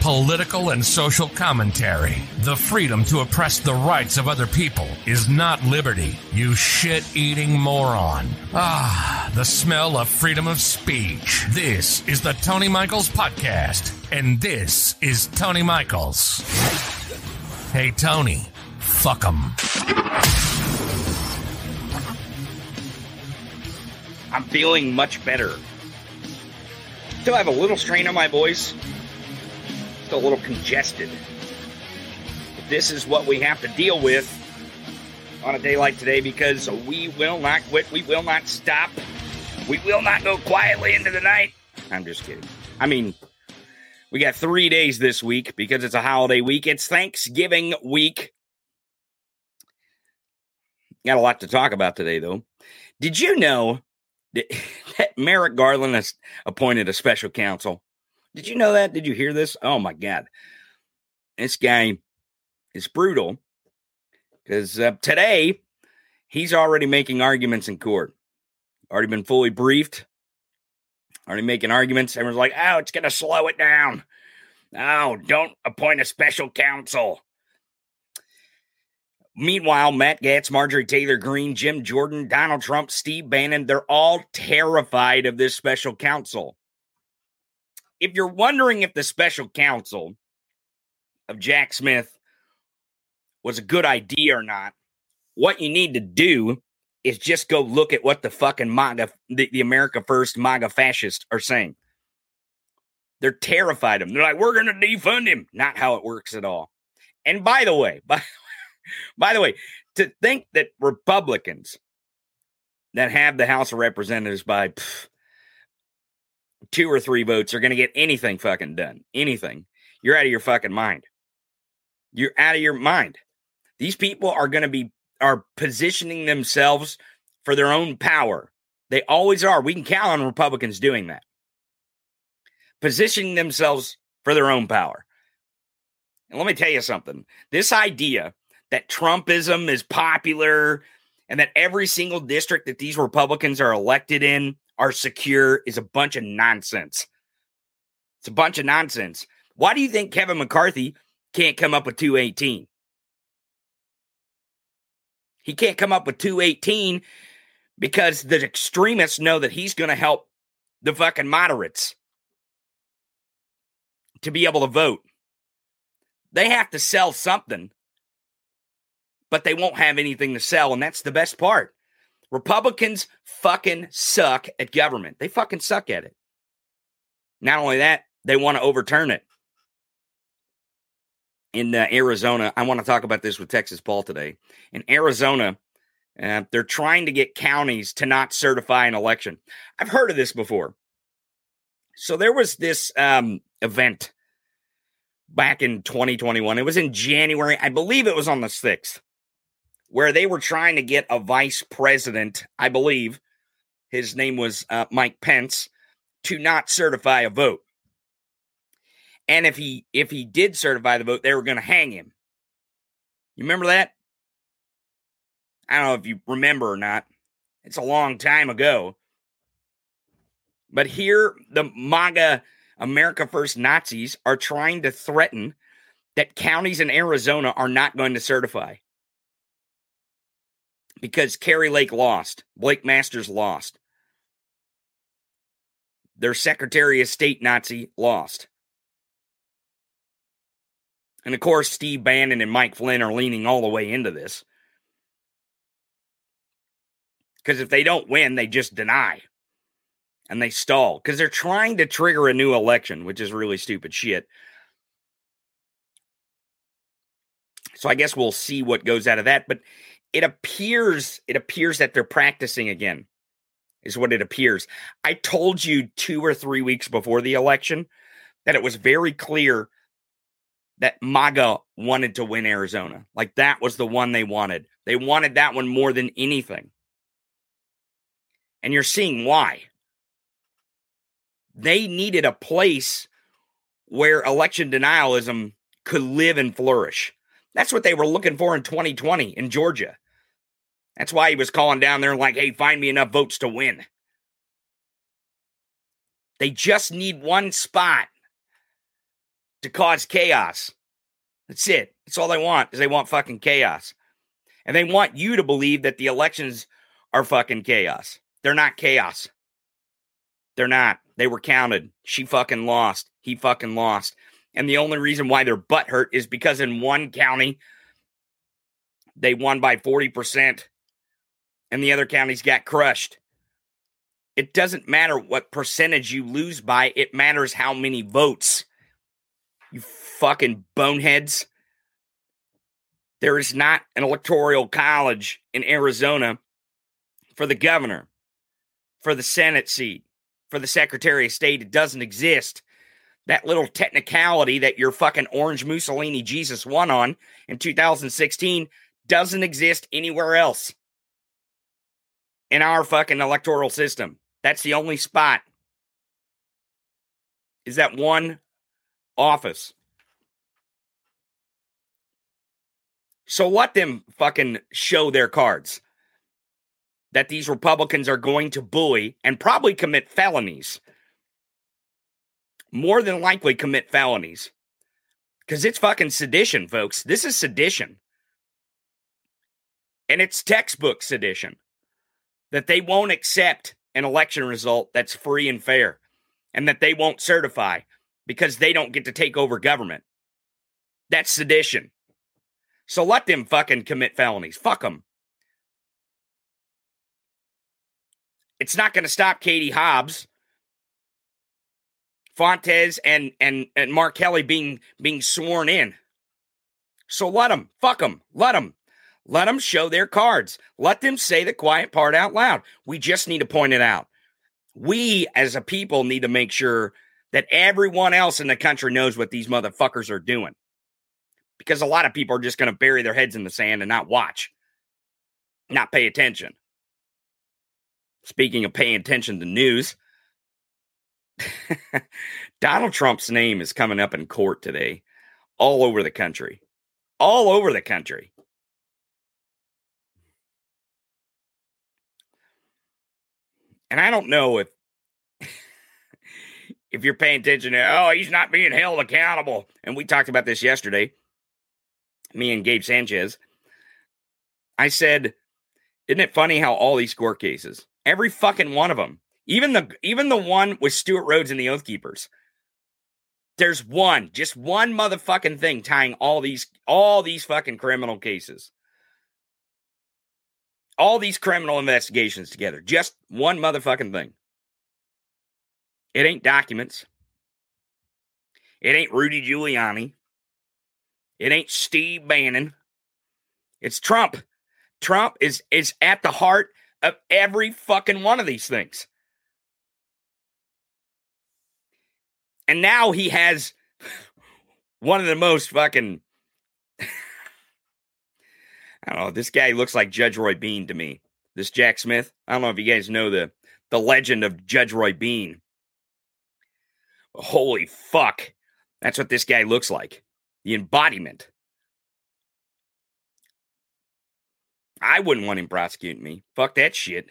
political and social commentary. The freedom to oppress the rights of other people is not liberty, you shit eating moron. Ah, the smell of freedom of speech. This is the Tony Michaels Podcast, and this is Tony Michaels. Hey, Tony, fuck fuck 'em. I'm feeling much better. Still have a little strain on my voice. A little congested. But this is what we have to deal with on a day like today because we will not quit. We will not stop. We will not go quietly into the night. I'm just kidding. I mean, we got three days this week because it's a holiday week. It's Thanksgiving week. Got a lot to talk about today, though. Did you know that Merrick Garland has appointed a special counsel. Did you know that? Did you hear this? Oh my God. This guy is brutal because uh, today he's already making arguments in court. Already been fully briefed. Already making arguments. Everyone's like, oh, it's going to slow it down. Oh, don't appoint a special counsel. Meanwhile, Matt Gaetz, Marjorie Taylor Greene, Jim Jordan, Donald Trump, Steve Bannon, they're all terrified of this special counsel. If you're wondering if the special counsel of Jack Smith was a good idea or not, what you need to do is just go look at what the fucking MAGA, the, the America First MAGA fascists are saying. They're terrified of him. They're like, we're going to defund him. Not how it works at all. And by the way, by by the way, to think that Republicans that have the House of Representatives by pff, two or three votes are going to get anything fucking done, anything, you're out of your fucking mind. You're out of your mind. These people are going to be are positioning themselves for their own power. They always are. We can count on Republicans doing that. Positioning themselves for their own power. And let me tell you something. This idea that Trumpism is popular and that every single district that these Republicans are elected in are secure is a bunch of nonsense. It's a bunch of nonsense. Why do you think Kevin McCarthy can't come up with 218? He can't come up with 218 because the extremists know that he's going to help the fucking moderates to be able to vote. They have to sell something but they won't have anything to sell. And that's the best part. Republicans fucking suck at government. They fucking suck at it. Not only that, they want to overturn it. In uh, Arizona, I want to talk about this with Texas Paul today. In Arizona, uh, they're trying to get counties to not certify an election. I've heard of this before. So there was this um, event back in 2021. It was in January. I believe it was on the 6th where they were trying to get a vice president, I believe his name was uh, Mike Pence, to not certify a vote. And if he if he did certify the vote, they were going to hang him. You remember that? I don't know if you remember or not. It's a long time ago. But here, the MAGA America First Nazis are trying to threaten that counties in Arizona are not going to certify because Kari Lake lost, Blake Masters lost, their Secretary of State Nazi lost. And of course, Steve Bannon and Mike Flynn are leaning all the way into this. Because if they don't win, they just deny and they stall because they're trying to trigger a new election, which is really stupid shit. So I guess we'll see what goes out of that. But it appears it appears that they're practicing again is what it appears i told you two or three weeks before the election that it was very clear that MAGA wanted to win Arizona. Like that was the one they wanted. They wanted that one more than anything. And you're seeing why. They needed a place where election denialism could live and flourish. That's what they were looking for in 2020 in Georgia. That's why he was calling down there like, hey, find me enough votes to win. They just need one spot to cause chaos. That's it. That's all they want is they want fucking chaos. And they want you to believe that the elections are fucking chaos. They're not chaos. They're not. They were counted. She fucking lost. He fucking lost. And the only reason why they're butthurt is because in one county, they won by 40%, and the other counties got crushed. It doesn't matter what percentage you lose by, it matters how many votes. You fucking boneheads. There is not an electoral college in Arizona for the governor, for the Senate seat, for the Secretary of State. It doesn't exist. That little technicality that your fucking orange Mussolini Jesus won on in 2016 doesn't exist anywhere else in our fucking electoral system. That's the only spot. Is that one office? So let them fucking show their cards that these Republicans are going to bully and probably commit felonies. More than likely commit felonies. Because it's fucking sedition, folks. This is sedition. And it's textbook sedition that they won't accept an election result that's free and fair and that they won't certify because they don't get to take over government. That's sedition. So let them fucking commit felonies. Fuck them. It's not going to stop Katie Hobbs, Fontes, and and and Mark Kelly being being sworn in. So let them. Fuck them. Let them. Let them show their cards. Let them say the quiet part out loud. We just need to point it out. We, as a people, need to make sure that everyone else in the country knows what these motherfuckers are doing. Because a lot of people are just going to bury their heads in the sand and not watch, not pay attention. Speaking of paying attention to news, Donald Trump's name is coming up in court today, all over the country. All over the country. And I don't know if if you're paying attention to, oh, he's not being held accountable. And we talked about this yesterday, me and Gabe Sanchez. I said, isn't it funny how all these court cases, every fucking one of them, even the even the one with Stewart Rhodes and the Oath Keepers, there's one, just one motherfucking thing tying all these all these fucking criminal cases all these criminal investigations together. Just one motherfucking thing. It ain't documents. It ain't Rudy Giuliani. It ain't Steve Bannon. It's Trump. Trump is is at the heart of every fucking one of these things. And now he has one of the most fucking I don't know. This guy looks like Judge Roy Bean to me. This Jack Smith. I don't know if you guys know the the legend of Judge Roy Bean. Holy fuck. That's what this guy looks like. The embodiment. I wouldn't want him prosecuting me. Fuck that shit.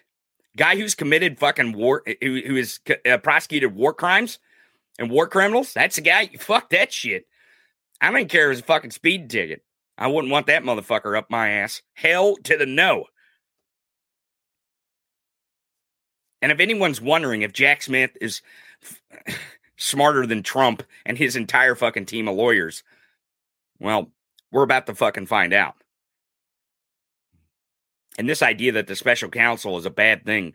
Guy who's committed fucking war, who, who is uh, prosecuted war crimes and war criminals. That's the guy. you Fuck that shit. I don't care if it's a fucking speed ticket. I wouldn't want that motherfucker up my ass. Hell to the no. And if anyone's wondering if Jack Smith is smarter than Trump and his entire fucking team of lawyers, well, we're about to fucking find out. And this idea that the special counsel is a bad thing,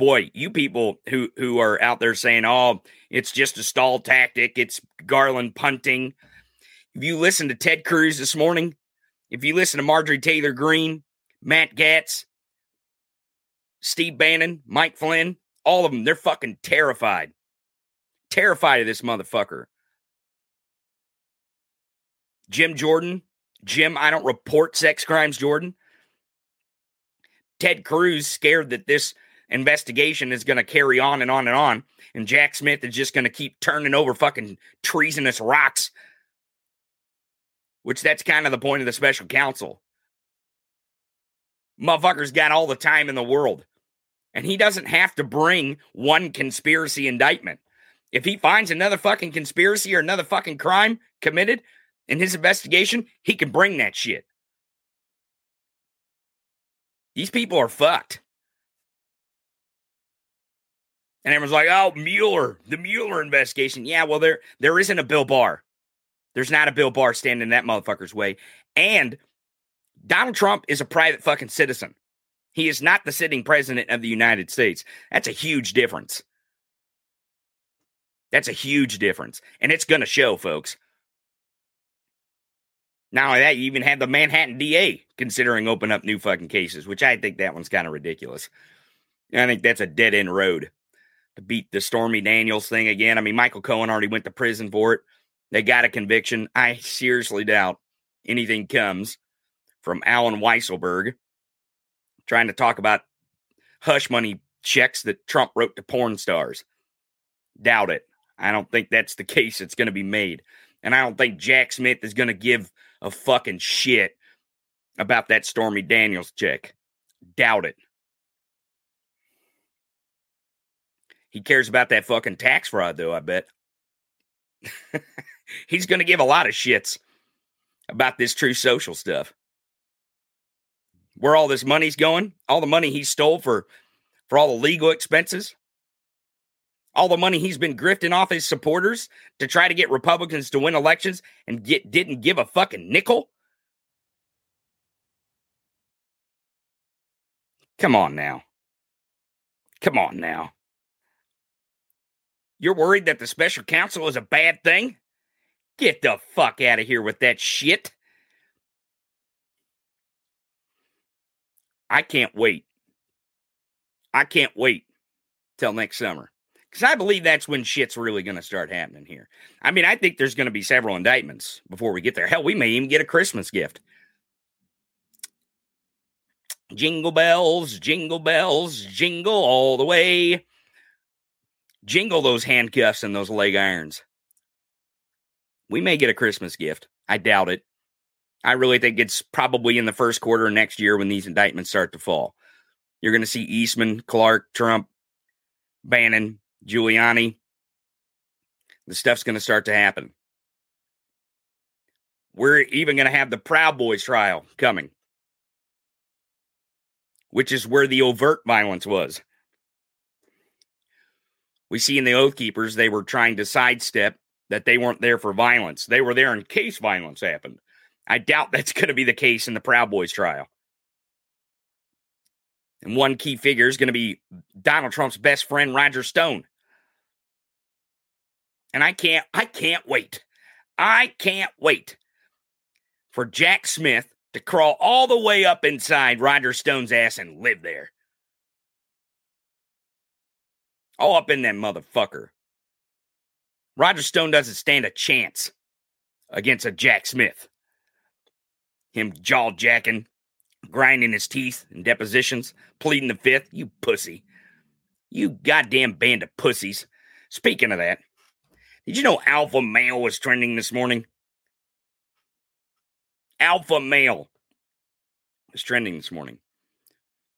boy, you people who who are out there saying, "Oh, it's just a stall tactic, it's Garland punting." If you listen to Ted Cruz this morning, if you listen to Marjorie Taylor Greene, Matt Gaetz, Steve Bannon, Mike Flynn, all of them, they're fucking terrified. Terrified of this motherfucker. Jim Jordan, Jim, I don't report sex crimes, Jordan. Ted Cruz scared that this investigation is going to carry on and on and on. And Jack Smith is just going to keep turning over fucking treasonous rocks, which that's kind of the point of the special counsel. Motherfucker's got all the time in the world. And he doesn't have to bring one conspiracy indictment. If he finds another fucking conspiracy or another fucking crime committed in his investigation, he can bring that shit. These people are fucked. And everyone's like, oh, Mueller, the Mueller investigation. Yeah, well, there there isn't a Bill Barr. There's not a Bill Barr standing in that motherfucker's way. And Donald Trump is a private fucking citizen. He is not the sitting president of the United States. That's a huge difference. That's a huge difference. And it's going to show, folks. Only that, you even have the Manhattan DA considering open up new fucking cases, which I think that one's kind of ridiculous. I think that's a dead end road to beat the Stormy Daniels thing again. I mean, Michael Cohen already went to prison for it. They got a conviction. I seriously doubt anything comes from Allen Weisselberg trying to talk about hush money checks that Trump wrote to porn stars. Doubt it. I don't think that's the case that's going to be made. And I don't think Jack Smith is going to give a fucking shit about that Stormy Daniels check. Doubt it. He cares about that fucking tax fraud, though, I bet. He's going to give a lot of shits about this Truth Social stuff. Where all this money's going, all the money he stole for for all the legal expenses, all the money he's been grifting off his supporters to try to get Republicans to win elections and get didn't give a fucking nickel. Come on now. Come on now. You're worried that the special counsel is a bad thing? Get the fuck out of here with that shit. I can't wait. I can't wait till next summer. Because I believe that's when shit's really going to start happening here. I mean, I think there's going to be several indictments before we get there. Hell, we may even get a Christmas gift. Jingle bells, jingle bells, jingle all the way. Jingle those handcuffs and those leg irons. We may get a Christmas gift. I doubt it. I really think it's probably in the first quarter of next year when these indictments start to fall. You're going to see Eastman, Clark, Trump, Bannon, Giuliani. The stuff's going to start to happen. We're even going to have the Proud Boys trial coming, which is where the overt violence was. We see in the Oath Keepers, they were trying to sidestep that they weren't there for violence. They were there in case violence happened. I doubt that's going to be the case in the Proud Boys trial. And one key figure is going to be Donald Trump's best friend, Roger Stone. And I can't, I can't wait. I can't wait for Jack Smith to crawl all the way up inside Roger Stone's ass and live there. All up in that motherfucker. Roger Stone doesn't stand a chance against a Jack Smith. Him jaw jacking, grinding his teeth in depositions, pleading the fifth. You pussy. You goddamn band of pussies. Speaking of that, did you know alpha male was trending this morning? Alpha male was trending this morning.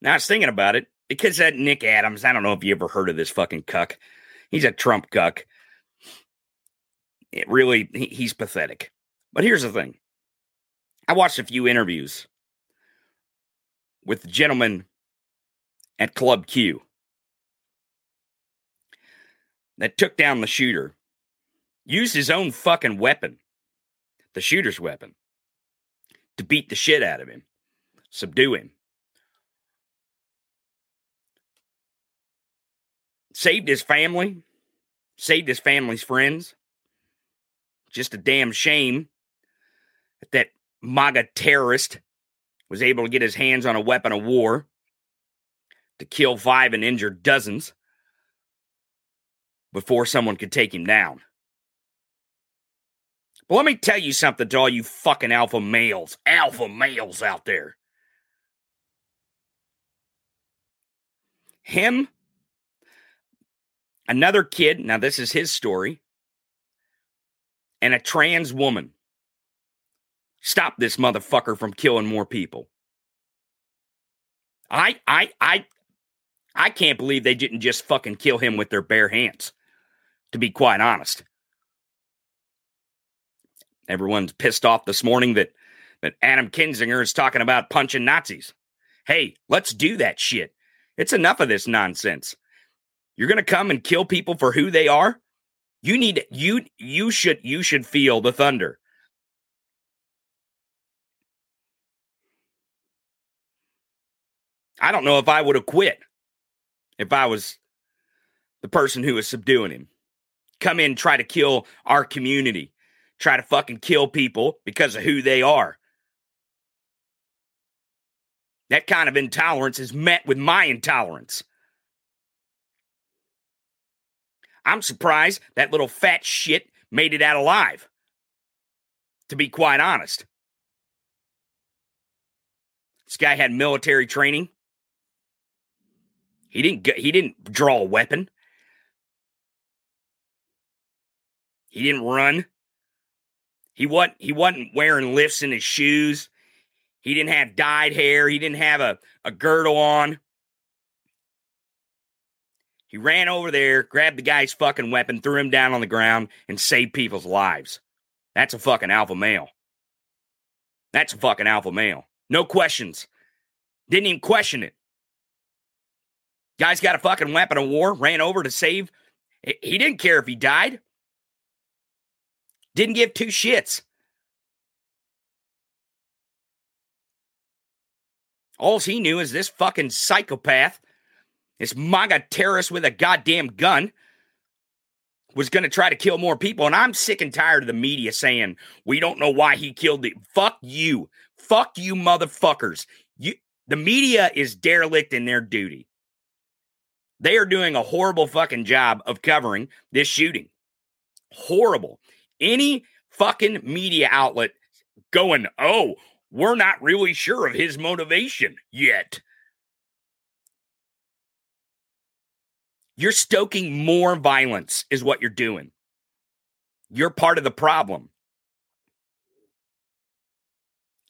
Now I was thinking about it because that Nick Adams, I don't know if you ever heard of this fucking cuck. He's a Trump cuck. It really, he's pathetic. But here's the thing I watched a few interviews with the gentleman at Club Q that took down the shooter, used his own fucking weapon, the shooter's weapon, to beat the shit out of him, subdue him. Saved his family, saved his family's friends. Just a damn shame that that MAGA terrorist was able to get his hands on a weapon of war to kill five and injure dozens before someone could take him down. But let me tell you something to all you fucking alpha males, alpha males out there. Him, another kid, now this is his story, and a trans woman. Stop this motherfucker from killing more people. I I I I can't believe they didn't just fucking kill him with their bare hands, to be quite honest. Everyone's pissed off this morning that, that Adam Kinzinger is talking about punching Nazis. Hey, let's do that shit. It's enough of this nonsense. You're going to come and kill people for who they are? You need you you should you should feel the thunder. I don't know if I would have quit if I was the person who was subduing him. Come in, try to kill our community, try to fucking kill people because of who they are. That kind of intolerance is met with my intolerance. I'm surprised that little fat shit made it out alive, to be quite honest. This guy had military training. He didn't get, he didn't draw a weapon. He didn't run. He wasn't he wasn't wearing lifts in his shoes. He didn't have dyed hair. He didn't have a, a girdle on. He ran over there, grabbed the guy's fucking weapon, threw him down on the ground, and saved people's lives. That's a fucking alpha male. That's a fucking alpha male. No questions. Didn't even question it. Guy's got a fucking weapon of war, ran over to save. He didn't care if he died. Didn't give two shits. All he knew is this fucking psychopath, this MAGA terrorist with a goddamn gun, was going to try to kill more people. And I'm sick and tired of the media saying, we don't know why he killed it. Fuck you. Fuck you, motherfuckers. You, the media is derelict in their duty. They are doing a horrible fucking job of covering this shooting. Horrible. Any fucking media outlet going, oh, we're not really sure of his motivation yet. You're stoking more violence, is what you're doing. You're part of the problem.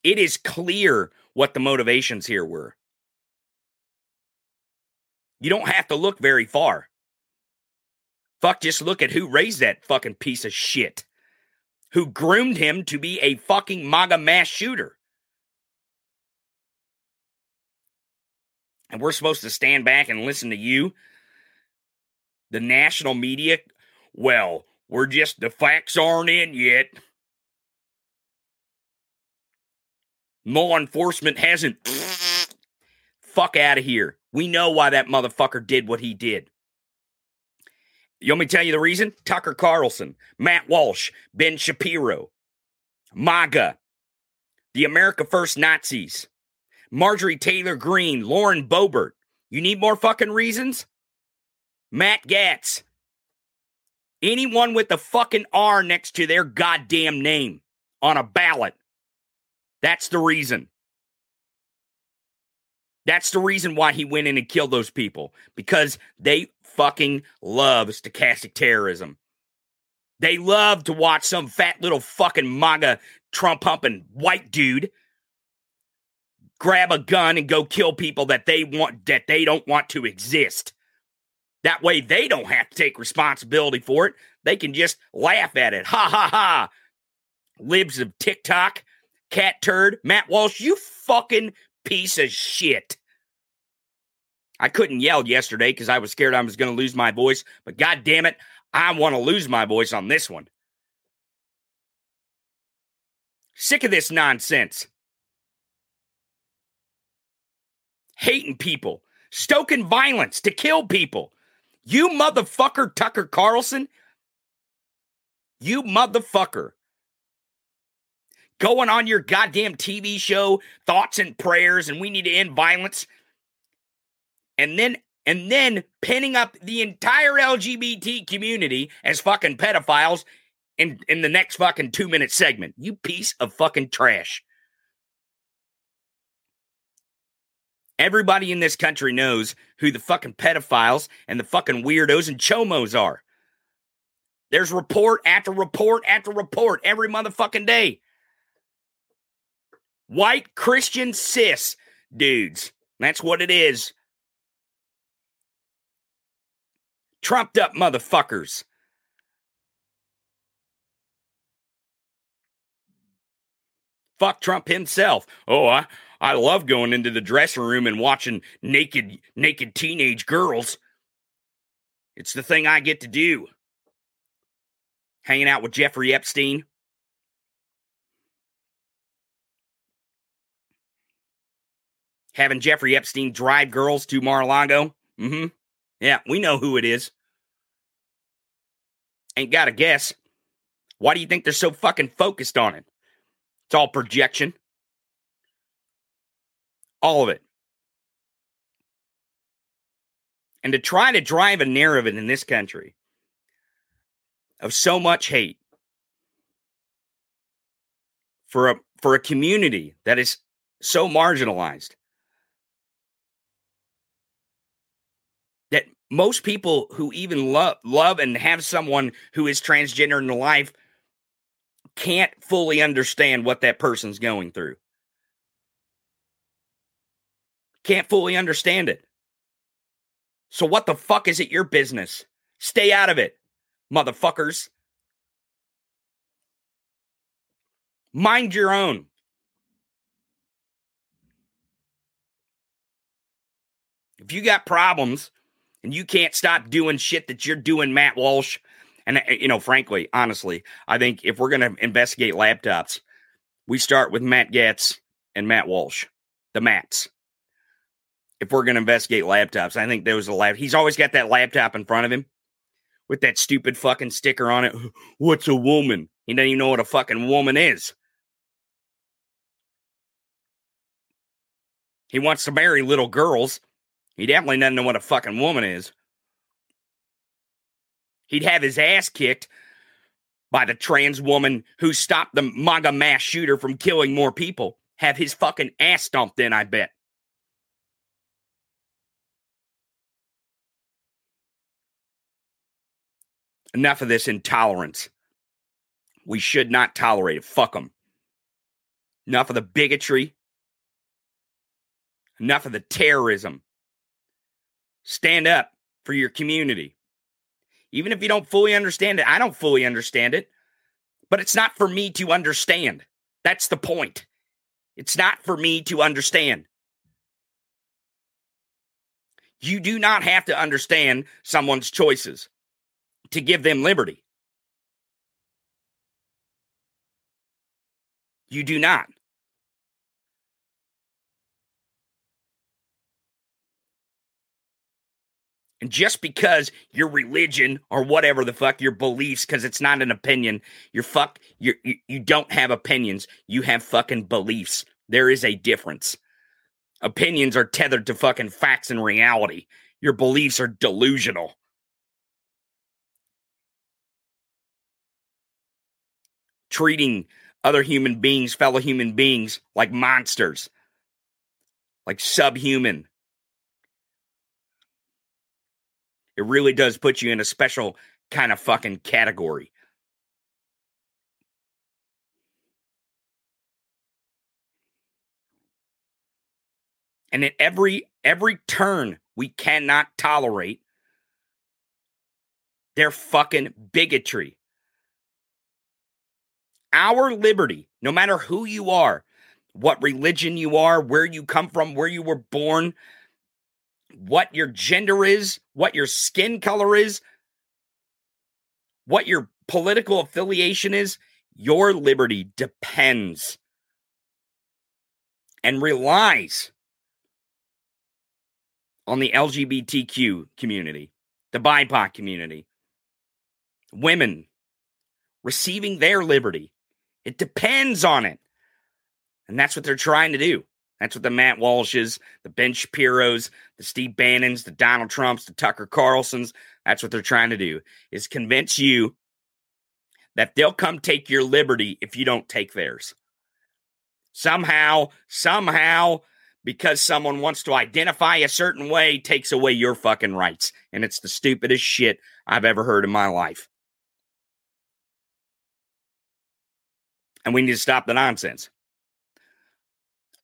It is clear what the motivations here were. You don't have to look very far. Fuck, just look at who raised that fucking piece of shit. Who groomed him to be a fucking MAGA mass shooter. And we're supposed to stand back and listen to you, the national media. Well, we're just, the facts aren't in yet. Law enforcement hasn't. Fuck out of here. We know why that motherfucker did what he did. You want me to tell you the reason? Tucker Carlson, Matt Walsh, Ben Shapiro, MAGA, the America First Nazis, Marjorie Taylor Greene, Lauren Boebert. You need more fucking reasons? Matt Gaetz. Anyone with the fucking R next to their goddamn name on a ballot. That's the reason. That's the reason why he went in and killed those people because they fucking love stochastic terrorism. They love to watch some fat little fucking MAGA Trump humping white dude grab a gun and go kill people that they want that they don't want to exist. That way they don't have to take responsibility for it. They can just laugh at it. Ha ha ha. Libs of TikTok, Catturd, Matt Walsh, you fucking piece of shit. I couldn't yell yesterday because I was scared I was going to lose my voice, but god damn it, I want to lose my voice on this one. Sick of this nonsense. Hating people, stoking violence to kill people. You motherfucker, Tucker Carlson. You motherfucker going on your goddamn TV show, thoughts and prayers, and we need to end violence. And then and then pinning up the entire LGBT community as fucking pedophiles in in the next fucking two minute segment. You piece of fucking trash. Everybody in this country knows who the fucking pedophiles and the fucking weirdos and chomos are. There's report after report after report every motherfucking day. White Christian cis dudes. That's what it is. Trumped up motherfuckers. Fuck Trump himself. Oh, I, I love going into the dressing room and watching naked naked teenage girls. It's the thing I get to do. Hanging out with Jeffrey Epstein. Having Jeffrey Epstein drive girls to Mar-a-Lago. Mm-hmm. Yeah, we know who it is. Ain't got a guess. Why do you think they're so fucking focused on it? It's all projection. All of it. And to try to drive a narrative in this country of so much hate for a for a community that is so marginalized that most people who even love love and have someone who is transgender in their life can't fully understand what that person's going through. Can't fully understand it. So, what the fuck is it your business? Stay out of it, motherfuckers. Mind your own. If you got problems and you can't stop doing shit that you're doing, Matt Walsh, and, uh, you know, frankly, honestly, I think if we're going to investigate laptops, we start with Matt Gaetz and Matt Walsh, the Matts if we're going to investigate laptops. I think there was a lap. He's always got that laptop in front of him with that stupid fucking sticker on it. What's a woman? He doesn't even know what a fucking woman is. He wants to marry little girls. He definitely doesn't know what a fucking woman is. He'd have his ass kicked by the trans woman who stopped the MAGA mass shooter from killing more people. Have his fucking ass stomped in, I bet. Enough of this intolerance. We should not tolerate it. Fuck them. Enough of the bigotry. Enough of the terrorism. Stand up for your community. Even if you don't fully understand it, I don't fully understand it, but it's not for me to understand. That's the point. It's not for me to understand. You do not have to understand someone's choices to give them liberty. You do not. And just because your religion or whatever the fuck your beliefs, because it's not an opinion, you're fuck, you're, you you don't have opinions. You have fucking beliefs. There is a difference. Opinions are tethered to fucking facts and reality. Your beliefs are delusional. Treating other human beings, fellow human beings, like monsters, like subhuman. It really does put you in a special kind of fucking category. And at every every turn, we cannot tolerate their fucking bigotry our liberty, no matter who you are, what religion you are, where you come from, where you were born, what your gender is, what your skin color is, what your political affiliation is, your liberty depends and relies on the LGBTQ community, the BIPOC community, women receiving their liberty, it depends on it. And that's what they're trying to do. That's what the Matt Walshes, the Ben Shapiro's, the Steve Bannons, the Donald Trumps, the Tucker Carlsons, that's what they're trying to do is convince you that they'll come take your liberty if you don't take theirs. Somehow, somehow, because someone wants to identify a certain way, takes away your fucking rights. And it's the stupidest shit I've ever heard in my life. And we need to stop the nonsense.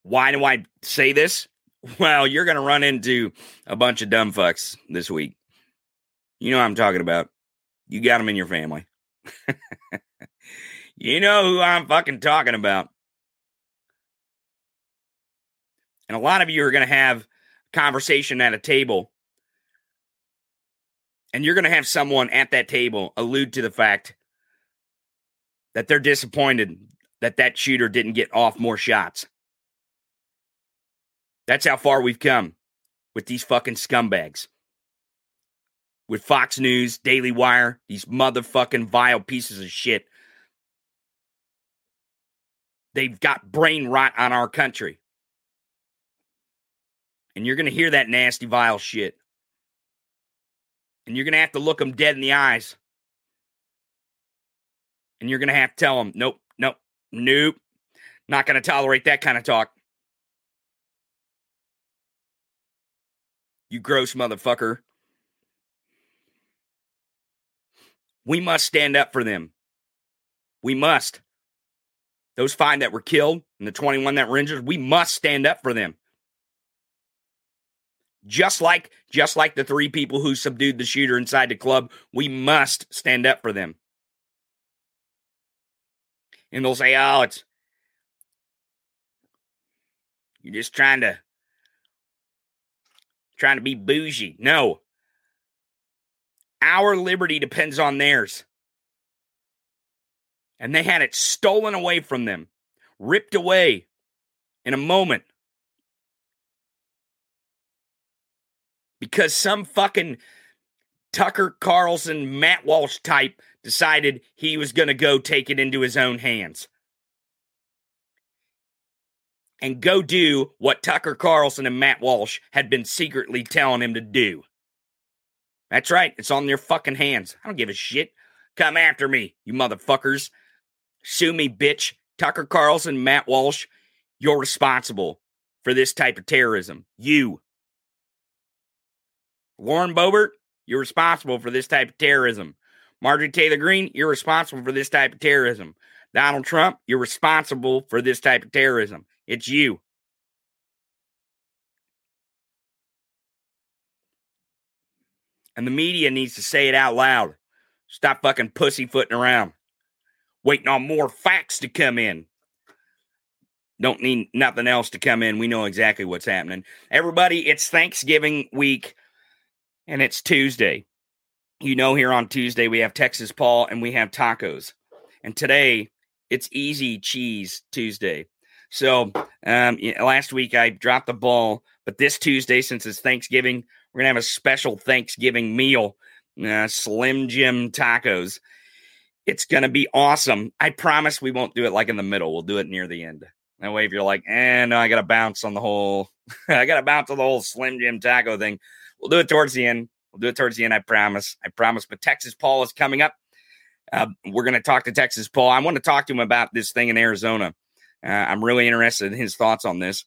Why do I say this? Well, you're going to run into a bunch of dumb fucks this week. You know what I'm talking about. You got them in your family. you know who I'm fucking talking about. And a lot of you are going to have conversation at a table. And you're going to have someone at that table allude to the fact that they're disappointed that that shooter didn't get off more shots. That's how far we've come with these fucking scumbags. With Fox News, Daily Wire, these motherfucking vile pieces of shit. They've got brain rot on our country. And you're going to hear that nasty, vile shit. And you're going to have to look them dead in the eyes. And you're going to have to tell them, nope, nope, nope. Not going to tolerate that kind of talk. You gross motherfucker. We must stand up for them. We must. Those five that were killed and the 21 that were injured, we must stand up for them just like just like the three people who subdued the shooter inside the club we must stand up for them and they'll say oh it's you're just trying to trying to be bougie. No. Our liberty depends on theirs. And they had it stolen away from them ripped away in a moment. Because some fucking Tucker Carlson, Matt Walsh type decided he was going to go take it into his own hands and go do what Tucker Carlson and Matt Walsh had been secretly telling him to do. That's right. It's on their fucking hands. I don't give a shit. Come after me, you motherfuckers. Sue me, bitch. Tucker Carlson, Matt Walsh, you're responsible for this type of terrorism. You. Lauren Boebert, you're responsible for this type of terrorism. Marjorie Taylor Greene, you're responsible for this type of terrorism. Donald Trump, you're responsible for this type of terrorism. It's you. And the media needs to say it out loud. Stop fucking pussyfooting around, waiting on more facts to come in. Don't need nothing else to come in. We know exactly what's happening. Everybody, it's Thanksgiving week and it's Tuesday. You know, here on Tuesday, we have Texas Paul and we have tacos. And today, it's Easy Cheese Tuesday. So um, last week, I dropped the ball, but this Tuesday, since it's Thanksgiving, we're going to have a special Thanksgiving meal uh, Slim Jim tacos. It's going to be awesome. I promise we won't do it like in the middle. We'll do it near the end. That way, if you're like, eh, no, I got to bounce on the whole, I got to bounce on the whole Slim Jim taco thing. We'll do it towards the end. We'll do it towards the end. I promise. I promise. But Texas Paul is coming up. Uh, we're going to talk to Texas Paul. I want to talk to him about this thing in Arizona. Uh, I'm really interested in his thoughts on this.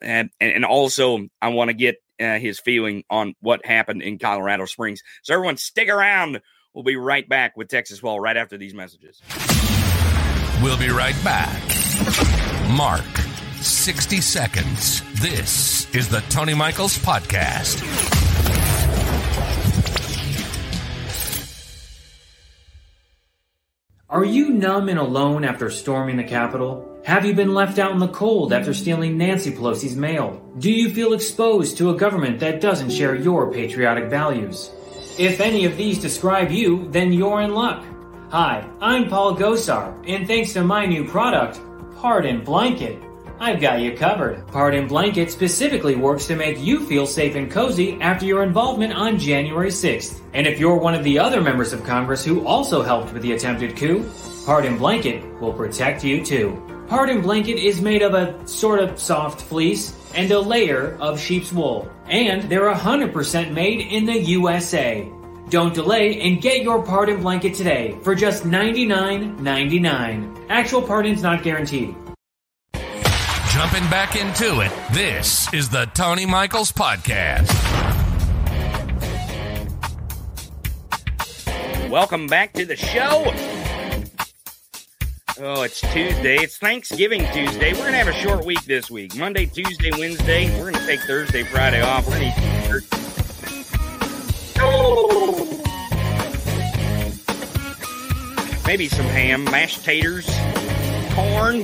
And, and also, I want to get uh, his feeling on what happened in Colorado Springs. So, everyone, stick around. We'll be right back with Texas Paul right after these messages. We'll be right back. Mark 60 seconds. This is the Tony Michaels Podcast. Are you numb and alone after storming the Capitol? Have you been left out in the cold after stealing Nancy Pelosi's mail? Do you feel exposed to a government that doesn't share your patriotic values? If any of these describe you, then you're in luck. Hi, I'm Paul Gosar, and thanks to my new product, Pardon Blanket, I've got you covered. Pardon Blanket specifically works to make you feel safe and cozy after your involvement on January 6th. And if you're one of the other members of Congress who also helped with the attempted coup, Pardon Blanket will protect you too. Pardon Blanket is made of a sort of soft fleece and a layer of sheep's wool. And they're 100% made in the USA. Don't delay and get your pardon blanket today for just $99.99. Actual pardons not guaranteed. Jumping back into it, this is the Tony Michaels Podcast. Welcome back to the show. Oh, it's Tuesday. It's Thanksgiving Tuesday. We're going to have a short week this week. Monday, Tuesday, Wednesday. We're going to take Thursday, Friday off. We're going to eat maybe some ham, mashed taters, corn,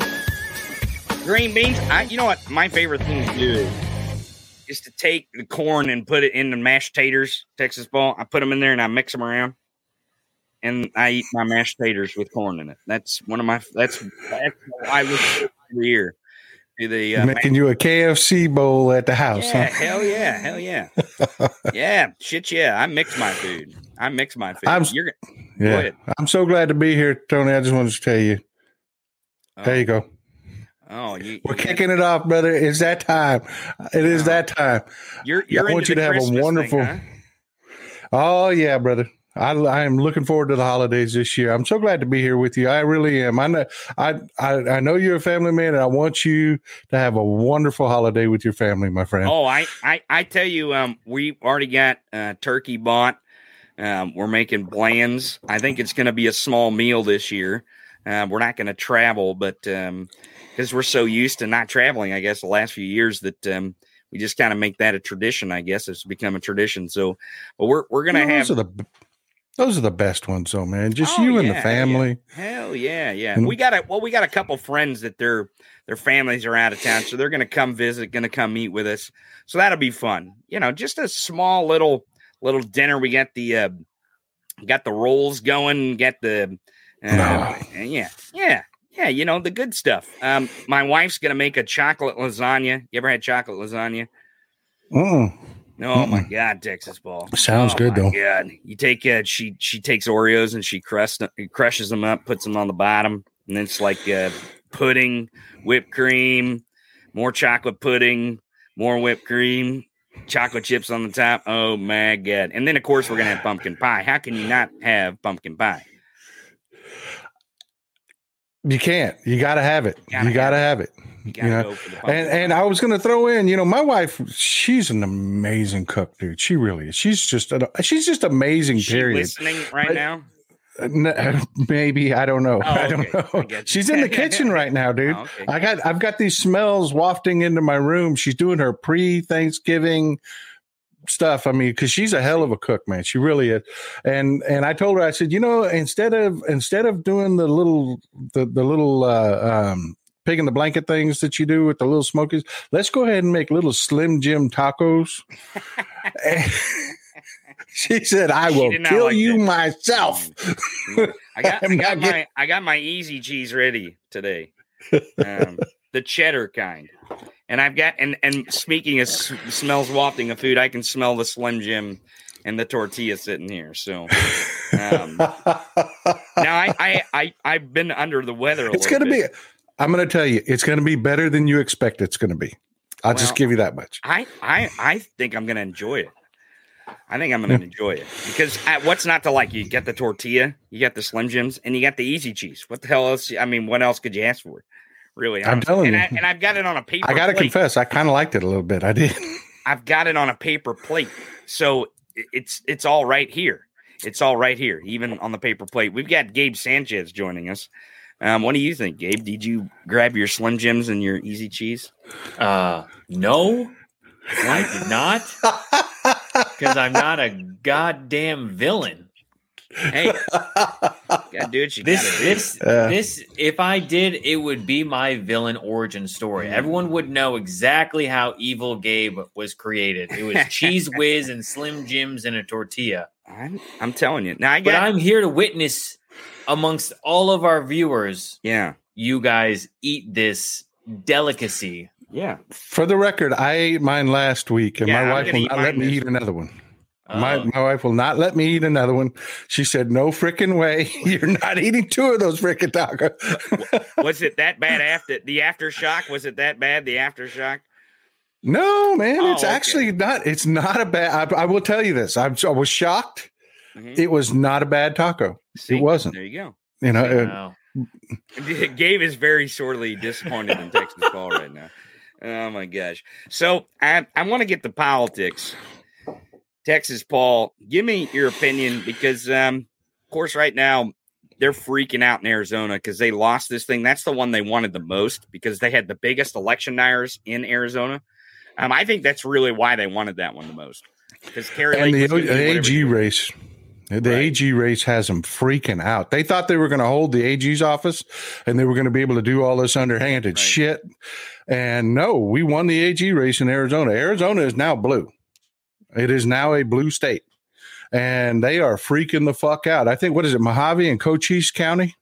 green beans. I, you know what? My favorite thing to do is to take the corn and put it in the mashed taters, Texas Paul. I put them in there and I mix them around, and I eat my mashed taters with corn in it. That's one of my. That's that's I look every year. To the uh, making you a KFC bowl at the house, yeah, huh? hell yeah, hell yeah, yeah, shit yeah. I mix my food. I mix my food. I'm- You're Yeah. I'm so glad to be here, Tony. I just wanted to tell you. oh, There you go. Oh, you, We're you- kicking it off, brother. It's that time. It is that time. You're I you're want you to have a Christmas thing, wonderful- huh? Oh yeah, brother. I, I am looking forward to the holidays this year. I'm so glad to be here with you. I really am. I know I, I I know you're a family man, and I want you to have a wonderful holiday with your family, my friend. Oh, I, I, I tell you, um, we already got uh, turkey bought. Um, we're making plans. I think it's going to be a small meal this year. Uh, we're not going to travel, but because we're so used to not traveling, I guess the last few years that um, we just kind of make that a tradition. I guess it's become a tradition. So, but we're we're going to You know, have those are the those are the best ones, though, man. Just Oh, you and the family. Hell yeah, yeah. And- We got a well, we got a couple friends that their their families are out of town, so they're gonna come visit, gonna come meet with us. So that'll be fun. You know, just a small little little dinner. We got the uh got the rolls going, got the uh, No. yeah, yeah. Yeah, you know, the good stuff. Um, my wife's gonna make a chocolate lasagna. You ever had chocolate lasagna? Mm. Oh my god, Texas Paul. Sounds Oh, good, my though. God. You take uh, she she takes Oreos and she crushed crushes them up, puts them on the bottom, and then it's like uh, pudding, whipped cream, more chocolate pudding, more whipped cream, chocolate chips on the top. Oh my god! And then of course we're gonna have pumpkin pie. How can you not have pumpkin pie? You can't. You got to have it. You got to have have it. You You know, go for the pumpkin And and. I was going to throw in, you know, my wife, she's an amazing cook, dude. She really is. She's just an, she's just amazing. She period. listening right But- now? Uh, Maybe I don't know. Oh, I don't okay. I know. She's in the kitchen right now, dude. Oh, okay. I got I've got these smells wafting into my room. She's doing her pre Thanksgiving stuff. I mean, because she's a hell of a cook, man. She really is. And and I told her, I said, you know, instead of instead of doing the little the the little uh, um, pig in the blanket things that you do with the little smokies, let's go ahead and make little Slim Jim tacos. She said, I will kill like you that. myself. I got, I got not getting- my, I got my easy cheese ready today, um, the cheddar kind, and I've got, and and speaking of s- smells wafting of food, I can smell the Slim Jim and the tortilla sitting here. So um, now I, I, I, I've been under the weather. A it's going to bit. be, I'm going to tell you, it's going to be better than you expect it's going to be. I'll just give you that much. I, I, I think I'm going to enjoy it. I think I'm going to enjoy it because uh, what's not to like? You get the tortilla, you got the Slim Jims, and you got the easy cheese. What the hell else? I mean, what else could you ask for? Really, I'm honestly. telling and you. I, and I've got it on a paper. I got to confess, I kind of liked it a little bit. I did. I've got it on a paper plate, so it's it's all right here. It's all right here, even on the paper plate. We've got Gabe Sanchez joining us. Um, what do you think, Gabe? Did you grab your Slim Jims and your easy cheese? Uh, no, I did not, because I'm not a goddamn villain. Hey, gotta do what you This, gotta do. this, Uh. this. If I did, it would be my villain origin story. Mhm. Everyone would know exactly how evil Gabe was created. It was cheese whiz and Slim Jims and a tortilla. I'm, I'm telling you. Now I But got. I'm here to witness, amongst all of our viewers, yeah, you guys eat this delicacy. yeah. For the record, I ate mine last week, and Yeah, I'm my wife will not let me this eat another one. Oh. My my wife will not let me eat another one. She said, "No freaking way! You're not eating two of those freaking tacos." Was it that bad after the aftershock? Was it that bad? The aftershock? no, man, Oh, it's okay. actually not. It's not a bad. I, I will tell you this. I'm, I was shocked. Mhm. it was not a bad taco. See, wasn't. There you go. You know, uh, Wow. Gabe is very sorely disappointed in Texas Paul right now. Oh my gosh. So I I want to get the politics. Texas Paul, give me your opinion because um of course right now they're freaking out in Arizona because they lost this thing. That's the one they wanted the most because they had the biggest election deniers in Arizona. Um, I think that's really why they wanted that one the most. Because Carrie and Lake the was gonna do whatever AG race, the Right. AG race has them freaking out. They thought they were going to hold the AG's office and they were going to be able to do all this underhanded Right. shit. And no, we won the AG race in Arizona. Arizona is now blue. It is now a blue state. And they are freaking the fuck out. I think what is it, Mohave and Cochise County?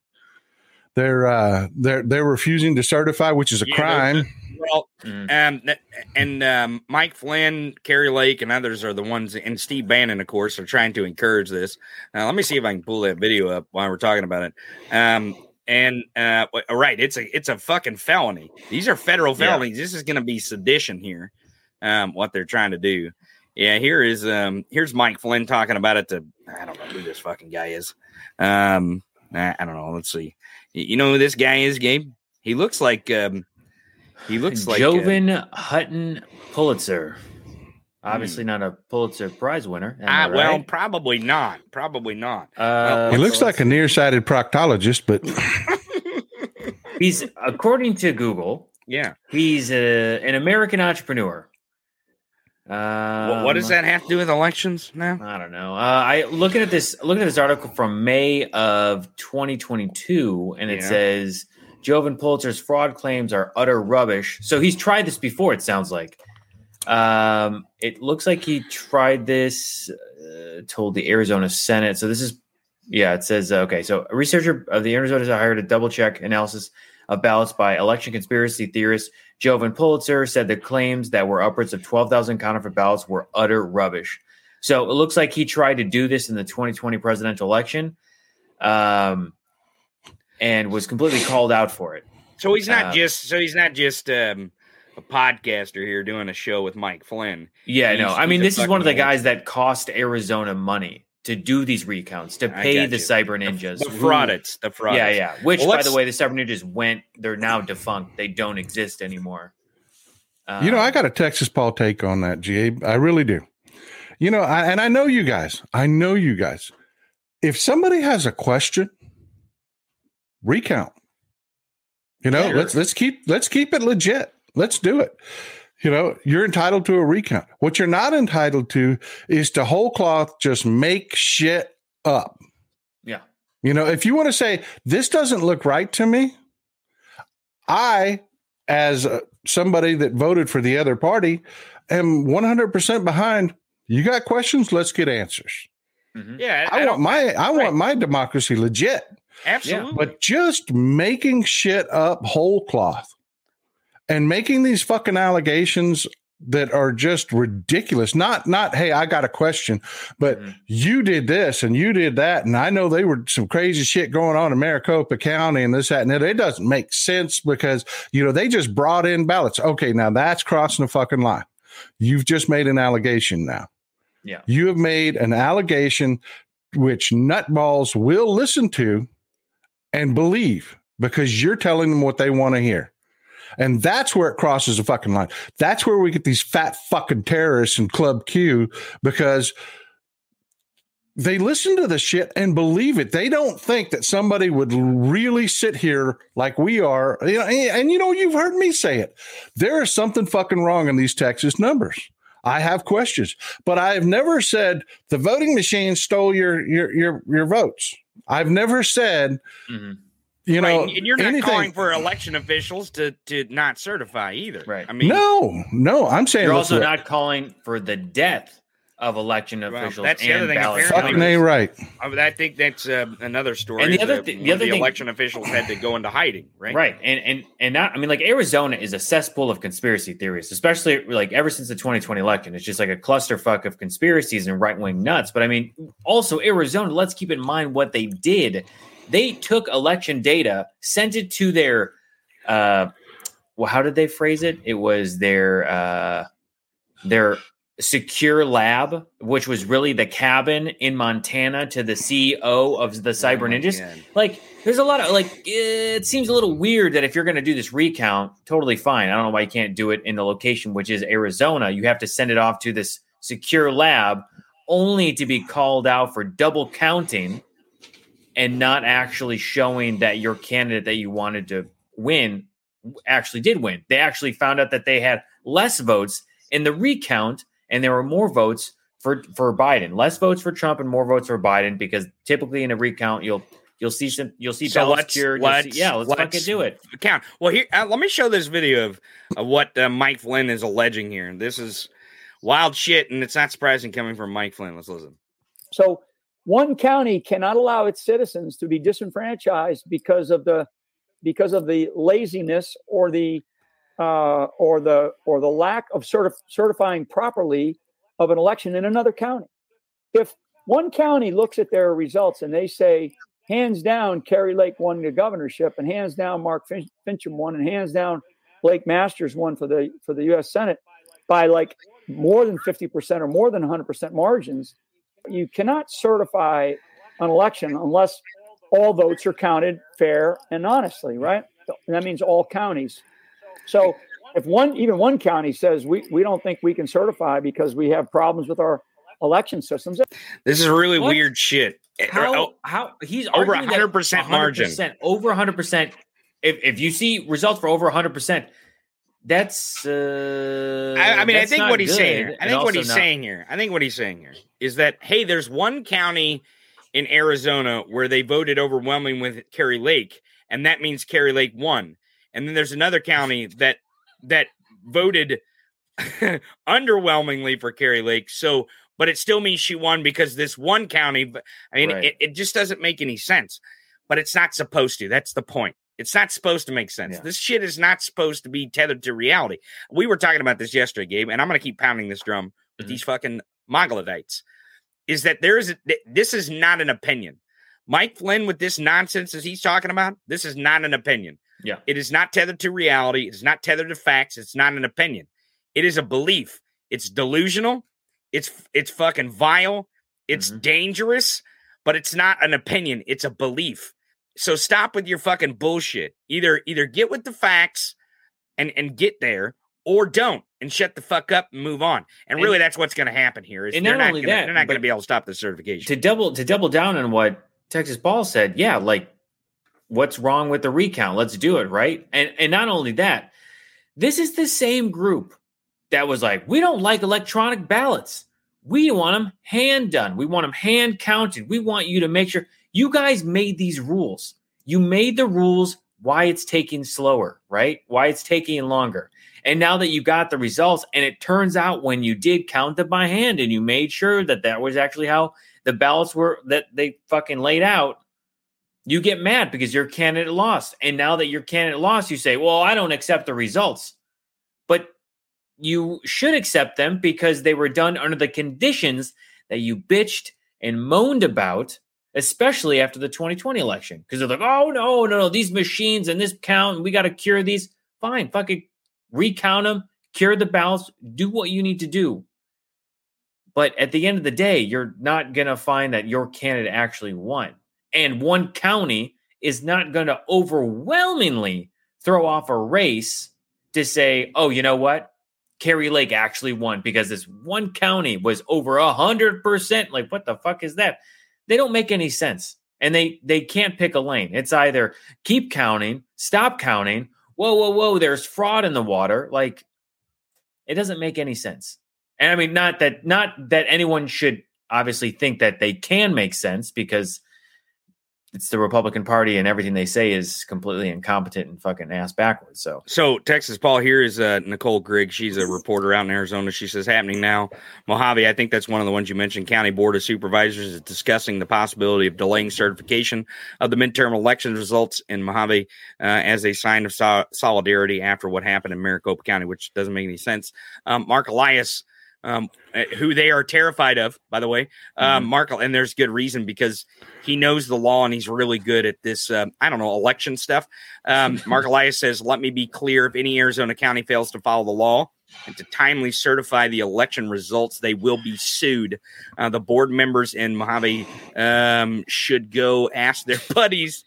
They're uh they're they're refusing to certify, which is a Yeah, crime. Well, Mhm. um, and um, Mike Flynn, Kari Lake, and others are the ones, and Steve Bannon, of course, are trying to encourage this. Uh, let me see if I can pull that video up while we're talking about it. Um, and uh, right, it's a it's a fucking felony. These are federal Yeah. felonies. This is going to be sedition here. Um, what they're trying to do. Yeah, here is um here's Mike Flynn talking about it to I don't know who this fucking guy is. Um, I, I don't know. Let's see. You know who this guy is, Gabe? He looks like um he looks like uh, Jovan Hutton Pulitzer. Obviously not a Pulitzer Prize winner. I Ah, well, probably not. Probably not. Uh, He looks so like a nearsighted proctologist, but he's according to Google, Yeah. he's a, an American entrepreneur. Um, What what does that have to do with elections now? I don't know. Uh, I looking at this looking at this article from May of 2022, and it Yeah. says Jovan Pulitzer's fraud claims are utter rubbish. So he's tried this before. It sounds like. Um, it looks like he tried this. Uh, told the Arizona Senate. So this is, yeah. It says uh, okay. So a researcher of the Arizona Senate hired a double check analysis of ballots by election conspiracy theorist Jovan Pulitzer said the claims that were upwards of 12,000 counterfeit ballots were utter rubbish. So it looks like he tried to do this in the 2020 presidential election um, and was completely called out for it. So he's not Um, just so he's not just um, a podcaster here doing a show with Mike Flynn. Yeah, He's- no. I mean, this is one of the guys that cost Arizona money to do these recounts, to pay the you. cyber ninjas. The who- fraudits. The fraudits. Yeah, yeah. Which, Well, by the way, the cyber ninjas went, they're now defunct. They don't exist anymore. You know, I Um, got a Texas Paul take on that, GA. I really do. You know, I, and I know you guys. I know you guys. If somebody has a question, recount. You know, Yeah. let's let's keep let's keep it legit. Let's do it. You know, you're entitled to a recount. What you're not entitled to is to whole cloth just make shit up. Yeah. You know, if you want to say this doesn't look right to me, I, as uh, somebody that voted for the other party, am 100% behind. You got questions? Let's get answers. mhm. Yeah. I, want don't- my I right. want my democracy legit, absolutely. but just making shit up whole cloth and making these fucking allegations that are just ridiculous. Not not hey, I got a question, but Mhm. you did this and you did that, and I know they were some crazy shit going on in Maricopa County and this, that, and that. It doesn't make sense because you know they just brought in ballots. Okay, now that's crossing the fucking line. You've just made an allegation now. Yeah. You have made an allegation which nutballs will listen to and believe because you're telling them what they want to hear. And that's where it crosses the fucking line. That's where we get these fat fucking terrorists in Club Q because they listen to the shit and believe it. They don't think that somebody would really sit here like we are. You know, and, and you know, you've heard me say it. There is something fucking wrong in these Texas numbers. I have questions, but I have never said the voting machine stole your your your your votes. I've never said, Mhm. You know, right. And you're not anything. calling for election officials to to not certify either. Right. I mean, no, no, I'm saying You're also look- not calling for the death of election Well, officials. that's the other thing, ballot apparently- fucking a right. I, I think that's uh, another story. And the other that thi- the one of other thing- election officials had to go into hiding. Right. Right. And and and not I mean like Arizona is a cesspool of conspiracy theories, especially like ever since the 2020 election. It's just like a clusterfuck of conspiracies and right-wing nuts. But I mean, also Arizona, let's keep in mind what they did. They took election data, sent it to their uh well, how did they phrase it? It was their uh their secure lab, which was really the cabin in Montana to the CEO of the Cyber Oh Ninjas. God. Like, there's a lot of like, it seems a little weird that if you're going to do this recount, totally fine. I don't know why you can't do it in the location, which is Arizona. You have to send it off to this secure lab only to be called out for double counting and not actually showing that your candidate that you wanted to win actually did win. They actually found out that they had less votes in the recount and there were more votes for for Biden. Less votes for Trump and more votes for Biden because typically in a recount you'll you'll see some you'll see So ballots let's- cured. let's- yeah, let's, fucking do it. count. Well, here, uh, let me show this video of, of what uh, Mike Flynn is alleging here. This is wild shit, and it's not surprising coming from Mike Flynn. Let's listen. So one county cannot allow its citizens to be disenfranchised because of the because of the laziness or the uh, or the or the lack of certif- certifying properly of an election in another county. If one county looks at their results and they say, hands down, Kari Lake won the governorship, and hands down, Mark Fin- Finchem won, and hands down, Blake Masters won for the for the U.S. Senate by like more than fifty percent or more than one hundred percent margins, you cannot certify an election unless all votes are counted fair and honestly, right? And that means all counties. So if one even one county says we, we don't think we can certify because we have problems with our election systems, This is really What? weird shit. How Oh, how he's Over arguing that 100% margin. 100%, over 100%. If if you see results for over 100%, that's uh I, I mean, I think what he's saying here, I think what he's not- saying here, I think what he's saying here is that hey, there's one county in Arizona where they voted overwhelming with Kari Lake, and that means Kari Lake won. And then there's another county that that voted underwhelmingly for Kari Lake. So, but it still means she won because this one county. I mean, Right. it, it just doesn't make any sense. But it's not supposed to. That's the point. It's not supposed to make sense. Yeah. This shit is not supposed to be tethered to reality. We were talking about this yesterday, Gabe, and I'm going to keep pounding this drum with Mhm. these fucking Moglodites. Is that there is a, this is not an opinion. Mike Flynn with this nonsense as he's talking about, this is not an opinion. Yeah. It is not tethered to reality. It is not tethered to facts. It's not an opinion. It is a belief. It's delusional. It's it's fucking vile. It's Mhm. dangerous, but it's not an opinion. It's a belief. So stop with your fucking bullshit. Either either get with the facts and and get there, or don't and shut the fuck up and move on. And And- really, that's what's going to happen here. Is and they're not not only gonna, that, they're not going to be able to stop the certification. to double to double down on what Texas Paul said, yeah, like what's wrong with the recount? Let's do it, right? And and not only that, this is the same group that was like, we don't like electronic ballots. We want them hand done. We want them hand counted. We want you to make sure you guys made these rules. You made the rules why it's taking slower, right? Why it's taking longer. And now that you got the results, and it turns out when you did count them by hand and you made sure that that was actually how the ballots were that they fucking laid out, you get mad because your candidate lost. And now that your candidate lost, you say, well, I don't accept the results. But you should accept them because they were done under the conditions that you bitched and moaned about, especially after the 2020 election. Because they're like, oh, no, no, no, these machines and this count, we got to cure these. Fine, fucking recount them, cure the ballots, do what you need to do. But at the end of the day, you're not going to find that your candidate actually won. And one county is not going to overwhelmingly throw off a race to say, oh, you know what? Kari Lake actually won because this one county was over a hundred percent. Like, what the fuck is that? They don't make any sense. And they they can't pick a lane. It's either keep counting, stop counting. Whoa, whoa, whoa, there's fraud in the water. Like, it doesn't make any sense. And I mean, not that not that anyone should obviously think that they can make sense because it's the Republican Party and everything they say is completely incompetent and fucking ass backwards. So So Texas Paul here is uh, Nicole Grigg. She's a reporter out in Arizona. She says happening now. Mohave, I think that's one of the ones you mentioned. County Board of Supervisors is discussing the possibility of delaying certification of the midterm election results in Mohave uh, as a sign of so- solidarity after what happened in Maricopa County, which doesn't make any sense. Um, Mark Elias. Um, uh, who they are terrified of, by the way, um, Mark, and there's good reason because he knows the law and he's really good at this. Um, I don't know election stuff. Um, Mark Elias says, "Let me be clear: if any Arizona county fails to follow the law, and to timely certify the election results, they will be sued. Uh, the board members in Mohave um, should go ask their buddies.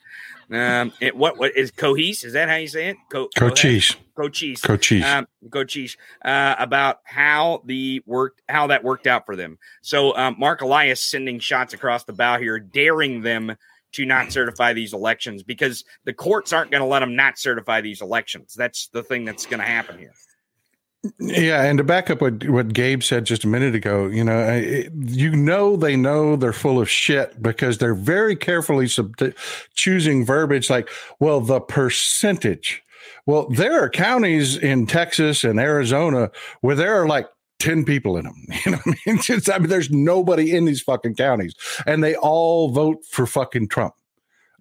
Um, it, what what is Cohese? Is that how you say it? Co- Cochise. Cochise. Cochise. Um, Cochise. Uh, about how the worked, how that worked out for them. So um, Mark Elias sending shots across the bow here, daring them to not certify these elections because the courts aren't going to let them not certify these elections. That's the thing that's going to happen here. Yeah, and to back up what what Gabe said just a minute ago, you know, it, you know they know they're full of shit because they're very carefully sub- choosing verbiage like, well, the percentage. Well, there are counties in Texas and Arizona where there are like 10 people in them. You know what I mean? Just, I mean, there's nobody in these fucking counties and they all vote for fucking Trump.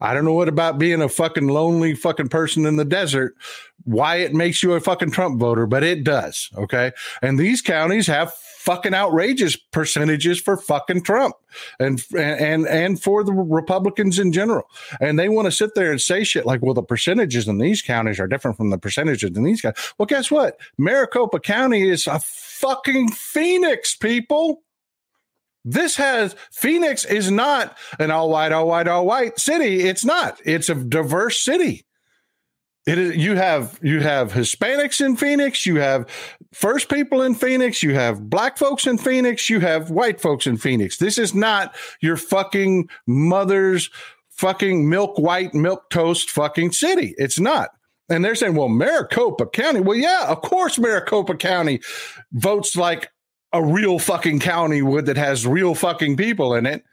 I don't know what about being a fucking lonely fucking person in the desert, why it makes you a fucking Trump voter, but it does. Okay. And these counties have fucking outrageous percentages for fucking Trump and and and for the Republicans in general. And they want to sit there and say shit like, well, the percentages in these counties are different from the percentages in these counties. Well, guess what? Maricopa County is a fucking Phoenix, people. This has Phoenix is not an all white, all white, all white city. It's not. It's a diverse city. It is, you have you have Hispanics in Phoenix, you have first people in Phoenix, you have black folks in Phoenix, you have white folks in Phoenix. This is not your fucking mother's fucking milk white milk toast fucking city. It's not. And they're saying, well, Maricopa County. Well, yeah, of course, Maricopa County votes like a real fucking county would that has real fucking people in it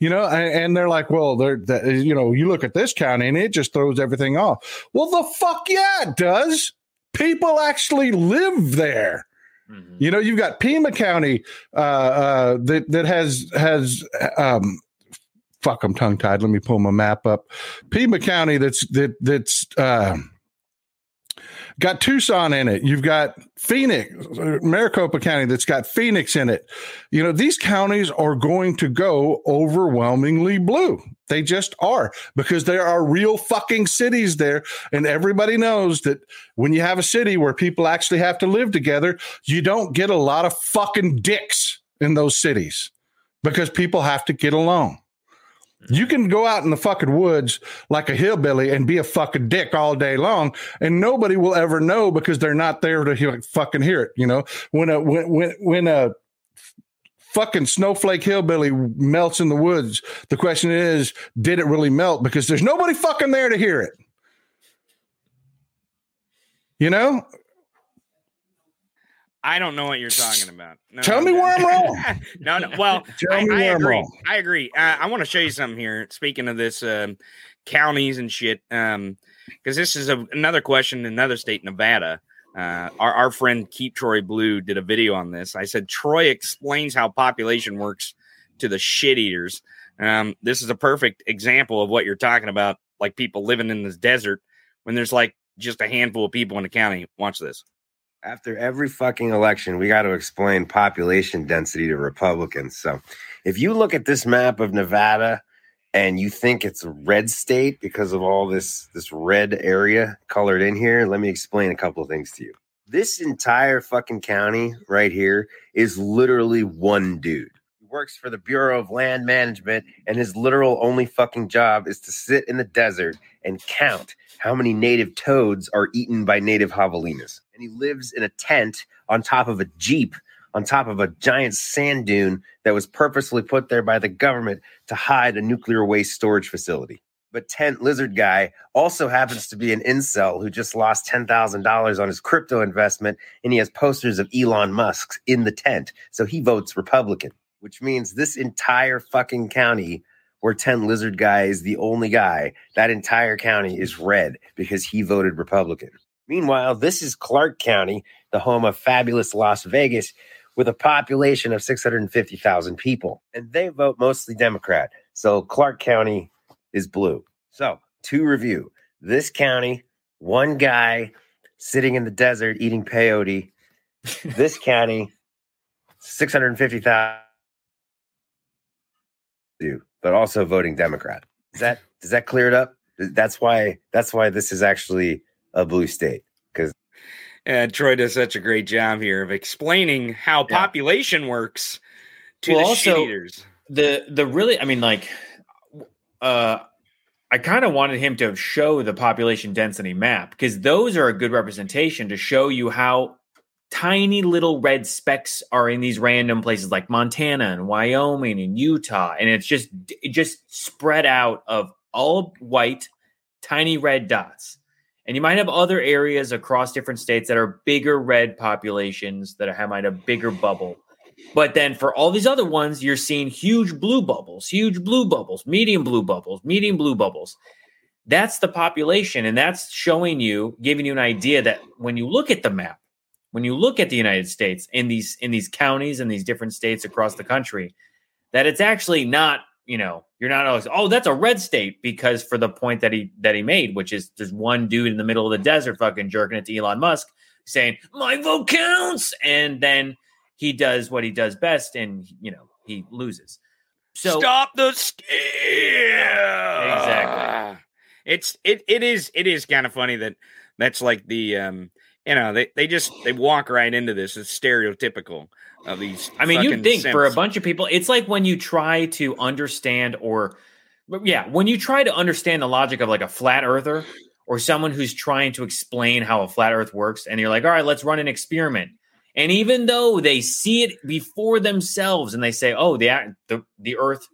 you know and, they're like well they're you know you look at this county and it just throws everything off. Well the fuck yeah it does. People actually live there. Mm-hmm. you know you've got pima county uh, uh, that that has has um fuck i'm tongue tied let me pull my map up. Pima county that's that that's uh got Tucson in it. You've got Phoenix, Maricopa County that's got Phoenix in it. You know, these counties are going to go overwhelmingly blue. They just are because there are real fucking cities there. And everybody knows that when you have a city where people actually have to live together, you don't get a lot of fucking dicks in those cities because people have to get along. You can go out in the fucking woods like a hillbilly and be a fucking dick all day long, and nobody will ever know because they're not there to hear, fucking hear it. You know, when a when when when a fucking snowflake hillbilly melts in the woods, the question is, did it really melt? Because there's nobody fucking there to hear it. You know, I don't know what you're talking about. No, Tell me where I'm wrong. no, no. Well, I, I agree. I agree. Uh, I want to show you something here. Speaking of this, um, counties and shit, because um, this is a, another question in another state, Nevada. Uh, our, our friend Keep Troy Blue did a video on this. I said Troy explains how population works to the shit eaters. Um, this is a perfect example of what you're talking about, like people living in this desert when there's like just a handful of people in the county. Watch this. After every fucking election, we got to explain population density to Republicans. So if you look at this map of Nevada and you think it's a red state because of all this this red area colored in here, let me explain a couple of things to you. This entire fucking county right here is literally one dude. He works for the Bureau of Land Management and his literal only fucking job is to sit in the desert and count how many native toads are eaten by native javelinas and he lives in a tent on top of a jeep on top of a giant sand dune that was purposely put there by the government to hide a nuclear waste storage facility. But Tent Lizard Guy also happens to be an incel who just lost $10,000 on his crypto investment, and he has posters of Elon Musk in the tent. So he votes Republican, which means this entire fucking county where Tent Lizard Guy is the only guy, that entire county is red because he voted Republican. Meanwhile, this is Clark County, the home of fabulous Las Vegas, with a population of 650,000 people. And they vote mostly Democrat. So Clark County is blue. So, to review this county, one guy sitting in the desert eating peyote. this county, 650,000 but also voting Democrat. Is that does that clear it up? That's why that's why this is actually a blue state because And Troy does such a great job here of explaining how Yeah. population works to Well, the also- shit the the really i mean like uh i kind of wanted him to show the population density map because those are a good representation to show you how tiny little red specks are in these random places like montana and wyoming and utah and it's just it just spread out of all white tiny red dots and you might have other areas across different states that are bigger red populations that have might have a bigger bubble but then for all these other ones, you're seeing huge blue bubbles, huge blue bubbles, medium blue bubbles, medium blue bubbles. That's the population. And that's showing you, giving you an idea that when you look at the map, when you look at the United States in these in these counties and these different states across the country, that it's actually not, you know, you're not always, oh, that's a red state, because for the point that he that he made, which is there's one dude in the middle of the desert fucking jerking it to Elon Musk saying, My vote counts. And then he does what he does best and you know he loses so Stop the steal. Exactly. It's it it is it is kind of funny that that's like the um you know they they just they walk right into this. It's stereotypical of these. i mean you think for a bunch of people it's like when you try to understand or yeah when you try to understand the logic of like a flat earther or someone who's trying to explain how a flat earth works and you're like all right let's run an experiment and even though they see it before themselves and they say oh the the, the earth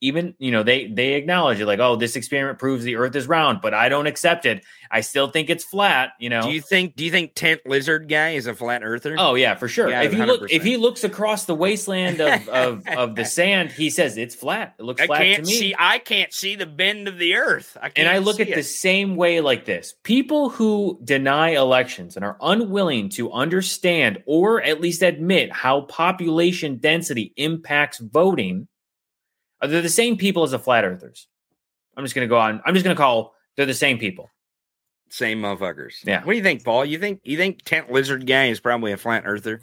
even you know they they acknowledge it like oh this experiment proves the earth is round but i don't accept it i still think it's flat you know Do you think do you think tent lizard guy is a flat earther? Oh yeah, for sure. Yeah, if you look, 100%. if he looks across the wasteland of, of of the sand, he says it's flat. It looks I flat to can't me. see. I can't see the bend of the earth. I can't and I look at it. the same way like this: people who deny elections and are unwilling to understand or at least admit how population density impacts voting, are they the same people as the flat earthers? I'm just going to go on. I'm just going to call they're the same people. same motherfuckers. Yeah. What do you think, Paul? You think you think tent lizard Gang is probably a flat earther?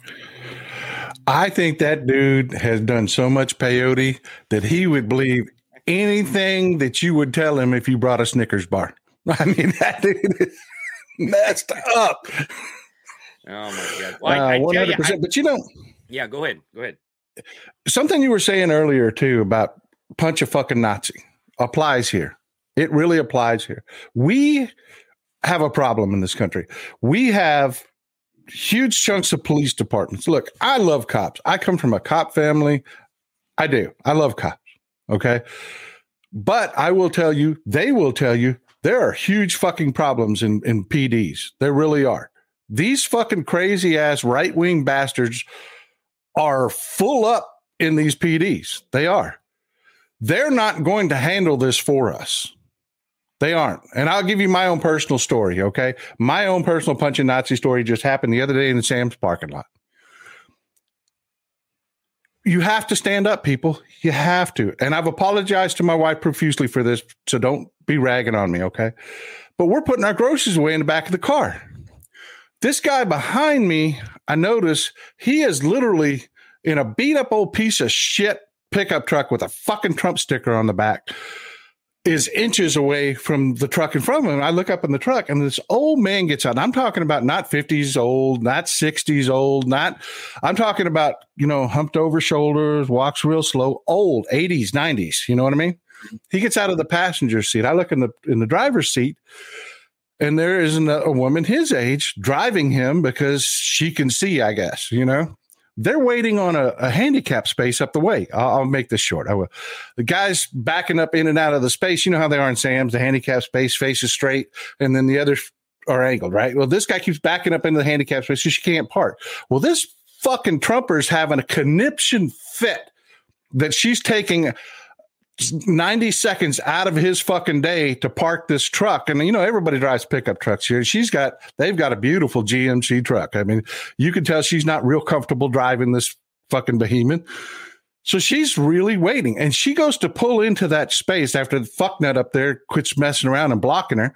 I think that dude has done so much peyote that he would believe anything that you would tell him if you brought a Snickers bar. I mean, that dude is messed up. Oh my god! Well, I- I Uh, tell you, 100%. I- but you know, yeah, go ahead. Go ahead. something you were saying earlier too about punch a fucking Nazi applies here. It really applies here. We have a problem in this country. We have huge chunks of police departments. Look, I love cops. I come from a cop family. I do. I love cops. Okay. But I will tell you, they will tell you, there are huge fucking problems in, in PDs. There really are. These fucking crazy ass right wing bastards are full up in these PDs. They are. They're not going to handle this for us. They aren't. And I'll give you my own personal story, okay? My own personal punching Nazi story just happened the other day in the Sam's parking lot. You have to stand up, people. You have to. And I've apologized to my wife profusely for this, so don't be ragging on me, okay? But we're putting our groceries away in the back of the car. This guy behind me, I notice he is literally in a beat up old piece of shit pickup truck with a fucking Trump sticker on the back is inches away from the truck in front of him. I look up in the truck and this old man gets out. I'm talking about not 50s old, not 60s old, not, I'm talking about, you know, humped over shoulders, walks real slow, old 80s, 90s. You know what I mean? He gets out of the passenger seat. I look in the, in the driver's seat and there a, a woman his age driving him because she can see, I guess, you know? They're waiting on a, a handicap space up the way. I'll, I'll make this short. I will. The guys backing up in and out of the space. You know how they are in Sam's. The handicap space faces straight, and then the others are angled. Right. Well, this guy keeps backing up into the handicap space, so she can't park. Well, this fucking Trumper's having a conniption fit that she's taking 90 seconds out of his fucking day to park this truck. And, you know, everybody drives pickup trucks here. She's got, they've got a beautiful GMC truck. I mean, you can tell she's not real comfortable driving this fucking behemoth. So she's really waiting. And she goes to pull into that space after the fucknut up there quits messing around and blocking her.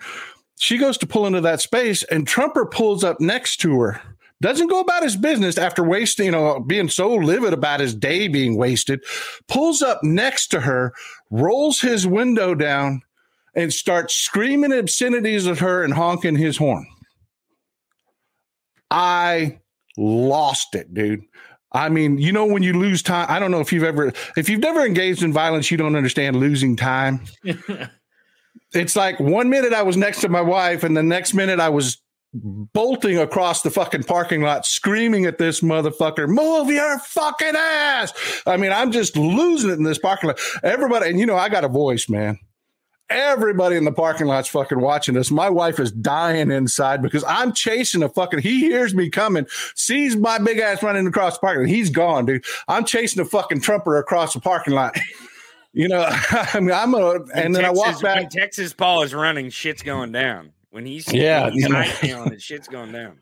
She goes to pull into that space and Trumper pulls up next to her doesn't go about his business after wasting, you know, being so livid about his day being wasted, pulls up next to her, rolls his window down, and starts screaming obscenities at her and honking his horn. I lost it, dude. I mean, you know, when you lose time, I don't know if you've ever, if you've never engaged in violence, you don't understand losing time. it's like one minute I was next to my wife, and the next minute I was bolting across the fucking parking lot, screaming at this motherfucker, move your fucking ass. I mean, I'm just losing it in this parking lot. Everybody, and you know, I got a voice, man. Everybody in the parking lot's fucking watching this. My wife is dying inside because I'm chasing a fucking. He hears me coming, sees my big ass running across the parking lot. He's gone, dude. I'm chasing a fucking trumper across the parking lot. You know, I mean, I'm a, and then I walk back. Texas Paul is running, shit's going down. When he's Yeah, when he's you know. hightailing it, shit's going down.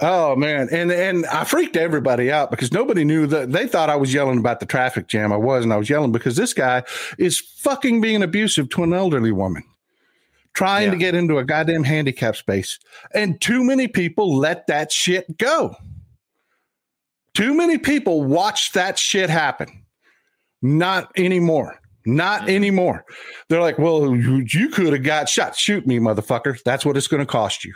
Oh man, and and I freaked everybody out because nobody knew that they thought I was yelling about the traffic jam. I was, and I was yelling because this guy is fucking being abusive to an elderly woman, trying to get into a goddamn handicap space, and too many people let that shit go. Too many people watched that shit happen. Not anymore. Not mm-hmm. anymore. They're like, well, you, you could have got shot. Shoot me, motherfucker. That's what it's going to cost you.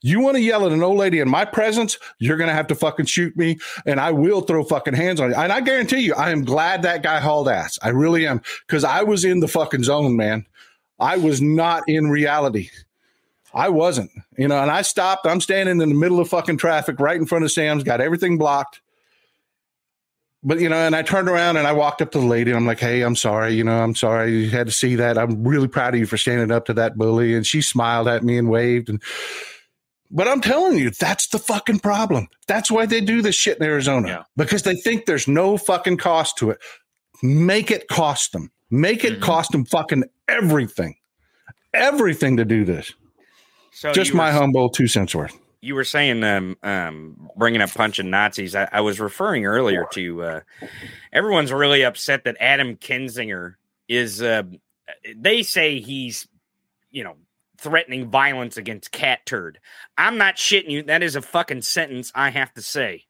You want to yell at an old lady in my presence, you're going to have to fucking shoot me, and I will throw fucking hands on you. And I guarantee you, I am glad that guy hauled ass. I really am, because I was in the fucking zone, man. I was not in reality. I wasn't, you know, and I stopped. I'm standing in the middle of fucking traffic right in front of Sam's, got everything blocked. But, you know, and I turned around and I walked up to the lady. And I'm like, hey, I'm sorry. You know, I'm sorry you had to see that. I'm really proud of you for standing up to that bully. And she smiled at me and waved. And, but I'm telling you, that's the fucking problem. That's why they do this shit in Arizona Yeah. because they think there's no fucking cost to it. Make it cost them. Make it Mhm. cost them fucking everything, everything to do this. So Just my were, humble two cents worth. You were saying um, um, bringing up punching Nazis. I, I was referring earlier to uh, everyone's really upset that Adam Kinzinger is. Uh, they say he's, you know, threatening violence against Catturd. I'm not shitting you. That is a fucking sentence I have to say.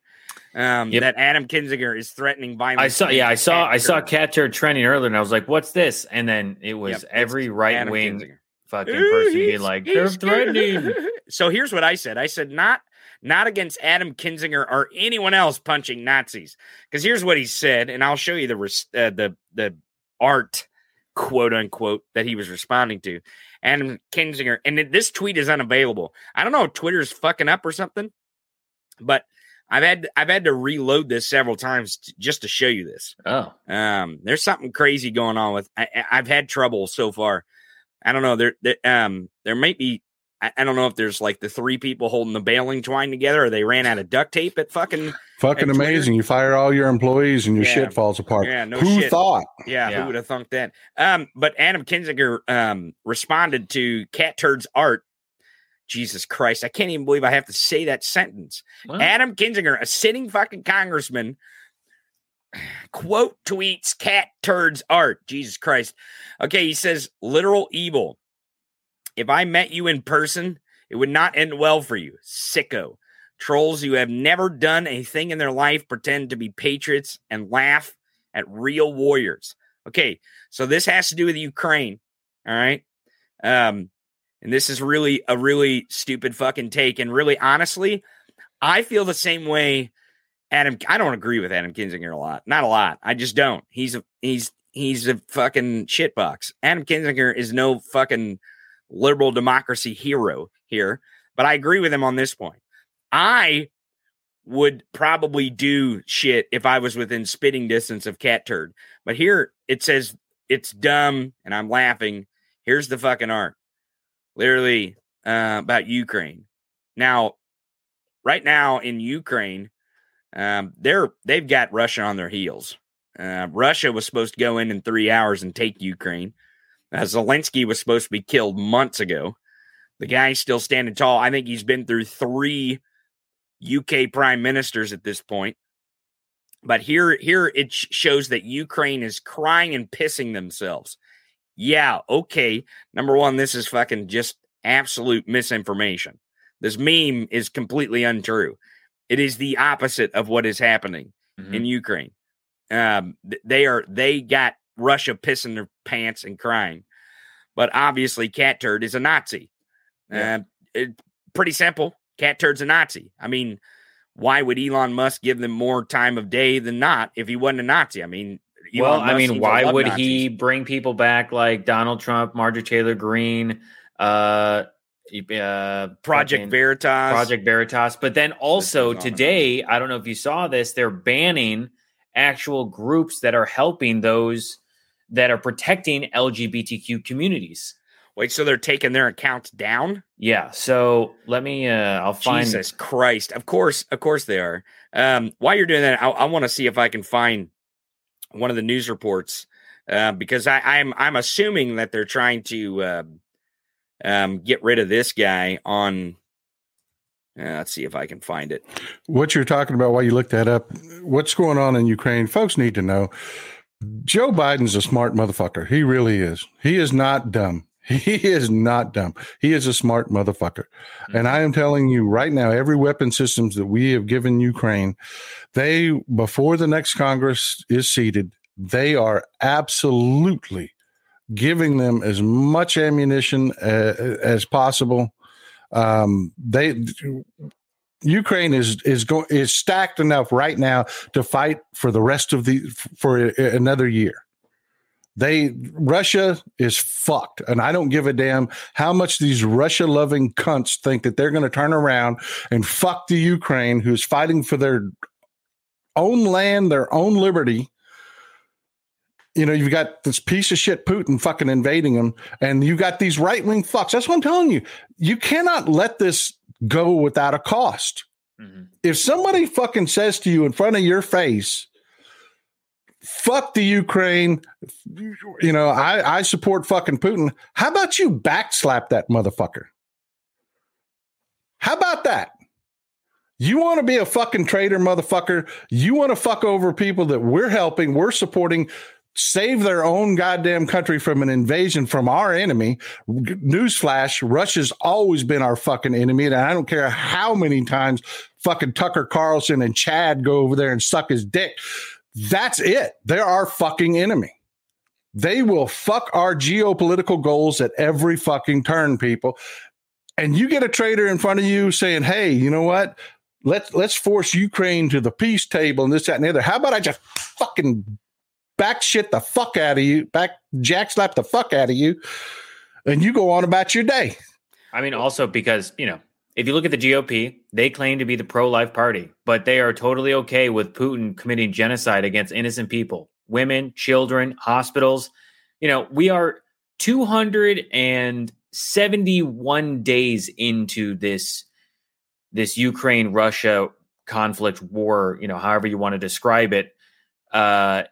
Um, Yep. That Adam Kinzinger is threatening violence. I saw, yeah, I saw, I saw Catturd trending earlier, and I was like, "What's this?" And then it was Yep, every right wing. Fucking Ooh, person being like, "They're threatening." So here's what I said. I said not not against Adam Kinzinger or anyone else punching Nazis. Because here's what he said, and I'll show you the res- uh, the the art quote unquote that he was responding to. Adam Kinzinger, and this tweet is unavailable. I don't know if Twitter's fucking up or something, but I've had I've had to reload this several times t- just to show you this. Oh, Um, there's something crazy going on with. I, I- I've had trouble so far. I don't know. There, there, um, there might be. I, I don't know if there's like the three people holding the baling twine together, or they ran out of duct tape at fucking. Fucking And Twitter- amazing. You fire all your employees and your Yeah. shit falls apart. Yeah, no Who shit. thought? Yeah, Yeah. who would have thunk that? Um, but Adam Kinzinger um responded to Catturd's art. Jesus Christ, I can't even believe I have to say that sentence. well, Adam Kinzinger, a sitting fucking congressman, quote tweets cat turds art. Jesus Christ. Okay, he says literal evil. If I met you in person, it would not end well for you. Sicko. Trolls who have never done a thing in their life pretend to be patriots and laugh at real warriors. Okay, so this has to do with Ukraine. All right. Um, and this is really a really stupid fucking take. And really, honestly, I feel the same way. Adam, I don't agree with Adam Kinzinger a lot. Not a lot. I just don't. He's a he's he's a fucking shitbox. Adam Kinzinger is no fucking liberal democracy hero here. But I agree with him on this point. I would probably do shit if I was within spitting distance of Catturd. But here it says it's dumb and I'm laughing. Here's the fucking art. Literally uh, about Ukraine. Now, right now in Ukraine, um, they're they've got Russia on their heels. Uh, Russia was supposed to go in in three hours and take Ukraine. Uh, Zelensky was supposed to be killed months ago. The guy's still standing tall. I think he's been through three UK prime ministers at this point. But here, here it sh- shows that Ukraine is crying and pissing themselves. Yeah, okay. Number one, this is fucking just absolute misinformation. This meme is completely untrue. It is the opposite of what is happening mhm. in Ukraine. Um, they are they got Russia pissing their pants and crying, but obviously, Catturd is a Nazi. Yeah. Uh, it, pretty simple. Catturd's a Nazi. I mean, why would Elon Musk give them more time of day than not if he wasn't a Nazi? I mean, Elon well, I mean, why would Nazis. he bring people back like Donald Trump, Marjorie Taylor Greene, uh, uh, Project fucking- Veritas? Project Veritas. But then also goes on and on. today, I don't know if you saw this, they're banning actual groups that are helping those that are protecting LGBTQ communities. Wait, so they're taking their accounts down? Yeah. So let me, uh, I'll find. Jesus Christ! Of course, of course they are. Um, while you're doing that, I, I want to see if I can find one of the news reports uh, because I, I'm I'm assuming that they're trying to uh, um, get rid of this guy on. Uh, let's see if I can find it. what you're talking about while you look that up what's going on in ukraine folks need to know. Joe biden's a smart motherfucker. He really is. He is not dumb. He is not dumb. He is a smart motherfucker. And i am telling you right now every weapon systems that we have given ukraine they before the next congress is seated they are absolutely giving them as much ammunition uh, as possible um, they Ukraine is is going is stacked enough right now to fight for the rest of the for another year. They Russia is fucked, and I don't give a damn how much these Russia loving cunts think that they're going to turn around and fuck the Ukraine, who's fighting for their own land, their own liberty. You know, you've got this piece of shit Putin fucking invading them, and you got these right wing fucks. That's what I'm telling you. You cannot let this go without a cost. Mhm. If somebody fucking says to you in front of your face, fuck the Ukraine, you know, I, I support fucking Putin, how about you backslap that motherfucker? How about that? You want to be a fucking traitor, motherfucker? You want to fuck over people that we're helping, we're supporting, save their own goddamn country from an invasion from our enemy. Newsflash: Russia's always been our fucking enemy, and I don't care how many times fucking Tucker Carlson and Chad go over there and suck his dick. That's it. They're our fucking enemy. They will fuck our geopolitical goals at every fucking turn, people. And you get a traitor in front of you saying, "Hey, you know what? Let's let's force Ukraine to the peace table and this, that, and the other. How about I just fucking back shit the fuck out of you, back jack slap the fuck out of you, and you go on about your day. I mean, also because, you know, if you look at the GOP, they claim to be the pro life party, but they are totally okay with Putin committing genocide against innocent people, women, children, hospitals. You know, we are 271 days into this this Ukraine Russia conflict war, you know, however you want to describe it. Uh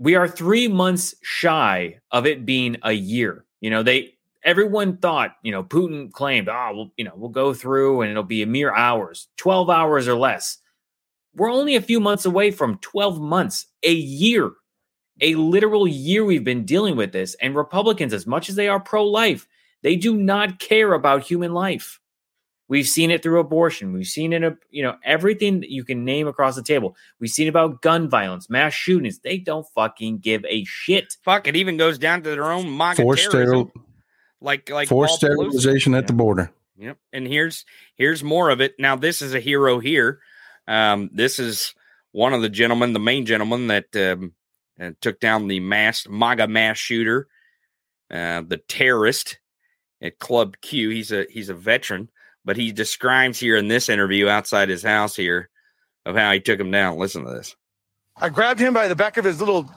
we are 3 months shy of it being a year. You know, they everyone thought, you know, Putin claimed, oh, well, you know, we'll go through and it'll be a mere hours, 12 hours or less. We're only a few months away from 12 months, a year, a literal year we've been dealing with this. And Republicans, as much as they are pro life, they do not care about human life. We've seen it through abortion. We've seen it, you know, everything that you can name across the table. We've seen about gun violence, mass shootings. They don't fucking give a shit. Fuck, it even goes down to their own MAGA Forced, terrorism. steril- like like forced sterilization at the border. Yep. And here's here's more of it. Now this is a hero here. Um, this is one of the gentlemen, the main gentleman that um, uh, took down the mass MAGA mass shooter, uh, the terrorist at Club Q. He's a he's a veteran, but he describes here in this interview outside his house here of how he took him down. Listen to this. I grabbed him by the back of his little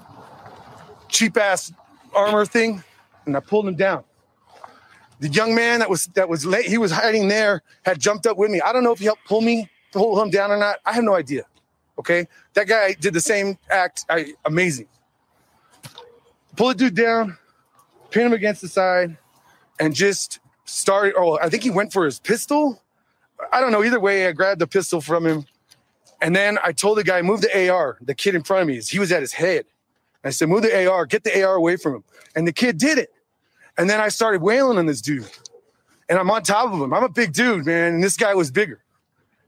cheap ass armor thing and I pulled him down. The young man that was that was late, he was hiding there, had jumped up with me. I don't know if he helped pull me to hold him down or not. I have no idea. Okay. That guy did the same act. I amazing. Pull the dude down, pin him against the side, and just started. Oh, I think he went for his pistol. I don't know. Either way, I grabbed the pistol from him. And then I told the guy, move the AR. The kid in front of me, he was at his head. I said, move the AR, get the AR away from him. And the kid did it. And then I started wailing on this dude. And I'm on top of him. I'm a big dude, man. And this guy was bigger.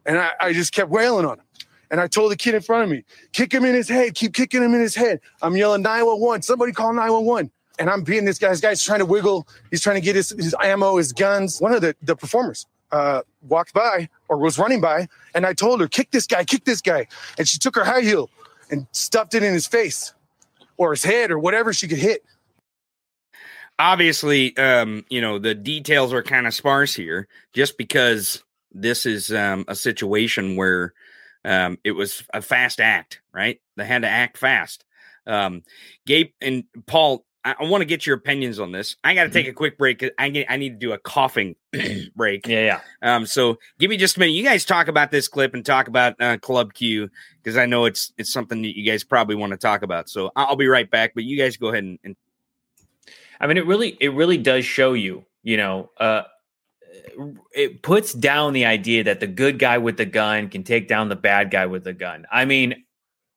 And I, I just kept wailing on him. And I told the kid in front of me, kick him in his head, keep kicking him in his head. I'm yelling 911. Somebody call 911. And I'm beating this guy. This guy's trying to wiggle. He's trying to get his, his ammo, his guns. One of the, the performers. uh, walked by or was running by, and I told her, "Kick this guy, kick this guy," and she took her high heel and stuffed it in his face or his head or whatever she could hit. Obviously, um, you know the details are kind of sparse here, just because this is um, a situation where um, it was a fast act, right? They had to act fast. Um, Gabe and Paul, I, I want to get your opinions on this. I got to take a quick break. I get, I need to do a coughing break. Yeah, yeah. Um, so give me just a minute. You guys talk about this clip and talk about uh, Club Q because I know it's it's something that you guys probably want to talk about. So I'll be right back. But you guys go ahead and, and I mean, it really, it really does show you, you know, uh, it puts down the idea that the good guy with the gun can take down the bad guy with the gun. I mean,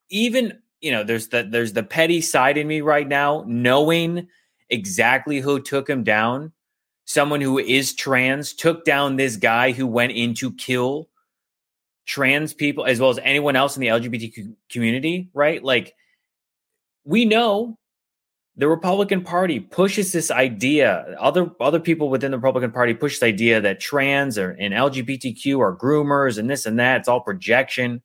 even you know, there's the there's the petty side in me right now, knowing exactly who took him down. Someone who is trans took down this guy who went in to kill trans people as well as anyone else in the LGBT community, right? Like we know the Republican Party pushes this idea. Other other people within the Republican Party push this idea that trans or and LGBTQ are groomers and this and that. It's all projection.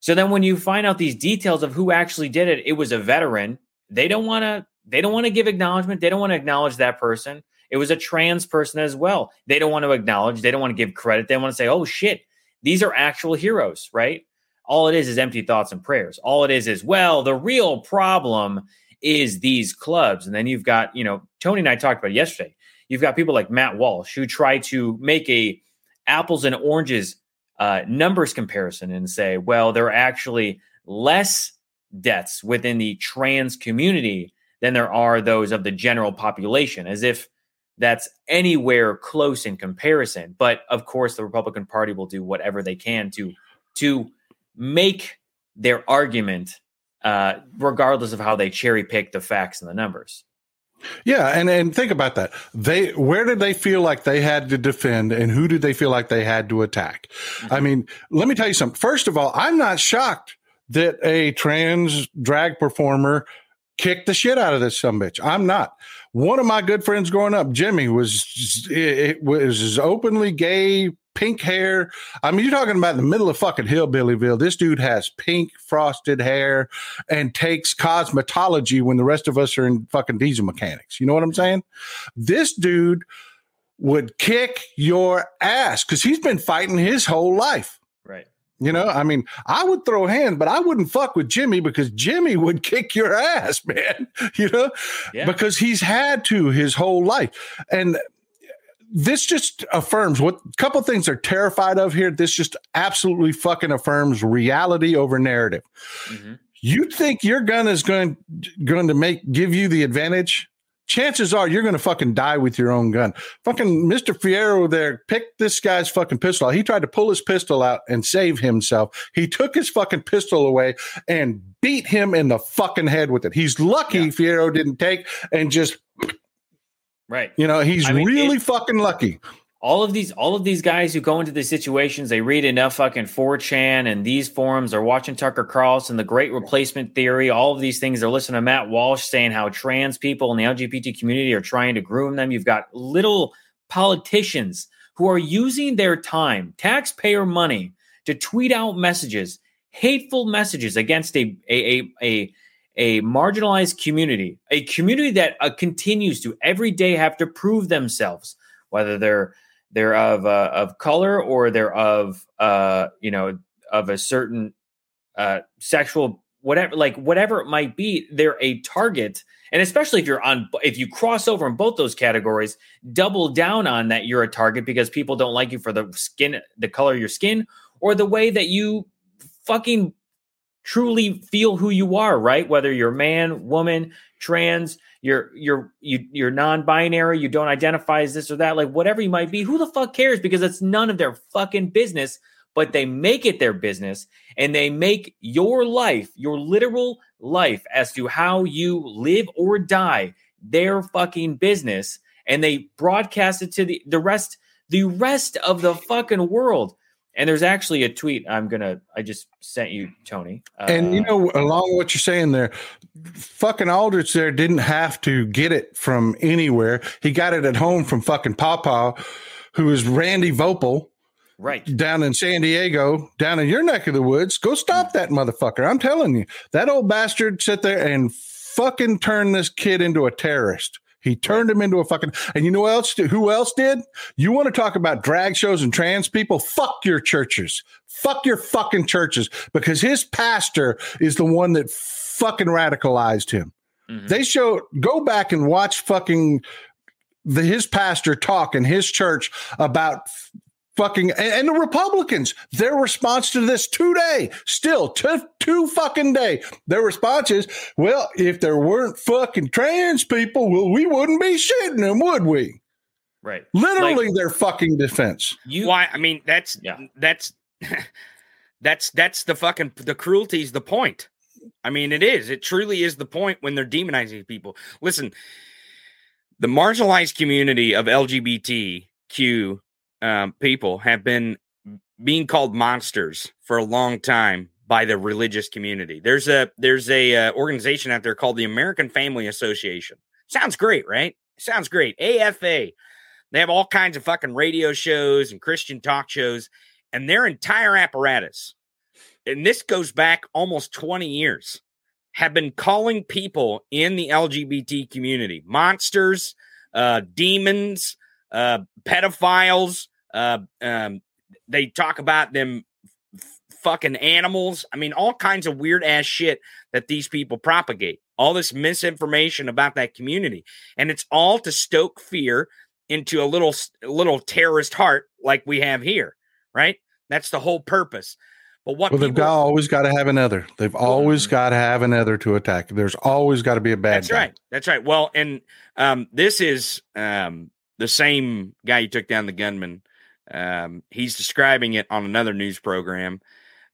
So then when you find out these details of who actually did it, it was a veteran. They don't want to they don't want to give acknowledgement. They don't want to acknowledge that person. It was a trans person as well. They don't want to acknowledge. They don't want to give credit. They want to say, "Oh shit, these are actual heroes," right? All it is is empty thoughts and prayers. All it is is, well, the real problem is these clubs. And then you've got, you know, Tony and I talked about it yesterday. You've got people like Matt Walsh who try to make a apples and oranges uh, numbers comparison and say, well, there are actually less deaths within the trans community than there are those of the general population, as if that's anywhere close in comparison. But of course, the Republican Party will do whatever they can to to make their argument uh, regardless of how they cherry pick the facts and the numbers. Yeah, and and think about that. They where did they feel like they had to defend, and who did they feel like they had to attack? I mm-hmm. mean, let me tell you something. First of all, I'm not shocked that a trans drag performer kicked the shit out of this some bitch. I'm not. One of my good friends growing up, Jimmy, was it was openly gay, pink hair. I mean, you're talking about the middle of fucking hillbillyville. This dude has pink frosted hair and takes cosmetology when the rest of us are in fucking diesel mechanics. You know what I'm saying? This dude would kick your ass because he's been fighting his whole life. Right. You know, I mean, I would throw hands, but I wouldn't fuck with Jimmy because Jimmy would kick your ass, man. You know, Yeah. because he's had to his whole life. And this just affirms what a couple things they're terrified of here. This just absolutely fucking affirms reality over narrative. Mhm. You think your gun is going going to make give you the advantage? Chances are you're going to fucking die with your own gun. Fucking Mr. Fierro there picked this guy's fucking pistol out. He tried to pull his pistol out and save himself. He took his fucking pistol away and beat him in the fucking head with it. He's lucky Fierro didn't take and just, Right. you know, he's I mean, really it- fucking lucky. all of these all of these guys who go into these situations they read enough fucking 4chan and these forums are watching tucker carlson the great replacement theory all of these things they're listening to matt walsh saying how trans people in the lgbt community are trying to groom them you've got little politicians who are using their time taxpayer money to tweet out messages hateful messages against a a a, a a marginalized community, a community that uh, continues to every day have to prove themselves, whether they're they're of uh, of color or they're of uh, you know of a certain uh, sexual whatever like whatever it might be they're a target. And especially if you're on if you cross over in both those categories double down on that you're a target because people don't like you for the skin the color of your skin or the way that you fucking truly feel who you are right? Whether you're man woman trans you're you're you, you're non-binary you don't identify as this or that like whatever you might be who the fuck cares? Because it's none of their fucking business but they make it their business and they make your life your literal life as to how you live or die their fucking business and they broadcast it to the the rest the rest of the fucking world and there's actually a tweet i'm gonna i just sent you tony And you Uh, know, along with what you're saying there, fucking Aldrich there didn't have to get it from anywhere. He got it at home from fucking Papa, who is Randy Voepel Right. down in San Diego, down in your neck of the woods. Go stop that motherfucker. I'm telling you, that old bastard sit there and fucking turn this kid into a terrorist. He turned him into a fucking. And you know what else? Who else did? You want to talk about drag shows and trans people? Fuck your churches. Fuck your fucking churches because his pastor is the one that fucking radicalized him. Mhm. They show. Go back and watch fucking the his pastor talk in his church about fucking and, and the Republicans, their response to this today, still to two fucking day, their response is, well, if there weren't fucking trans people, well, we wouldn't be shitting them, would we? Right. Literally their fucking defense. You Why? I mean, that's Yeah. that's that's that's the fucking the cruelty is the point. I mean, it is. It truly is the point when they're demonizing people. Listen, the marginalized community of LGBTQ um, people have been being called monsters for a long time by the religious community. There's a there's a uh, organization out there called the American Family Association. Sounds great, right? Sounds great. AFA. They have all kinds of fucking radio shows and Christian talk shows, and their entire apparatus, and this goes back almost 20 years, have been calling people in the LGBT community monsters, uh, demons, uh, pedophiles. Uh, um, they talk about them f- fucking animals. I mean, all kinds of weird ass shit that these people propagate. All this misinformation about that community, and it's all to stoke fear into a little little terrorist heart like we have here, right? That's the whole purpose. But what Well, they've got, always got to have another. They've always got to have another to attack. There's always got to be a bad That's guy. right. That's right. Well, and um, this is um, the same guy who took down the gunman. Um, he's describing it on another news program.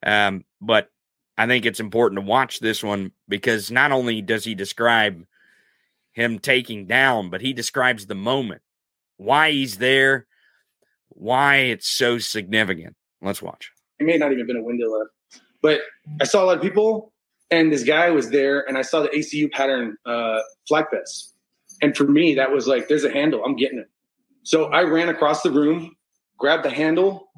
Um, but I think it's important to watch this one because not only does he describe him taking down, but he describes the moment, why he's there, why it's so significant. Let's watch. it may not even been a window left. But I saw a lot of people, and this guy was there, and I saw the ACU pattern uh, flag vest. And for me, that was like, there's a handle, I'm getting it. So I ran across the room, grabbed the handle,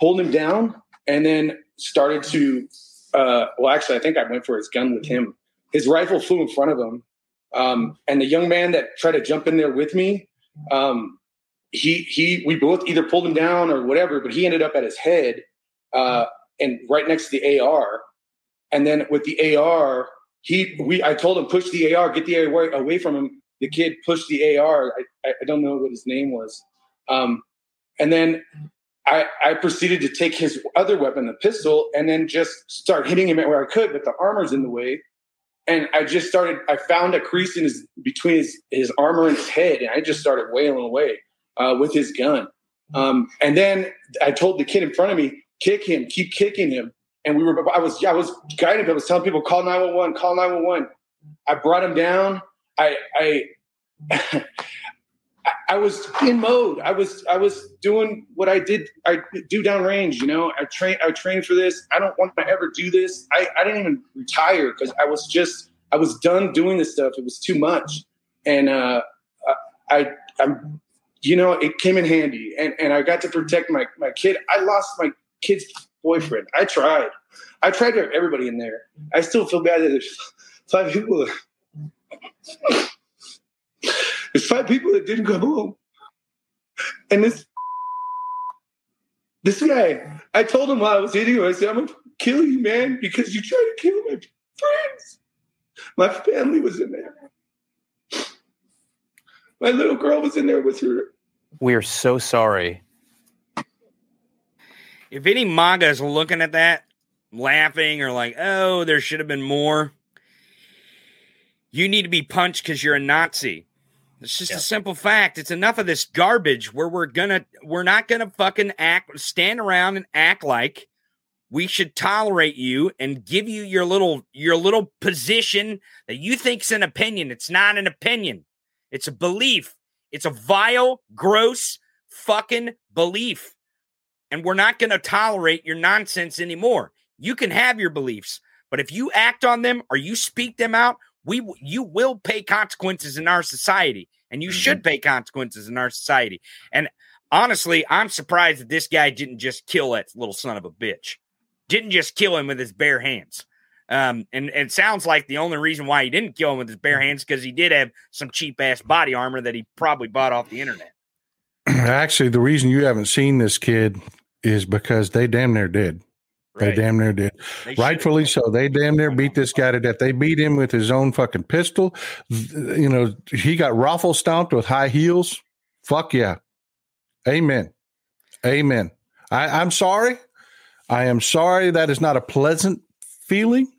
pulled him down, and then started to. Uh, well, actually, I think I went for his gun with him. His rifle flew in front of him, um, and the young man that tried to jump in there with me, um, he he, we both either pulled him down or whatever, but he ended up at his head uh, and right next to the AR. And then with the AR, he we I told him push the AR, get the AR away from him. The kid pushed the AR. I, I don't know what his name was. Um, and then I, I proceeded to take his other weapon, the pistol, and then just start hitting him where I could, but the armor's in the way. And I just started. I found a crease in his between his, his armor and his head, and I just started wailing away uh, with his gun. Um, and then I told the kid in front of me, kick him, keep kicking him. And we were, I was, I was guiding him. I was telling people, call 911, call 911. I brought him down. I, I, I was in mode. I was, I was doing what I did. I do downrange, you know, I train, I trained for this. I don't want to ever do this. I, I didn't even retire because I was just, I was done doing this stuff. It was too much. And, uh, I, I'm, you know, it came in handy and, and I got to protect my, my kid. I lost my kid's boyfriend. I tried. I tried to have everybody in there. I still feel bad that there's five people. That, there's five people that didn't come home. And this this guy, I told him while I was eating him, I said, I'm gonna kill you, man, because you tried to kill my friends. My family was in there. My little girl was in there with her We are so sorry. If any MAGA is looking at that, laughing or like, oh, there should have been more, you need to be punched because you're a Nazi. It's just a simple fact. It's enough of this garbage where we're gonna we're not gonna fucking act stand around and act like we should tolerate you and give you your little your little position that you think's an opinion. It's not an opinion. It's a belief. It's a vile, gross fucking belief. And we're not going to tolerate your nonsense anymore. You can have your beliefs, but if you act on them or you speak them out, we you will pay consequences in our society, and you should pay consequences in our society. And honestly, I'm surprised that this guy didn't just kill that little son of a bitch. Didn't just kill him with his bare hands. Um, and, and it sounds like the only reason why he didn't kill him with his bare hands because he did have some cheap ass body armor that he probably bought off the internet. Actually, the reason you haven't seen this kid is because they damn near did. They Right. damn near did. They Rightfully so. They damn near beat this guy to death. They beat him with his own fucking pistol. You know, he got raffle stomped with high heels. Fuck yeah. Amen. Amen. I, I'm sorry. I am sorry. That is not a pleasant feeling.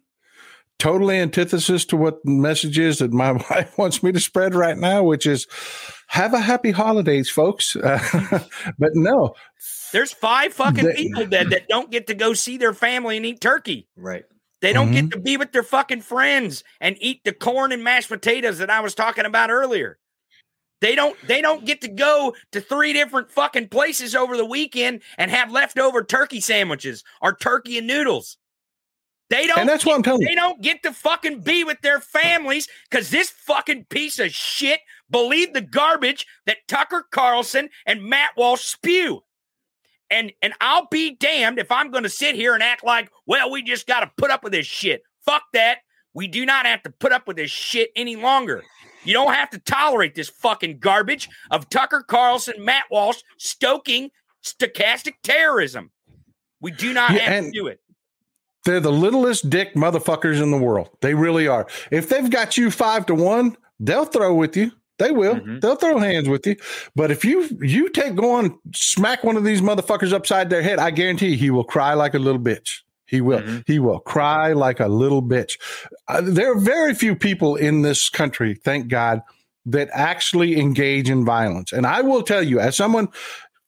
Totally antithesis to what the message is that my wife wants me to spread right now, which is have a happy holidays, folks. but no, There's five fucking They- people dead that don't get to go see their family and eat turkey. Right. They don't Mm-hmm. get to be with their fucking friends and eat the corn and mashed potatoes that I was talking about earlier. They don't they don't get to go to three different fucking places over the weekend and have leftover turkey sandwiches or turkey and noodles. They don't And that's what I'm telling you. They don't get to fucking be with their families because this fucking piece of shit believed the garbage that Tucker Carlson and Matt Walsh spew. And and I'll be damned if I'm going to sit here and act like, well, we just got to put up with this shit. Fuck that. We do not have to put up with this shit any longer. You don't have to tolerate this fucking garbage of Tucker Carlson, Matt Walsh stoking stochastic terrorism. We do not Yeah, have and- to do it. They're the littlest dick motherfuckers in the world. They really are. If they've got you five to one, they'll throw with you. They will. Mhm. They'll throw hands with you. But if you you take go on smack one of these motherfuckers upside their head, I guarantee he will cry like a little bitch. He will. Mhm. He will cry like a little bitch. Uh, there are very few people in this country, thank God, that actually engage in violence. And I will tell you, as someone,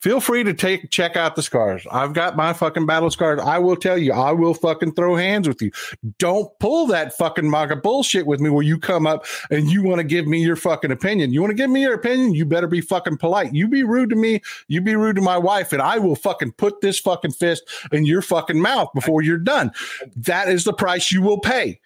feel free to take check out the scars. I've got my fucking battle scars. I will tell you, I will fucking throw hands with you. Don't pull that fucking MAGA bullshit with me where you come up and you want to give me your fucking opinion. You want to give me your opinion? You better be fucking polite. You be rude to me, you be rude to my wife, and I will fucking put this fucking fist in your fucking mouth before you're done. That is the price you will pay.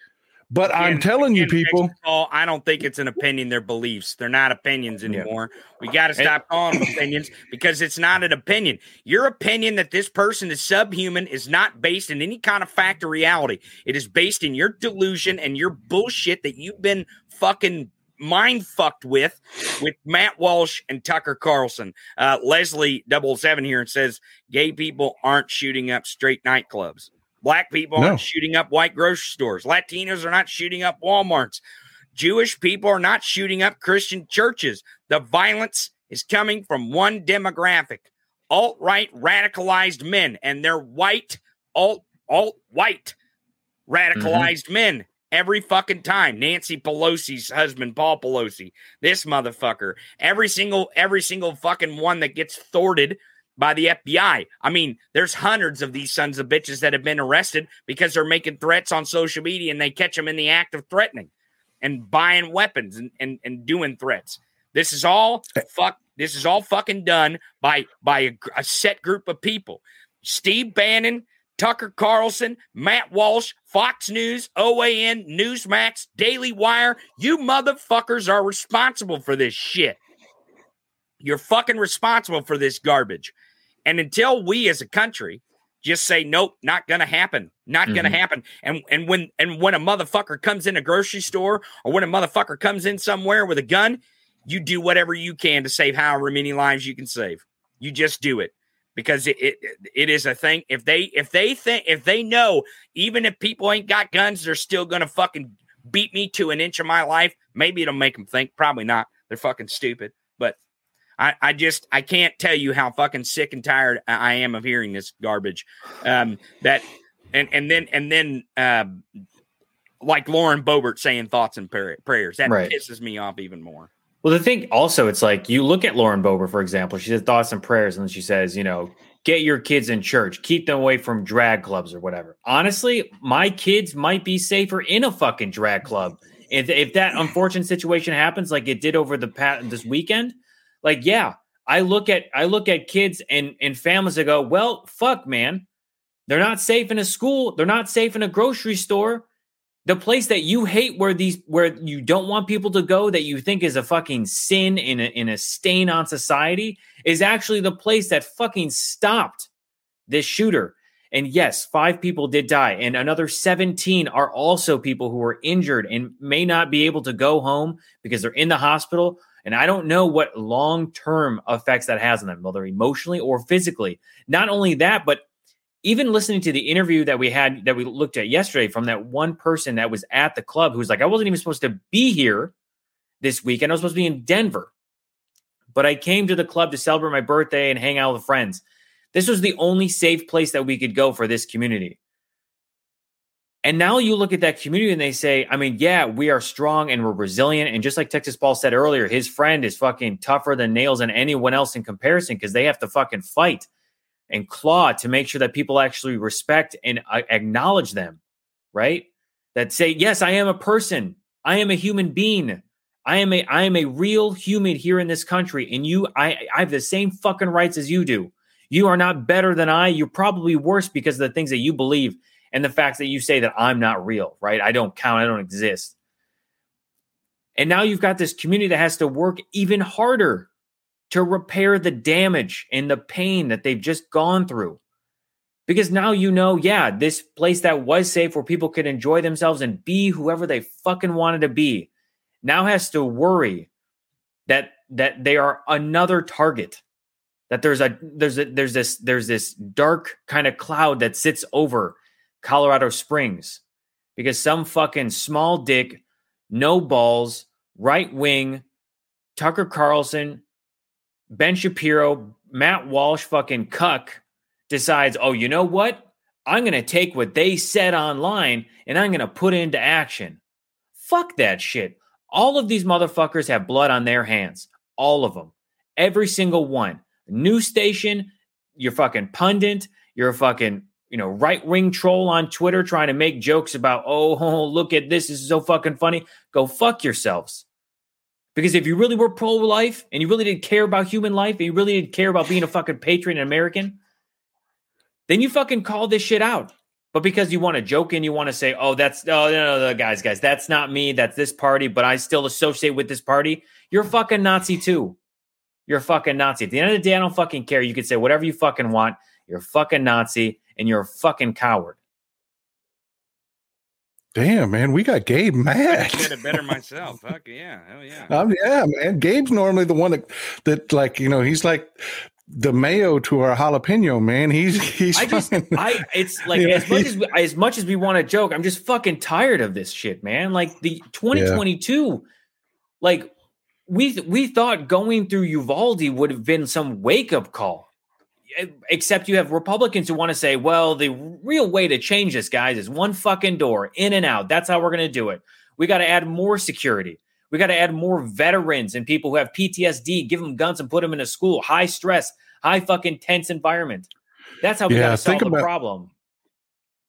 But I'm Again- telling you, people, call, I don't think it's an opinion. They're beliefs. They're not opinions anymore. We got to stop calling them opinions because it's not an opinion. Your opinion that this person is subhuman is not based in any kind of fact or reality. It is based in your delusion and your bullshit that you've been fucking mind fucked with with Matt Walsh and Tucker Carlson. Uh, Leslie double seven here and says gay people aren't shooting up straight nightclubs. Black people No. aren't shooting up white grocery stores. Latinos are not shooting up Walmarts. Jewish people are not shooting up Christian churches. The violence is coming from one demographic alt right radicalized men, and they're white, alt alt white radicalized mm-hmm. men every fucking time. Nancy Pelosi's husband, Paul Pelosi, this motherfucker, every single every single fucking one that gets thwarted by the FBI. I mean, there's hundreds of these sons of bitches that have been arrested because they're making threats on social media and they catch them in the act of threatening and buying weapons and, and, and doing threats. This is all eh. fuck. This is all fucking done by by a, a set group of people. Steve Bannon, Tucker Carlson, Matt Walsh, Fox News, OAN, Newsmax, Daily Wire. You motherfuckers are responsible for this shit. You're fucking responsible for this garbage. And until we as a country just say nope, not gonna happen, not gonna Mhm. happen. And and when and when a motherfucker comes in a grocery store or when a motherfucker comes in somewhere with a gun, you do whatever you can to save however many lives you can save. You just do it because it, it it is a thing. If they if they think if they know even if people ain't got guns, they're still gonna fucking beat me to an inch of my life. Maybe it'll make them think. Probably not. They're fucking stupid. I, I just I can't tell you how fucking sick and tired I am of hearing this garbage. Um, that and and then and then um, like Lauren Boebert saying thoughts and prayer, prayers that Right. pisses me off even more. Well, the thing also, it's like you look at Lauren Bober, for example. She says thoughts and prayers, and then she says, you know, get your kids in church, keep them away from drag clubs or whatever. Honestly, my kids might be safer in a fucking drag club. If, if that unfortunate situation happens, like it did over the past this weekend, like yeah, I look at I look at kids and and families that go, well, fuck, man, they're not safe in a school, they're not safe in a grocery store. The place that you hate where these where you don't want people to go that you think is a fucking sin in a, in a stain on society is actually the place that fucking stopped this shooter. And yes, five people did die, and another 17 are also people who were injured and may not be able to go home because they're in the hospital. And I don't know what long term effects that has on them, whether emotionally or physically. Not only that, but even listening to the interview that we had that we looked at yesterday from that one person that was at the club who's like, I wasn't even supposed to be here this weekend. I was supposed to be in Denver, but I came to the club to celebrate my birthday and hang out with friends. This was the only safe place that we could go for this community. And now you look at that community and they say, I mean, yeah, we are strong and we're resilient. And just like Texas Paul said earlier, his friend is fucking tougher than nails and anyone else in comparison because they have to fucking fight and claw to make sure that people actually respect and uh, acknowledge them, right? That say, yes, I am a person. I am a human being. I am a I am a real human here in this country, and you, I, I have the same fucking rights as you do. You are not better than I. You're probably worse because of the things that you believe and the fact that you say that I'm not real, right? I don't count. I don't exist. And now you've got this community that has to work even harder to repair the damage and the pain that they've just gone through. Because now you know, yeah, this place that was safe where people could enjoy themselves and be whoever they fucking wanted to be now has to worry that that they are another target that there's a there's a there's this there's this dark kind of cloud that sits over Colorado Springs because some fucking small dick, no balls, right wing, Tucker Carlson, Ben Shapiro, Matt Walsh, fucking cuck decides, oh, you know what? I'm going to take what they said online and I'm going to put into action. Fuck that shit. All of these motherfuckers have blood on their hands. All of them. Every single one. News station, you're fucking pundit, you're a fucking, you know, right wing troll on Twitter trying to make jokes about, oh, oh, look at this. This is so fucking funny. Go fuck yourselves. Because if you really were pro life and you really didn't care about human life and you really didn't care about being a fucking patriot and American, then you fucking call this shit out. But because you want to joke and you want to say, oh, that's, oh, no, no, no, guys, guys, that's not me. That's this party, but I still associate with this party. You're fucking Nazi too. You're fucking Nazi. At the end of the day, I don't fucking care. You can say whatever you fucking want. You're fucking Nazi and you're a fucking coward. Damn, man, we got Gabe mad. I said it better myself. Fuck yeah, hell yeah. Um, yeah, man. Gabe's normally the one that that like you know he's like the mayo to our jalapeno man. He's he's. I just I it's like as much as we, as much as we want to joke, I'm just fucking tired of this shit, man. Like the 2022, yeah. like we we thought going through Uvalde would have been some wake up call except you have Republicans who want to say, well, the real way to change this, guys, is one fucking door in and out. That's how we're going to do it. We got to add more security. We got to add more veterans and people who have PTSD, give them guns and put them in a school, high stress, high fucking tense environment. That's how we yeah, got to solve the problem.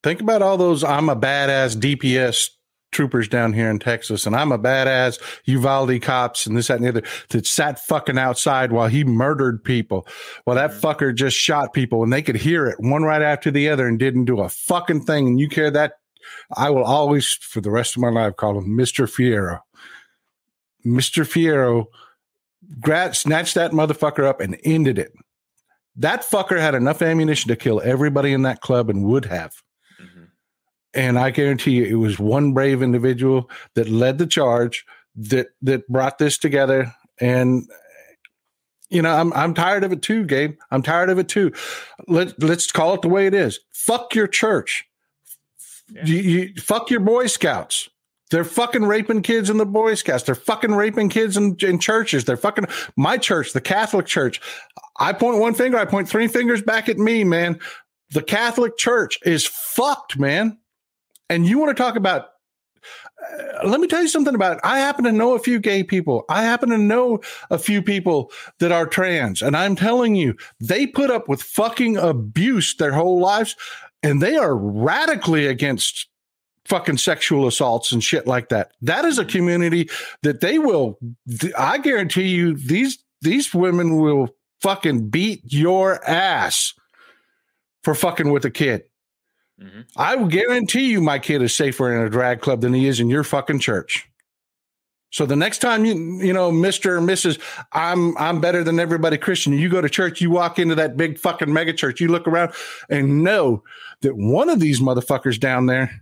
Think about all those I'm a badass DPS troopers down here in Texas, and I'm a badass Uvalde cops and this, that, and the other that sat fucking outside while he murdered people. Well, that fucker just shot people and they could hear it one right after the other and didn't do a fucking thing. And you care that I will always, for the rest of my life, call him Mr. Fierro. Mr. Fierro grad, snatched that motherfucker up and ended it. That fucker had enough ammunition to kill everybody in that club and would have. And I guarantee you, it was one brave individual that led the charge that that brought this together. And you know, I'm I'm tired of it too, Gabe. I'm tired of it too. Let let's call it the way it is. Fuck your church. Yeah. You, you, fuck your Boy Scouts. They're fucking raping kids in the Boy Scouts. They're fucking raping kids in, in churches. They're fucking my church, the Catholic Church. I point one finger, I point three fingers back at me, man. The Catholic Church is fucked, man. And you want to talk about uh, let me tell you something about it. I happen to know a few gay people. I happen to know a few people that are trans. And I'm telling you, they put up with fucking abuse their whole lives and they are radically against fucking sexual assaults and shit like that. That is a community that they will I guarantee you these these women will fucking beat your ass for fucking with a kid. Mm-hmm. I will guarantee you my kid is safer in a drag club than he is in your fucking church. So the next time you you know, Mr. and Mrs. I'm I'm better than everybody Christian. You go to church, you walk into that big fucking mega church, you look around and know that one of these motherfuckers down there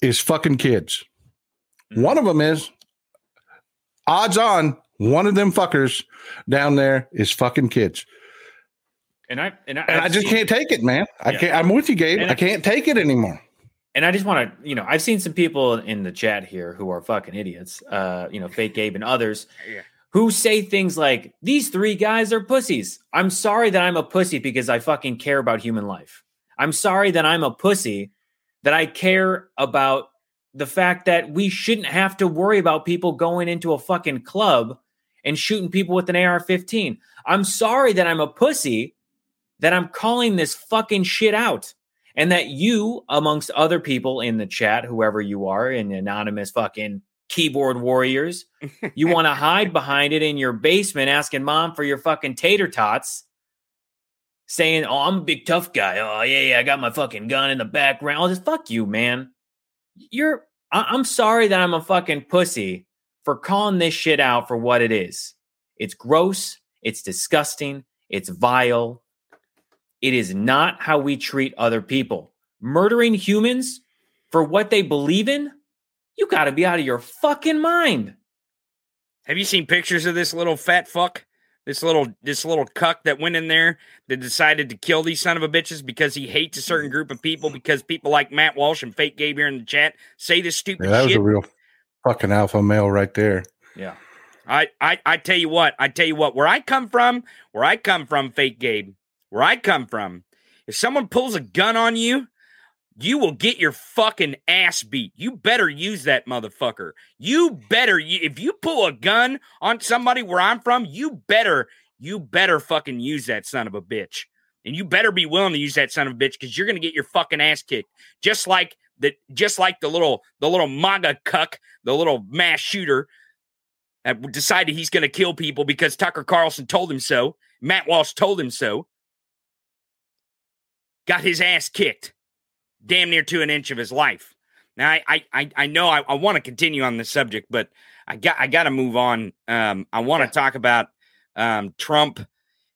is fucking kids. One of them is odds on one of them fuckers down there is fucking kids. And I and I, And I just seen- can't take it, man. I Yeah. can't I'm with you, Gabe. And I can't take it anymore. and I just want to, you know, I've seen some people in the chat here who are fucking idiots, uh, you know, fake Gabe and others Yeah. who say things like, these three guys are pussies. I'm sorry that I'm a pussy because I fucking care about human life. I'm sorry that I'm a pussy that I care about the fact that we shouldn't have to worry about people going into a fucking club and shooting people with an AR 15. I'm sorry that I'm a pussy that I'm calling this fucking shit out and that you, amongst other people in the chat, whoever you are, in anonymous fucking keyboard warriors, you want to hide behind it in your basement asking mom for your fucking tater tots, saying, Oh, I'm a big tough guy. Oh, yeah, yeah, I got my fucking gun in the background. I'll just fuck you, man. You're, I- I'm sorry that I'm a fucking pussy for calling this shit out for what it is. It's gross, it's disgusting, it's vile, it is not how we treat other people. Murdering humans for what they believe in? You got to be out of your fucking mind. Have you seen pictures of this little fat fuck? This little this little cuck that went in there that decided to kill these son of a bitches because he hates a certain group of people because people like Matt Walsh and Fake Gabe here in the chat say this stupid Yeah, that was shit. a real fucking alpha male right there. Yeah. I, I I tell you what, I tell you what, where I come from, where I come from, fake Gabe, where I come from, if someone pulls a gun on you, you will get your fucking ass beat. You better use that motherfucker. You better if you pull a gun on somebody where I'm from, you better you better fucking use that son of a bitch. And you better be willing to use that son of a bitch because you're gonna get your fucking ass kicked. Just like the just like the little the little MAGA cuck, the little mass shooter that decided he's going to kill people because Tucker Carlson told him so. Matt Walsh told him so. Got his ass kicked, damn near to an inch of his life. Now I I I, know I, I want to continue on this subject, but I got I got to move on. Um, I want to talk about um, Trump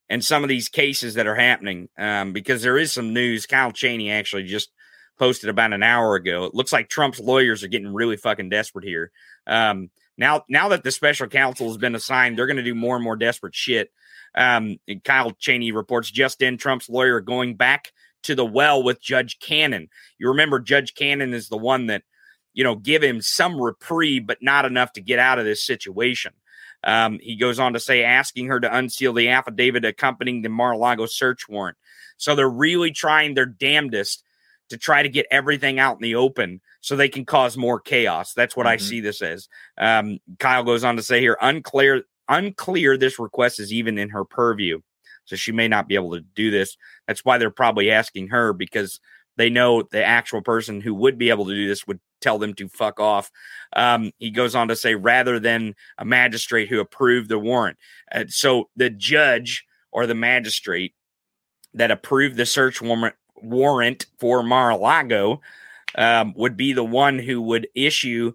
and some of these cases that are happening um, because there is some news. Kyle Cheney actually just posted about an hour ago. It looks like Trump's lawyers are getting really fucking desperate here. Um, now, now that the special counsel has been assigned, they're going to do more and more desperate shit. Um, and Kyle Cheney reports just in Trump's lawyer going back to the well with Judge Cannon. You remember Judge Cannon is the one that, you know, give him some reprieve, but not enough to get out of this situation. Um, he goes on to say, asking her to unseal the affidavit accompanying the Mar-a-Lago search warrant. So they're really trying their damnedest to try to get everything out in the open so they can cause more chaos. That's what I Mhm. see this as. Um, Kyle goes on to say here, unclear, unclear. This request is even in her purview, so she may not be able to do this. That's why they're probably asking her because they know the actual person who would be able to do this would tell them to fuck off. Um, he goes on to say, rather than a magistrate who approved the warrant. Uh, so the judge or the magistrate that approved the search warrant warrant for Mar-a-Lago um, would be the one who would issue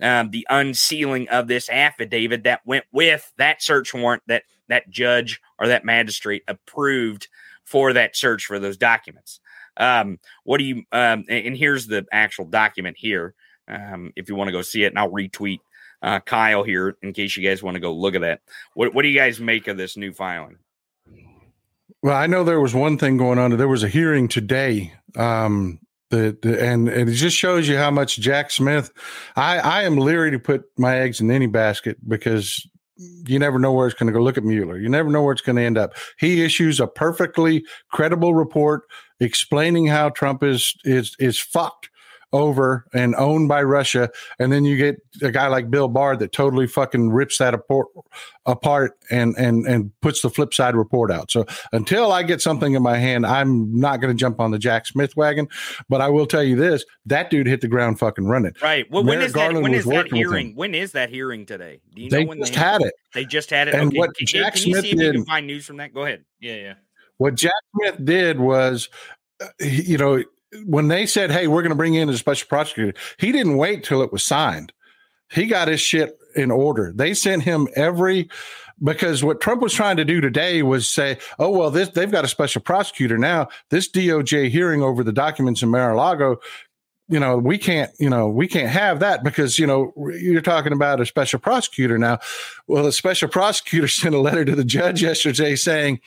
um, the unsealing of this affidavit that went with that search warrant that that judge or that magistrate approved for that search for those documents. Um, what do you? Um, and, here's the actual document here. Um, if you want to go see it, and I'll retweet uh, Kyle here in case you guys want to go look at that. What What do you guys make of this new filing? Well, I know there was one thing going on. There was a hearing today. Um, the, the and, and it just shows you how much Jack Smith. I I am leery to put my eggs in any basket because you never know where it's going to go. Look at Mueller. You never know where it's going to end up. He issues a perfectly credible report explaining how Trump is is is fucked over and owned by Russia, and then you get a guy like Bill Barr that totally fucking rips that apart, apart and and and puts the flip side report out. So until I get something in my hand, I'm not going to jump on the Jack Smith wagon. But I will tell you this: that dude hit the ground fucking running. Right. Well, when Merrick is that? Garland When was that hearing? When is that hearing today? Do you They know when just they had it. They just had it. And okay. what can, Jack can you Smith see if you can did- find news from that? Go ahead. Yeah, yeah. What Jack Smith did was, uh, he- you know, when they said, "Hey, we're going to bring in a special prosecutor," he didn't wait till it was signed. He got his shit in order. They sent him every because what Trump was trying to do today was say, "Oh well, this they've got a special prosecutor now. This DOJ hearing over the documents in Mar-a-Lago you know we can't you know we can't have that because you know you're talking about a special prosecutor now well the special prosecutor sent a letter to the judge yesterday saying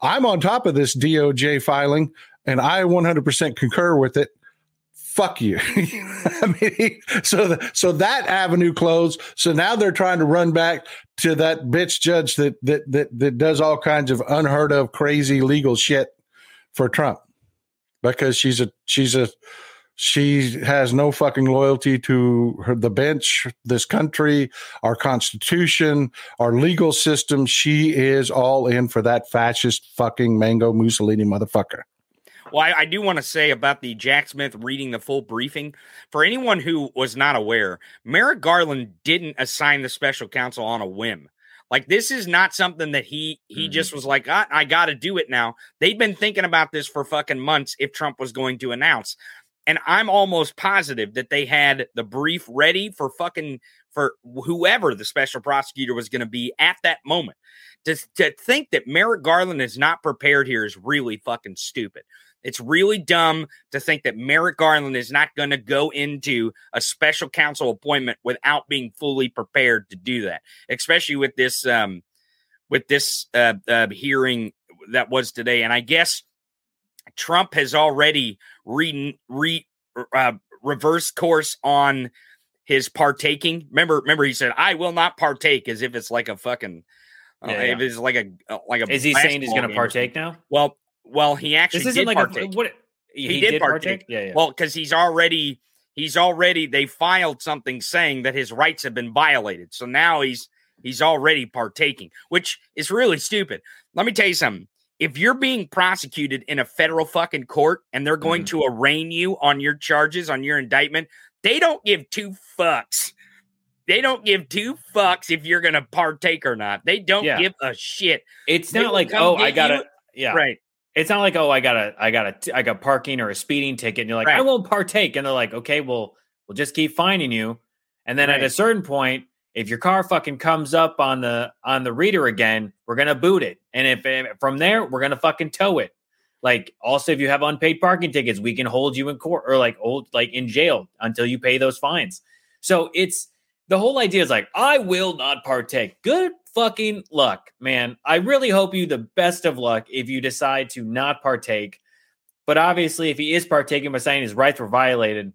i'm on top of this doj filing and i 100% concur with it fuck you i mean so the, so that avenue closed so now they're trying to run back to that bitch judge that that that, that does all kinds of unheard of crazy legal shit for trump because she's a she's a she has no fucking loyalty to her, the bench, this country, our constitution, our legal system. She is all in for that fascist fucking Mango Mussolini motherfucker. Well, I, I do want to say about the Jack Smith reading the full briefing. For anyone who was not aware, Merrick Garland didn't assign the special counsel on a whim. Like this is not something that he he mm-hmm. just was like, I, I got to do it now. They've been thinking about this for fucking months. If Trump was going to announce, and I'm almost positive that they had the brief ready for fucking for whoever the special prosecutor was going to be at that moment. To, to think that Merrick Garland is not prepared here is really fucking stupid. It's really dumb to think that Merrick Garland is not going to go into a special counsel appointment without being fully prepared to do that, especially with this um, with this uh, uh, hearing that was today. And I guess Trump has already re, re uh, reverse course on his partaking. Remember, remember, he said, "I will not partake," as if it's like a fucking, uh, yeah, if it's like a uh, like a. Is he saying he's going to partake now? Well, well, he actually this isn't like partake. A, what he, he did, did partake. partake. Yeah, yeah. Well, because he's already he's already they filed something saying that his rights have been violated. So now he's he's already partaking, which is really stupid. Let me tell you something if you're being prosecuted in a federal fucking court and they're going mm-hmm. to arraign you on your charges, on your indictment, they don't give two fucks. They don't give two fucks if you're going to partake or not. They don't yeah. give a shit. It's they not like, oh, I got to, yeah. Right. It's not like, oh, I got a, I got a, I got parking or a speeding ticket. And you're like, right. I won't partake. And they're like, okay, well, we'll just keep finding you. And then right. at a certain point, if your car fucking comes up on the on the reader again, we're gonna boot it, and if, if from there we're gonna fucking tow it. Like also, if you have unpaid parking tickets, we can hold you in court or like old like in jail until you pay those fines. So it's the whole idea is like I will not partake. Good fucking luck, man. I really hope you the best of luck if you decide to not partake. But obviously, if he is partaking by saying his rights were violated,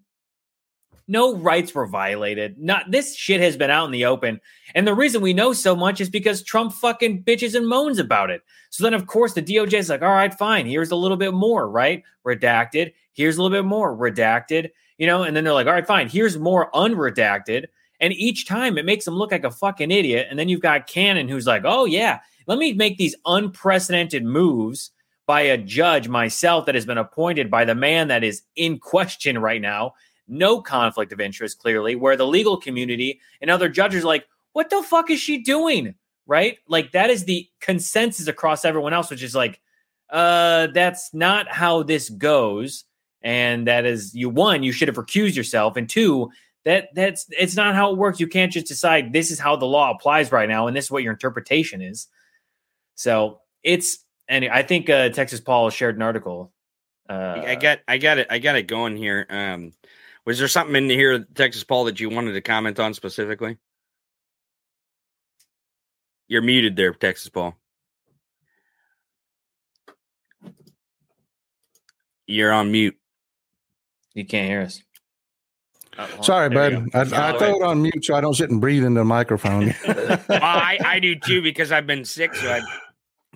no rights were violated. Not this shit has been out in the open. And the reason we know so much is because Trump fucking bitches and moans about it. So then, of course, the DOJ is like, all right, fine. Here's a little bit more, right? Redacted. Here's a little bit more redacted, you know? And then they're like, all right, fine. Here's more unredacted. And each time it makes him look like a fucking idiot. And then you've got Cannon who's like, oh, yeah, let me make these unprecedented moves by a judge myself that has been appointed by the man that is in question right now no conflict of interest, clearly, where the legal community and other judges are like, what the fuck is she doing? Right? Like that is the consensus across everyone else, which is like, uh, that's not how this goes. And that is you one, you should have recused yourself. And two, that that's it's not how it works. You can't just decide this is how the law applies right now, and this is what your interpretation is. So it's and I think uh, Texas Paul shared an article. Uh, I got I got it I got it going here. Um, was there something in here, Texas Paul, that you wanted to comment on specifically? You're muted there, Texas Paul. You're on mute. You can't hear us. Sorry, bud. I, I throw it on mute so I don't sit and breathe into the microphone. well, I, I do too because I've been sick, so I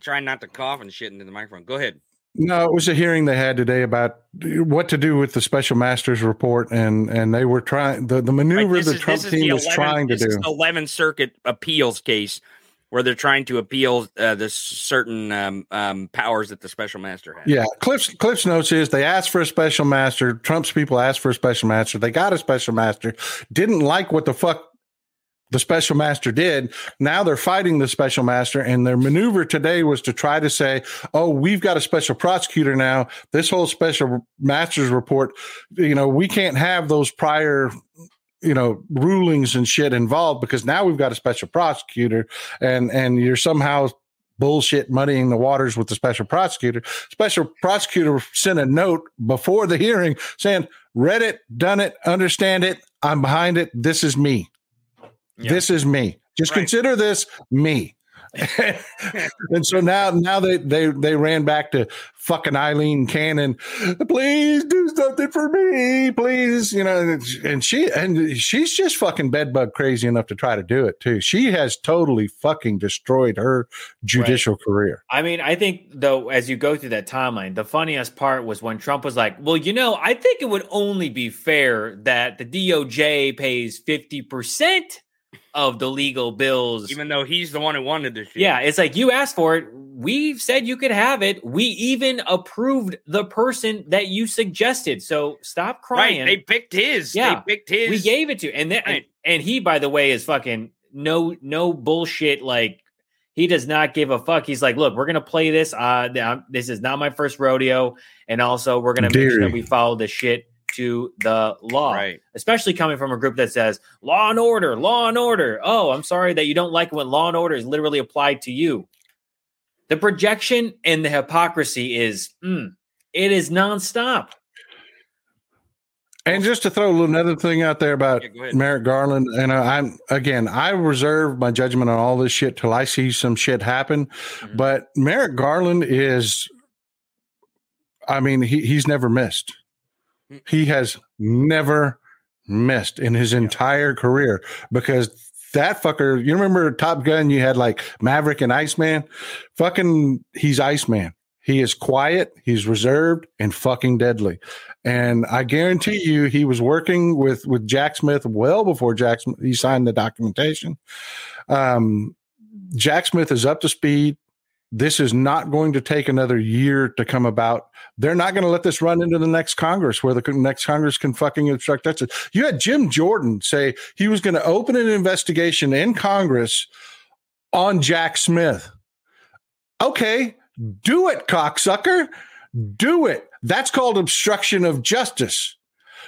try not to cough and shit into the microphone. Go ahead. No, it was a hearing they had today about what to do with the special master's report, and and they were trying the, the maneuver right, the is, Trump team the 11, was trying to do. Eleventh Circuit appeals case where they're trying to appeal uh, the certain um, um, powers that the special master has. Yeah, Cliff's Cliff's notes is they asked for a special master. Trump's people asked for a special master. They got a special master. Didn't like what the fuck the special master did. Now they're fighting the special master, and their maneuver today was to try to say, "Oh, we've got a special prosecutor now. This whole special master's report, you know, we can't have those prior." You know rulings and shit involved because now we've got a special prosecutor and and you're somehow bullshit muddying the waters with the special prosecutor special prosecutor sent a note before the hearing saying read it done it understand it i'm behind it this is me this is me. Just Right. consider this me. and so now, now they they they ran back to fucking Aileen Cannon. Please do something for me, please. You know, and- she and she's just fucking bedbug crazy enough to try to do it too. She has totally fucking destroyed her judicial career. I mean, I think though, as you go through that timeline, the funniest part was when Trump was like, "Well, you know, I think it would only be fair that the DOJ pays fifty percent of the legal bills." Even though he's the one who wanted this shit. yeah, it's like you asked for it. We've said you could have it. We even approved the person that you suggested. So stop crying. Right. They picked his. Yeah. They picked his. we gave it to, and then Right. and he, by the way, is fucking no no bullshit. Like he does not give a fuck. He's like, look, we're gonna play this. Uh, this is not my first rodeo, and also we're gonna make sure Deary. that we follow the shit to the law. Right. Especially coming from a group that says law and order, law and order. Oh, I'm sorry that you don't like when law and order is literally applied to you. The projection and the hypocrisy is, mm, it is nonstop. And just to throw another thing out there about Yeah. Merrick Garland, and I- I'm again, I reserve my judgment on all this shit till I see some shit happen. Mhm. But Merrick Garland is, I mean, he he's never missed. He has never missed in his entire career because that fucker. You remember Top Gun? You had like Maverick and Iceman. Fucking, he's Iceman. He is quiet, he's reserved, and fucking deadly. And I guarantee you, he was working with with Jack Smith well before Jack Smith he signed the documentation. Um, Jack Smith is up to speed. This is not going to take another year to come about. They're not going to let this run into the next Congress where the next Congress can fucking obstruct that. You had Jim Jordan say he was going to open an investigation in Congress on Jack Smith. Okay, do it, cocksucker. Do it. That's called obstruction of justice.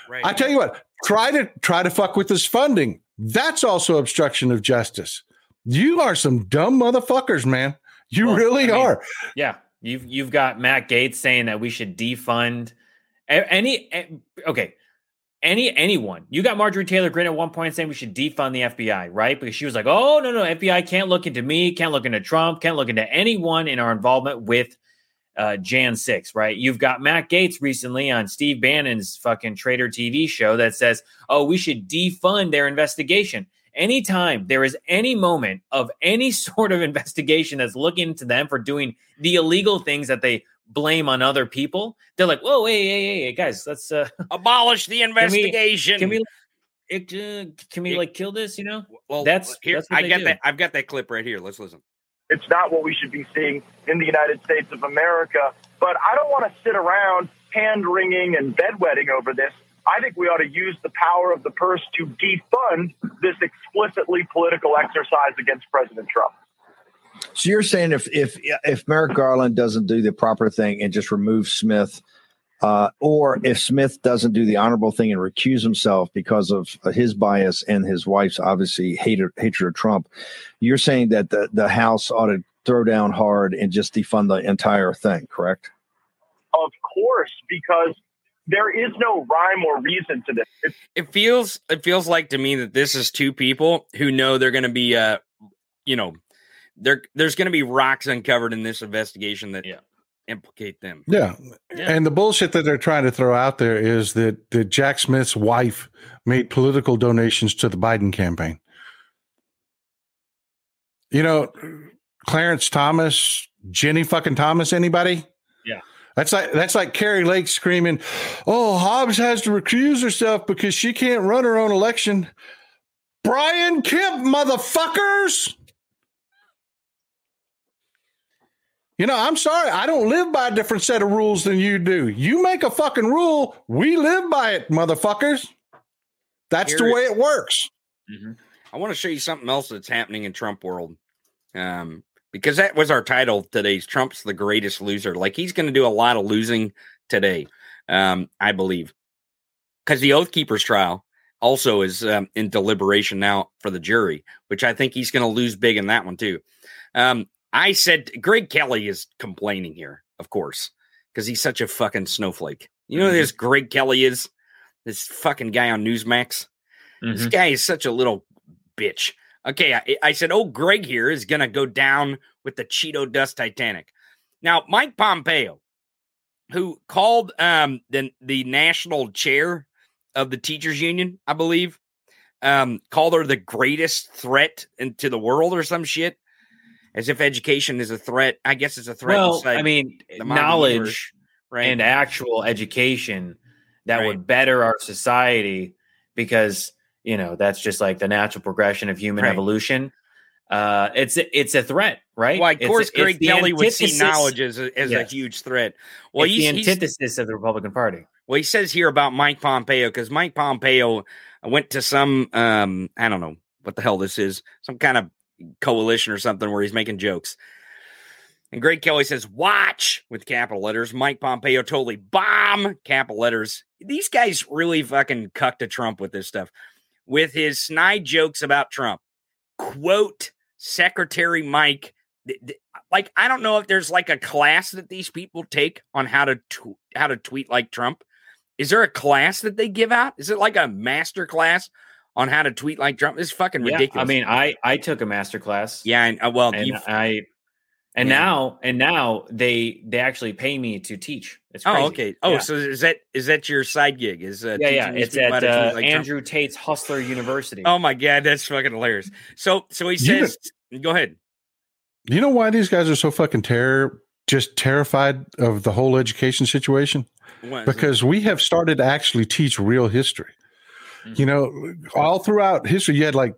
Right. I tell you what, try to try to fuck with this funding. That's also obstruction of justice. You are some dumb motherfuckers, man. You Well, really I mean, are. Yeah, you've you've got Matt Gaetz saying that we should defund any. Okay, any anyone. You got Marjorie Taylor Greene at one point saying we should defund the FBI, right? Because she was like, "Oh no, no, FBI can't look into me, can't look into Trump, can't look into anyone in our involvement with." Uh, Jan 6, right? You've got Matt Gaetz recently on Steve Bannon's fucking Trader TV show that says, oh, we should defund their investigation. Anytime there is any moment of any sort of investigation that's looking into them for doing the illegal things that they blame on other people, they're like, whoa, hey, hey, hey, hey guys, let's, uh, Abolish the investigation. can we, it, uh, can we like kill this, you know? well, that's- here. that's I they got do. that. I've got that clip right here. Let's listen. It's not what we should be seeing in the United States of America. But I don't want to sit around hand wringing and bedwetting over this. I think we ought to use the power of the purse to defund this explicitly political exercise against President Trump. So you're saying if if if Merrick Garland doesn't do the proper thing and just remove Smith, uh, or if Smith doesn't do the honorable thing and recuse himself because of his bias and his wife's obviously hatred hatred of Trump, you're saying that the the House ought to throw down hard and just defund the entire thing, correct? Of course, because there is no rhyme or reason to this. It's It feels. It feels like to me that this is two people who know they're going to be. Uh, you know, there there's going to be rocks uncovered in this investigation that Yeah. implicate them. Yeah. Yeah. And the bullshit that they're trying to throw out there is that, that Jack Smith's wife made political donations to the Biden campaign. You know, Clarence Thomas, Ginni fucking Thomas, anybody? That's like that's like Kari Lake screaming, "Oh, Hobbs has to recuse herself because she can't run her own election." Brian Kemp, motherfuckers! You know, I'm sorry, I don't live by a different set of rules than you do. You make a fucking rule, we live by it, motherfuckers. That's the way it works. I want to show you something else that's happening in Trump world. Um, because that was our title today's Trump's the greatest loser. Like he's going to do a lot of losing today, um, I believe. Because the Oath Keepers trial also is um, in deliberation now for the jury, which I think he's going to lose big in that one too. Um, I said Greg Kelly is complaining here, of course, because he's such a fucking snowflake. You know who this Greg Kelly is? This fucking guy on Newsmax. This Mhm. guy is such a little bitch. Okay, I, I said, oh, Greg here is going to go down with the Cheeto Dust Titanic. Now, Mike Pompeo, who called um, the, the national chair of the teachers union, I believe, um, called her the greatest threat into the world or some shit, as if education is a threat. I guess it's a threat. Well, I mean, knowledge right? and actual education that Right. would better our society because you know that's just like the natural progression of human Right. evolution. Uh, it's it's a threat, right? Why, of course, it's Greg the Kelly would see knowledge as a, as a huge threat. Well, it's he's, the he's antithesis of the Republican Party. Well, he says here about Mike Pompeo because Mike Pompeo went to some um I don't know what the hell this is, some kind of coalition or something where he's making jokes. And Greg Kelly says, "Watch" with capital letters. Mike Pompeo totally bomb capital letters. These guys really fucking cuck to Trump with this stuff, with his snide jokes about Trump. Quote Secretary Mike. th- th- Like I don't know if there's like a class that these people take on how to tw- how to tweet like Trump. Is there a class that they give out? Is it like a master class on how to tweet like Trump? This is fucking Yeah, ridiculous. I mean, I I took a master class. yeah, and, uh, well, and I and Yeah. now and now they they actually pay me to teach. It's crazy. oh okay. Oh, Yeah. so is that is that your side gig? Is uh, yeah, yeah. It's people how at to uh, like Trump? Andrew Tate's Hustler University. Oh my god, that's fucking hilarious. So so he You says, go ahead. You know why these guys are so fucking terror, just terrified of the whole education situation? What is it? Because we have started to actually teach real history. You know, all throughout history, you had like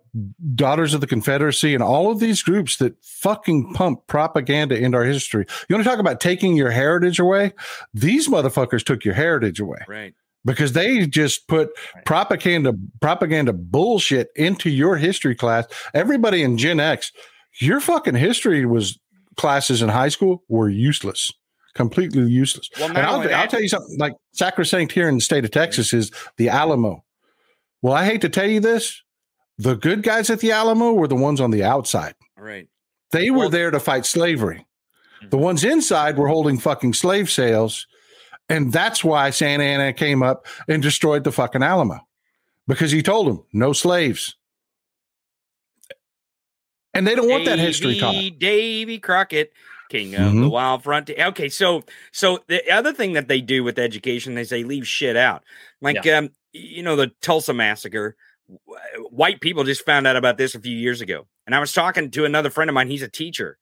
Daughters of the Confederacy and all of these groups that fucking pump propaganda into our history. You want to talk about taking your heritage away? These motherfuckers took your heritage away right. because they just put propaganda propaganda bullshit into your history class. Everybody in Gen X, your fucking history was classes in high school were useless, completely useless. Well, and I'll, I'll tell you something like sacrosanct here in the state of Texas is the Alamo. Well, I hate to tell you this, the good guys at the Alamo were the ones on the outside. All right. They were there to fight slavery. The ones inside were holding fucking slave sales. And that's why Santa Anna came up and destroyed the fucking Alamo because he told them no slaves. And they don't want that history taught. Davy- Davy Crockett, king of the Mhm. wild frontier. Okay, so so the other thing that they do with education is they leave shit out. Like um, you know, the Tulsa massacre. White people just found out about this a few years ago. And I was talking to another friend of mine, he's a teacher.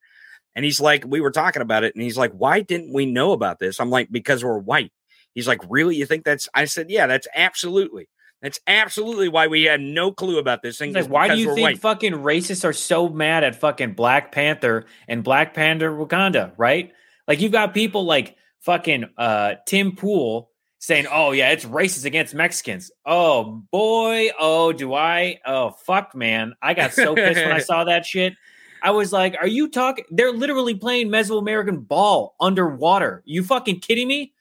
And he's like, we were talking about it, and he's like, Why didn't we know about this? I'm like, because we're white. He's like, Really? You think that's I said, Yeah, that's absolutely. That's absolutely why we had no clue about this thing. Like, why do you think white. fucking racists are so mad at fucking Black Panther and Black Panther Wakanda, right? Like you've got people like fucking uh Tim Pool saying, "Oh yeah, it's racist against Mexicans." Oh boy, oh do I? Oh fuck, man, I got so pissed when I saw that shit. I was like, "Are you talking? They're literally playing Mesoamerican ball underwater. You fucking kidding me?"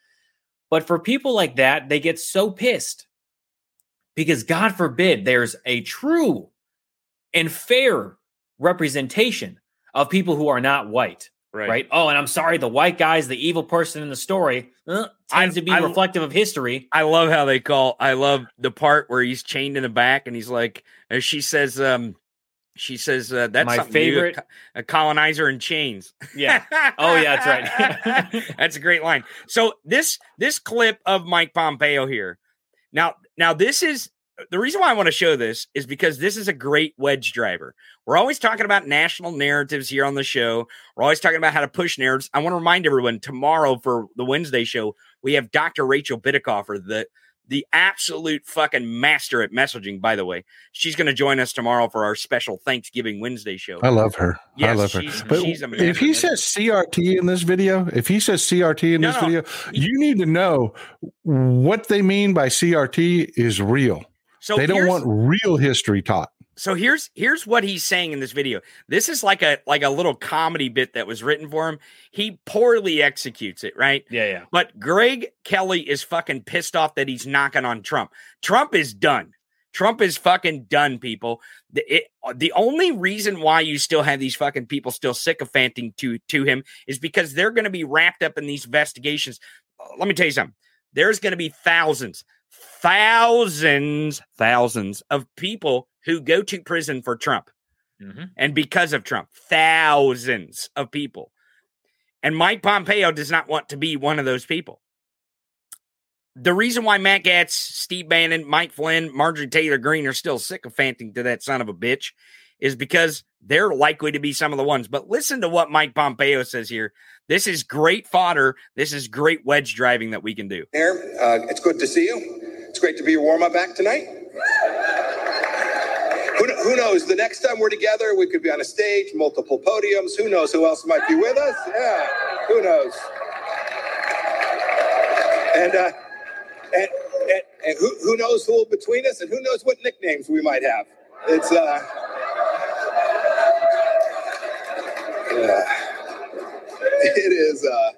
But for people like that, they get so pissed because God forbid there's a true and fair representation of people who are not white. Right. Oh, and I'm sorry, the white guy's the evil person in the story. Uh, tends to be I- reflective of history. I love how they call. I love the part where he's chained in the back, and he's like, and she says, um, she says, uh, "That's My something new, favorite- a, colonizer in chains." Yeah. Oh, yeah, that's right. that's a great line. So this this clip of Mike Pompeo here. Now, now this is the reason why I want to show this is because this is a great wedge driver. We're always talking about national narratives here on the show. We're always talking about how to push narratives. I want to remind everyone tomorrow for the Wednesday show, we have Dr. Rachel Bitecofer, the the absolute fucking master at messaging, by the way. She's going to join us tomorrow for our special Thanksgiving Wednesday show. I love her. I love her. she's- But she's if he says CRT in this video, if he says CRT in No, this no. video, you need to know what they mean by CRT is real. So they don't want real history taught. So here's here's what he's saying in this video. This is like a like a little comedy bit that was written for him. He poorly executes it, right? Yeah, yeah. But Greg Kelly is fucking pissed off that he's knocking on Trump. Trump is done. Trump is fucking done, people. The, it, the only reason why you still have these fucking people still sycophanting to to him is because they're going to be wrapped up in these investigations. Let me tell you something. There's going to be thousands, thousands, thousands of people who go to prison for Trump. Mm-hmm. And because of Trump, thousands of people. And Mike Pompeo does not want to be one of those people. The reason why Matt Gaetz, Steve Bannon, Mike Flynn, Marjorie Taylor Greene are still sycophanting to that son of a bitch is because they're likely to be some of the ones. But listen to what Mike Pompeo says here. This is great fodder. This is great wedge driving that we can do. Here, uh, it's good to see you. It's great to be your warm up act tonight. Who, who knows? The next time we're together, we could be on a stage, multiple podiums. Who knows who else might be with us? Yeah, who knows? And, uh, and, and, and who, who knows who will between us, and who knows what nicknames we might have. It's, uh, yeah. it is, uh,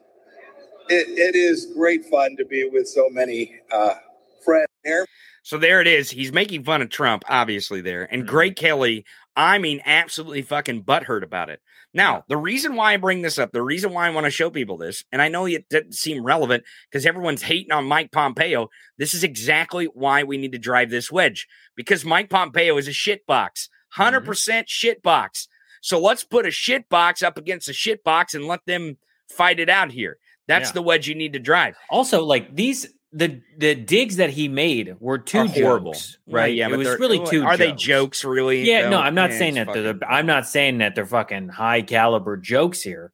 it, it is great fun to be with so many uh, friends here. So there it is. He's making fun of Trump, obviously, there. And Mm-hmm. Greg Kelly, I mean, absolutely fucking butthurt about it. Now, the reason why I bring this up, the reason why I want to show people this, and I know it doesn't seem relevant because everyone's hating on Mike Pompeo. This is exactly why we need to drive this wedge because Mike Pompeo is a shitbox, 100% shitbox. So let's put a shit box up against a shit box and let them fight it out here. That's Yeah. the wedge you need to drive. Also, like these the the digs that he made were two Are horrible. jokes, Right, right? yeah, it was really two. are they jokes. jokes, really, Yeah, no, though? I'm not Yeah, saying it's that they're. The, I'm not saying that they're fucking high caliber jokes here,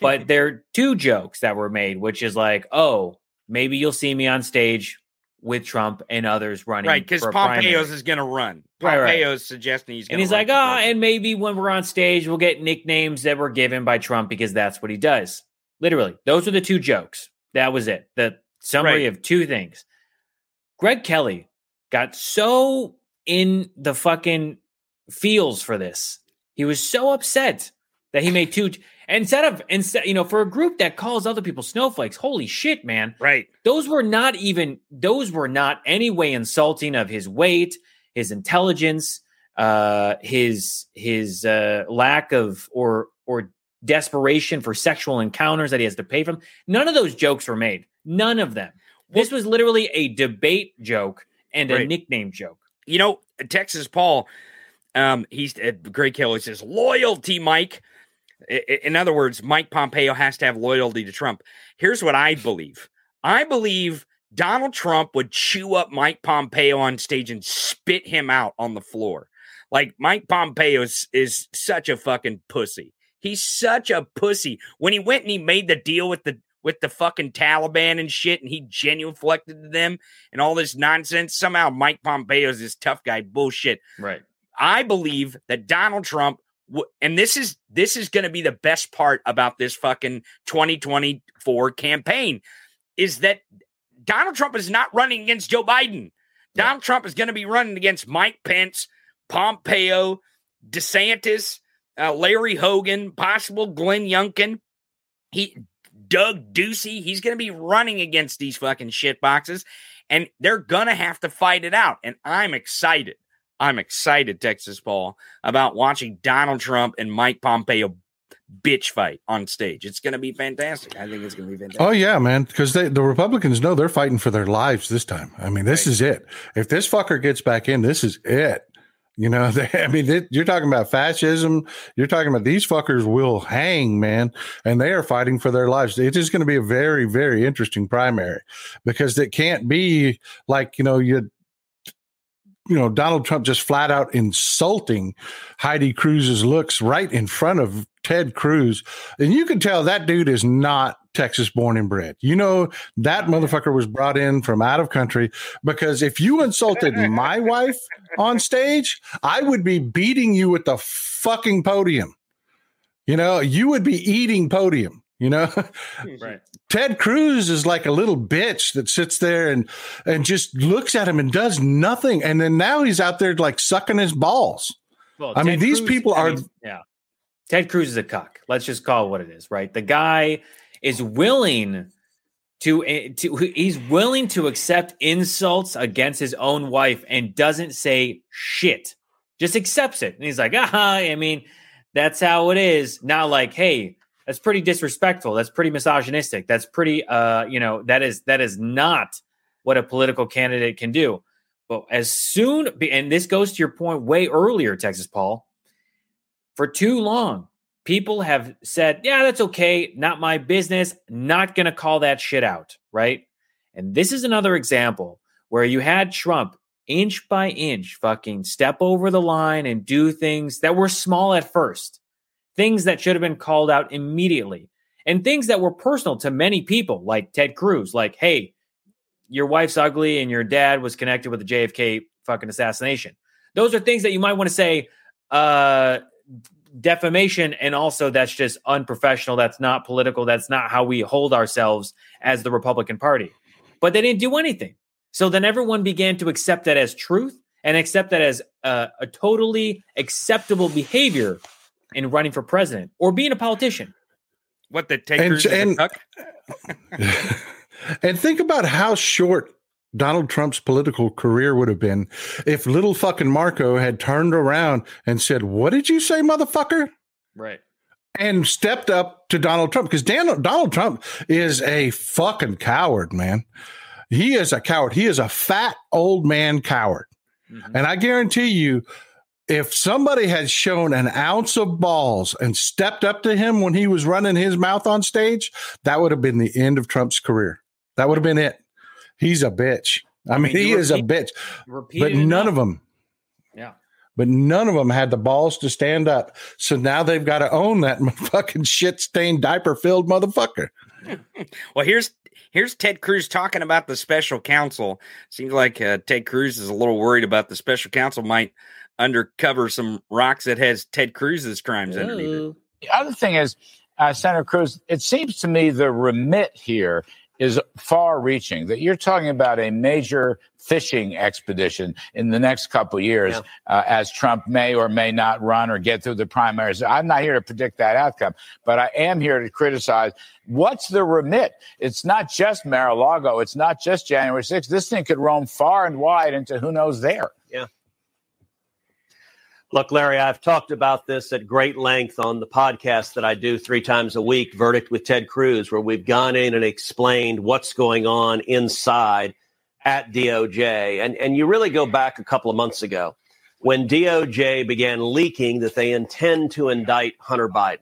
but they're two jokes that were made, which is like, oh, maybe you'll see me on stage with Trump and others running, Right, because Pompeo's primary. is going to run. Right, right. Pompeo's suggesting he's going and he's like, oh, and maybe when we're on stage, we'll get nicknames that were given by Trump because that's what he does. Literally, those are the two jokes. That was it. The summary Right. of two things. Greg Kelly got so in the fucking feels for this. He was so upset that he made two. Instead of instead, you know, for a group that calls other people snowflakes, holy shit, man! Right. Those were not even. Those were not any way insulting of his weight, his intelligence, uh, his his uh, lack of or or desperation for sexual encounters that he has to pay from. None of those jokes were made. None of them. This was literally a debate joke and a Right. nickname joke. You know, Texas Paul, um, he's uh, Greg Kelly says loyalty, Mike. In other words, Mike Pompeo has to have loyalty to Trump. Here's what I believe. I believe Donald Trump would chew up Mike Pompeo on stage and spit him out on the floor. Like Mike Pompeo is, is such a fucking pussy. He's such a pussy. When he went and he made the deal with the with the fucking Taliban and shit, and he genuflected to them and all this nonsense. Somehow Mike Pompeo's this tough guy bullshit. Right. I believe that Donald Trump, and this is this is going to be the best part about this fucking 2024 campaign, is that Donald Trump is not running against Joe Biden. Donald Trump is going to be running against Mike Pence, Pompeo, DeSantis, uh, Larry Hogan, possible Glenn Youngkin. He Doug Ducey. He's going to be running against these fucking shit boxes, and they're going to have to fight it out. And I'm excited. I'm excited, Texas Paul, about watching Donald Trump and Mike Pompeo bitch fight on stage. It's going to be fantastic. I think it's going to be fantastic. Oh yeah, man, because the Republicans know they're fighting for their lives this time. I mean, this is it. If this fucker gets back in, this is it. You know, they, I mean, they, you're talking about fascism. You're talking about these fuckers will hang, man, and they are fighting for their lives. It is just going to be a very, very interesting primary because it can't be like you know you you know, Donald Trump just flat out insulting Heidi Cruz's looks right in front of Ted Cruz. And you can tell that dude is not Texas born and bred. You know, that motherfucker was brought in from out of country because if you insulted my wife on stage, I would be beating you with the fucking podium. You know, you would be eating podium. You know, right. Ted Cruz is like a little bitch that sits there and and just looks at him and does nothing. And then now he's out there like sucking his balls. Well, I mean, Ted these Cruz- people I are. mean, yeah. Ted Cruz is a cuck. Let's just call it what it is, right? The guy is willing to, eh, to he's willing to accept insults against his own wife and doesn't say shit. Just accepts it. And he's like, ah, I mean, that's how it is. Not like, hey, that's pretty disrespectful. That's pretty misogynistic. That's pretty uh, you know, that is that is not what a political candidate can do. But as soon and this goes to your point way earlier, Texas Paul, for too long, people have said, yeah, that's okay. Not my business. Not to call that shit out. Right. And this is another example where you had Trump inch by inch fucking step over the line and do things that were small at first, things that should have been called out immediately, and things that were personal to many people, like Ted Cruz, like, hey, your wife's ugly and your dad was connected with the JFK fucking assassination. Those are things that you might want to say, uh, defamation and also that's just unprofessional that's not political that's not how we hold ourselves as the republican party but they didn't do anything so then everyone began to accept that as truth and accept that as uh, a totally acceptable behavior in running for president or being a politician what the Ted And- Cruz and- cuck? And think about how short Donald Trump's political career would have been if little fucking Marco had turned around and said, What did you say, motherfucker? right And stepped up to Donald Trump because Donald Trump is a fucking coward, man. He is a coward. He is a fat old man coward. Mm-hmm. And I guarantee you, if somebody had shown an ounce of balls and stepped up to him when he was running his mouth on stage, that would have been the end of Trump's career. That would have been it. He's a bitch. I mean, he is a bitch. But none enough. of them, yeah but none of them had the balls to stand up. So now they've got to own that fucking shit stained diaper filled motherfucker. Well, here's here's Ted Cruz talking about the special counsel. Seems like uh, Ted Cruz is a little worried about the special counsel might undercover some rocks that has Ted Cruz's crimes underneath it. The other thing is, uh, Senator Cruz, it seems to me the remit here is far reaching, that you're talking about a major fishing expedition in the next couple of years uh, as Trump may or may not run or get through the primaries. I'm not here to predict that outcome, but I am here to criticize what's the remit. It's not just Mar-a-Lago. It's not just January 6th. This thing could roam far and wide into who knows there. Look, Larry, I've talked about this at great length on the podcast that I do three times a week, Verdict with Ted Cruz, where we've gone in and explained what's going on inside at DOJ. And, and you really go back a couple of months ago when DOJ began leaking that they intend to indict Hunter Biden.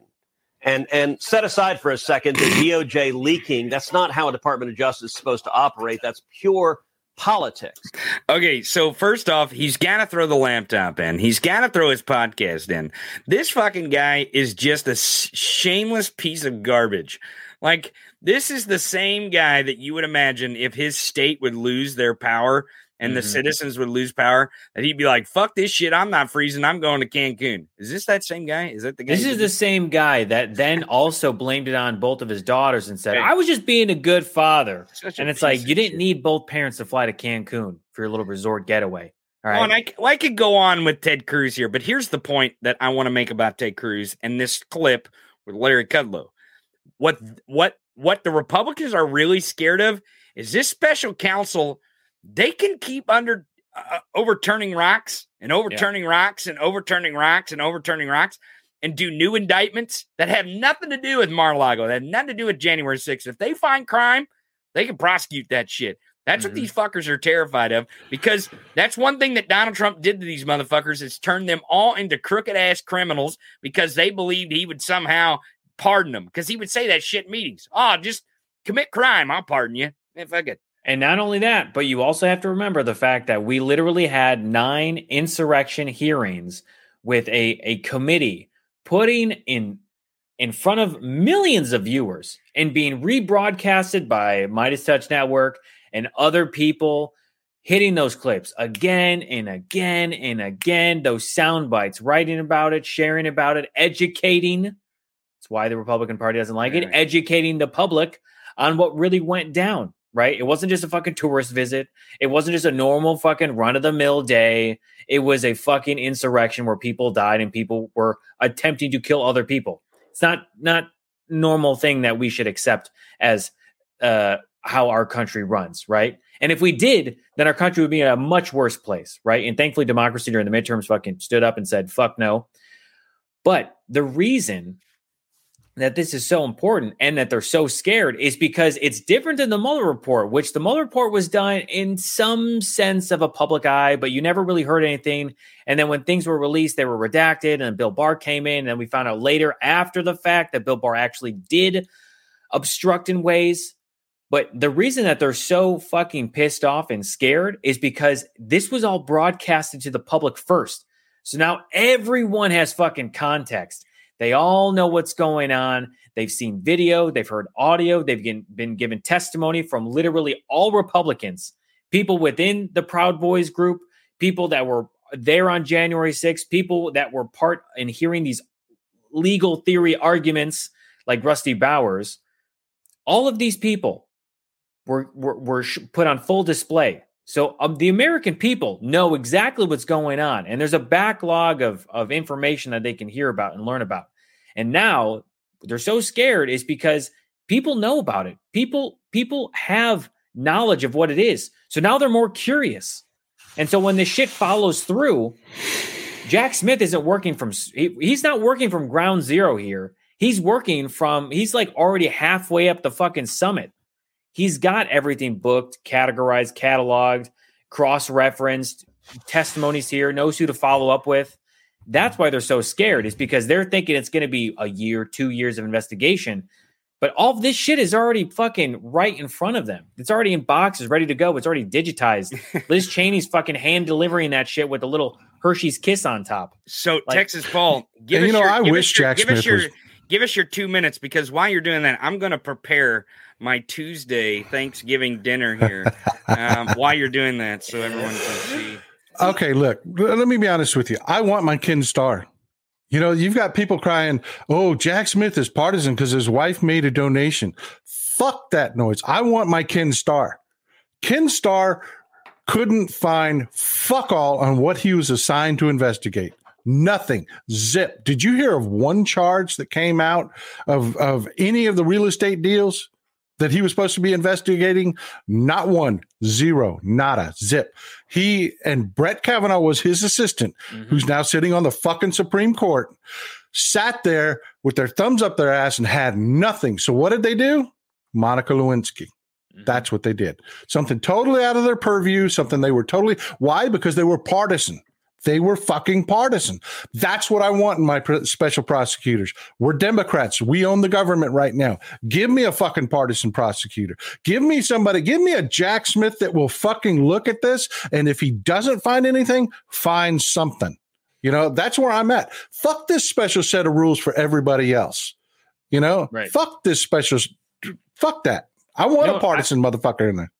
And, and set aside for a second the DOJ leaking, that's not how a Department of Justice is supposed to operate. That's pure politics. Okay, so first off, he's got to throw the laptop in. He's got to throw his podcast in. This fucking guy is just a shameless piece of garbage. Like, this is the same guy that you would imagine if his state would lose their power and the Mhm. citizens would lose power, that he'd be like, fuck this shit. I'm not freezing. I'm going to Cancun. Is this that same guy? Is that the guy? This is the same guy that then also blamed it on both of his daughters and said, I was just being a good father. Such And it's like, you didn't need both parents to fly to Cancun for your little resort getaway. All Oh, right. and I, well, I could go on with Ted Cruz here, but here's the point that I want to make about Ted Cruz and this clip with Larry Kudlow. What what what the Republicans are really scared of is this special counsel. They can keep under uh, uh overturning rocks and overturning rocks and overturning rocks and overturning rocks and do new indictments that have nothing to do with Mar-a-Lago, that have nothing to do with January 6th. If they find crime, they can prosecute that shit. That's what mm-hmm. these fuckers are terrified of because that's one thing that Donald Trump did to these motherfuckers is turn them all into crooked ass criminals because they believed he would somehow pardon them because he would say that shit in meetings. Oh, just commit crime. I'll pardon you. Man, fuck it. And not only that, but you also have to remember the fact that we literally had nine insurrection hearings with a, a committee putting in in front of millions of viewers and being rebroadcasted by MeidasTouch Network and other people hitting those clips again and again and again, those sound bites, writing about it, sharing about it, educating. That's why the Republican Party doesn't like it, educating the public on what really went down. Right? It wasn't just a fucking tourist visit. It wasn't just a normal fucking run of the mill day. It was a fucking insurrection where people died and people were attempting to kill other people. It's not not normal thing that we should accept as uh, how our country runs, right? And if we did, then our country would be in a much worse place, right? And thankfully, democracy during the midterms fucking stood up and said, fuck no. But the reason that this is so important and that they're so scared is because it's different than the Mueller report, which the Mueller report was done in some sense of a public eye, but you never really heard anything. And then when things were released, they were redacted, and Bill Barr came in, and we found out later after the fact that Bill Barr actually did obstruct in ways. But the reason that they're so fucking pissed off and scared is because this was all broadcasted to the public first. So now everyone has fucking context. They all know what's going on. They've seen video, they've heard audio, they've been, given testimony from literally all Republicans, people within the Proud Boys group, people that were there on January 6th, people that were part in hearing these legal theory arguments like Rusty Bowers. All of these people were, were, were put on full display. So um, the American people know exactly what's going on, and there's a backlog of, of information that they can hear about and learn about. And now they're so scared is because people know about it. People people have knowledge of what it is. So now they're more curious. And so when this shit follows through, Jack Smith isn't working from he, he's not working from ground zero here. He's working from he's like already halfway up the fucking summit. He's got everything booked, categorized, cataloged, cross-referenced, testimonies here, knows who to follow up with. That's why they're so scared, is because they're thinking it's going to be a year, two years of investigation. But all of this shit is already fucking right in front of them. It's already in boxes, ready to go. It's already digitized. Liz Cheney's fucking hand delivering that shit with a little Hershey's kiss on top. So Like- Texas Paul, give us you know, your, I give wish us your, Jack give us Smith your, was- give us your two minutes because while you're doing that, I'm going to prepare my Tuesday Thanksgiving dinner here um, while you're doing that, so everyone can see. Okay, look, let me be honest with you. I want my Ken Starr. You know, you've got people crying, oh, Jack Smith is partisan because his wife made a donation. Fuck that noise. I want my Ken Starr. Ken Starr couldn't find fuck all on what he was assigned to investigate. Nothing. Zip. Did you hear of one charge that came out of, of any of the real estate deals that he was supposed to be investigating? Not one, zero. Nada. Zip. He and Brett Kavanaugh was his assistant, mm-hmm. who's now sitting on the fucking Supreme Court, sat there with their thumbs up their ass and had nothing. So what did they do? Monica Lewinsky. Mm-hmm. That's what they did. Something totally out of their purview, something they were totally. Why? Because they were partisan. They were fucking partisan. That's what I want in my special prosecutors. We're Democrats. We own the government right now. Give me a fucking partisan prosecutor. Give me somebody, give me a Jack Smith that will fucking look at this. And if he doesn't find anything, find something. You know, that's where I'm at. Fuck this special set of rules for everybody else. You know, Right. fuck this special, fuck that. I want No, a partisan motherfucker in there.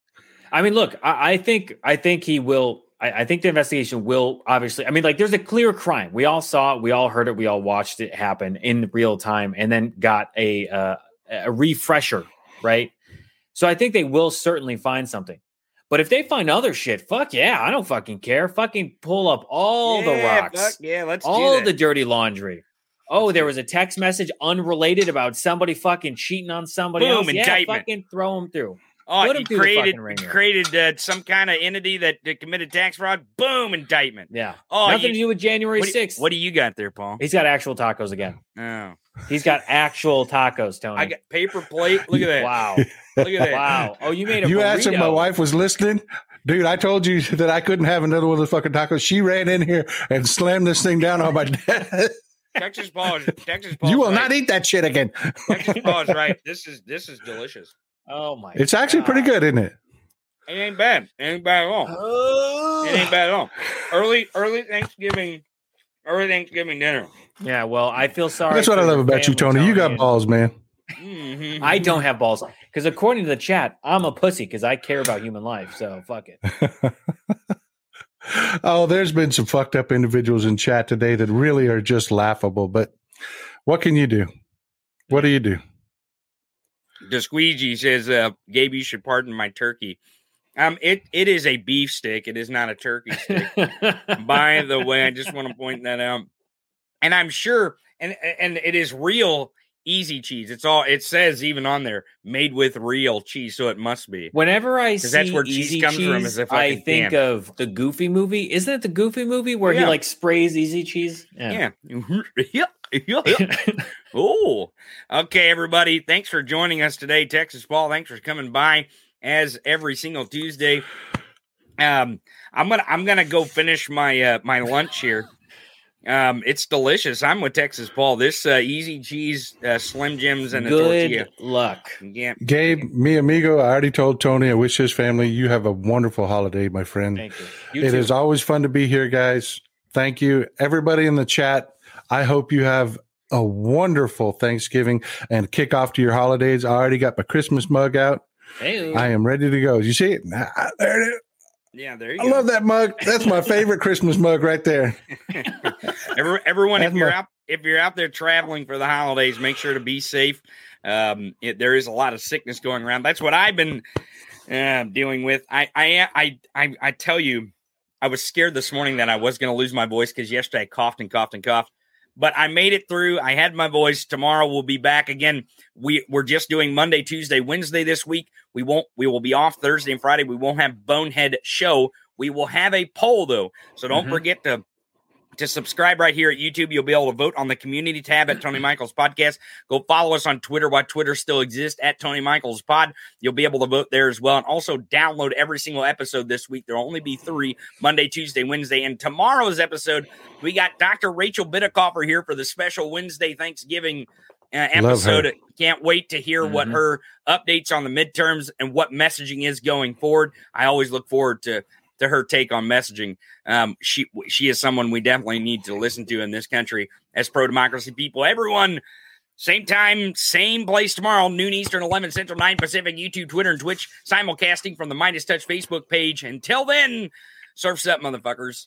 I mean, look, I, I think I think he will. I, I think the investigation will obviously. I mean, like, there's a clear crime. We all saw it. We all heard it. We all watched it happen in real time, and then got a uh, a refresher, right? So I think they will certainly find something. But if they find other shit, fuck yeah, I don't fucking care. Fucking pull up all the rocks, yeah, let's do all the dirty laundry. Oh, there was a text message unrelated about somebody fucking cheating on somebody Boom, else. Yeah, indictment. fucking throw them through. Oh, Put 'em you created created uh, some kind of entity that, that committed tax fraud. Boom, indictment. Yeah. Oh, Nothing you- to do with January 6th. what do you got there, Paul? He's got actual tacos again. Oh, He's got actual tacos, Tony. I got paper plate. Look at that. Wow. Look at that. Wow. Oh, you made a You asked if my wife was listening. Dude, I told you that I couldn't have another one of those fucking tacos. She ran in here and slammed this thing down on my desk. Texas Paul. Texas Paul. you will not eat that shit again. Texas Paul is right. This is this is delicious. Oh my. It's actually pretty good, isn't it? It ain't bad. It ain't bad at all. It ain't bad at all. Early early Thanksgiving, early Thanksgiving dinner. Yeah, well, I feel sorry. That's what I love about you, family, Tony. You got balls, man. Mm-hmm. I don't have balls because according to the chat, I'm a pussy because I care about human life. So fuck it. Oh, there's been some fucked up individuals in chat today that really are just laughable. But what can you do? What do you do? The squeegee says, uh, Gabe, you should pardon my turkey. Um, it it is a beef stick. It is not a turkey stick. By the way, I just want to point that out. And I'm sure, and and it is real easy cheese. It's all it says even on there, made with real cheese. So it must be. Whenever I see that's where cheese Easy comes cheese, from. Is a I think can. of the Goofy movie. Isn't it the Goofy movie where he like sprays Easy cheese? Yeah. yeah. yeah. oh, okay, everybody. Thanks for joining us today, Texas Paul. Thanks for coming by as every single Tuesday. Um, I'm gonna I'm gonna go finish my uh, my lunch here. Um, it's delicious. I'm with Texas Paul. This uh, easy cheese, uh, Slim Jims, and a tortilla. Good luck. Yeah. Gabe, mi amigo, I already told Tony, I wish his family, you have a wonderful holiday, my friend. Thank you. You It too. is always fun to be here, guys. Thank you. Everybody in the chat, I hope you have a wonderful Thanksgiving and kick off to your holidays. I already got my Christmas mug out. Hey, I am ready to go. You see it? Ah, There it is. Yeah, there you I go. love that mug. That's my favorite Christmas mug right there. Every, everyone, if you're my- out if you're out there traveling for the holidays, make sure to be safe. Um, it, there is a lot of sickness going around. That's what I've been uh, dealing with. I, I I I I tell you, I was scared this morning that I was going to lose my voice because yesterday I coughed and coughed and coughed. But I made it through. I had my voice. Tomorrow we'll be back again. We we're just doing Monday, Tuesday, Wednesday this week. We won't. We will be off Thursday and Friday. We won't have Bonehead show. We will have a poll though, so don't Mhm. forget to to subscribe right here at YouTube. You'll be able to vote on the community tab at Tony Michaels Podcast. Go follow us on Twitter while Twitter still exists at Tony Michaels Pod. You'll be able to vote there as well. And also download every single episode this week. There'll only be three Monday, Tuesday, Wednesday. And tomorrow's episode, we got Dr. Rachel Bitecofer here for the special Wednesday Thanksgiving uh, episode. Can't wait to hear what Mhm. her updates on the midterms and what messaging is going forward. I always look forward to to her take on messaging. Um, she she is someone we definitely need to listen to in this country as pro democracy people. Everyone, same time, same place tomorrow, noon Eastern, eleven Central, nine Pacific. YouTube, Twitter, and Twitch simulcasting from the MeidasTouch Facebook page. Until then, surfs up, motherfuckers.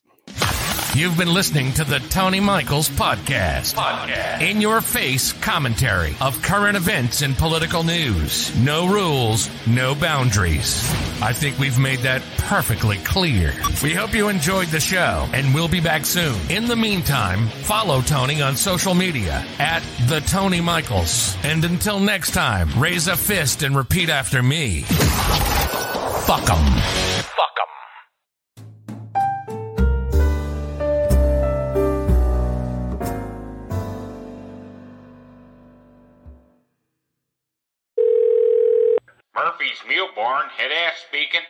You've been listening to the Tony Michaels Podcast. podcast. In your face commentary of current events and political news. No rules, no boundaries. I think we've made that perfectly clear. We hope you enjoyed the show and we'll be back soon. In the meantime, follow Tony on social media at the Tony Michaels. And until next time, raise a fist and repeat after me. Fuck 'em. Fuck 'em. Mule Barn, head ass speaking.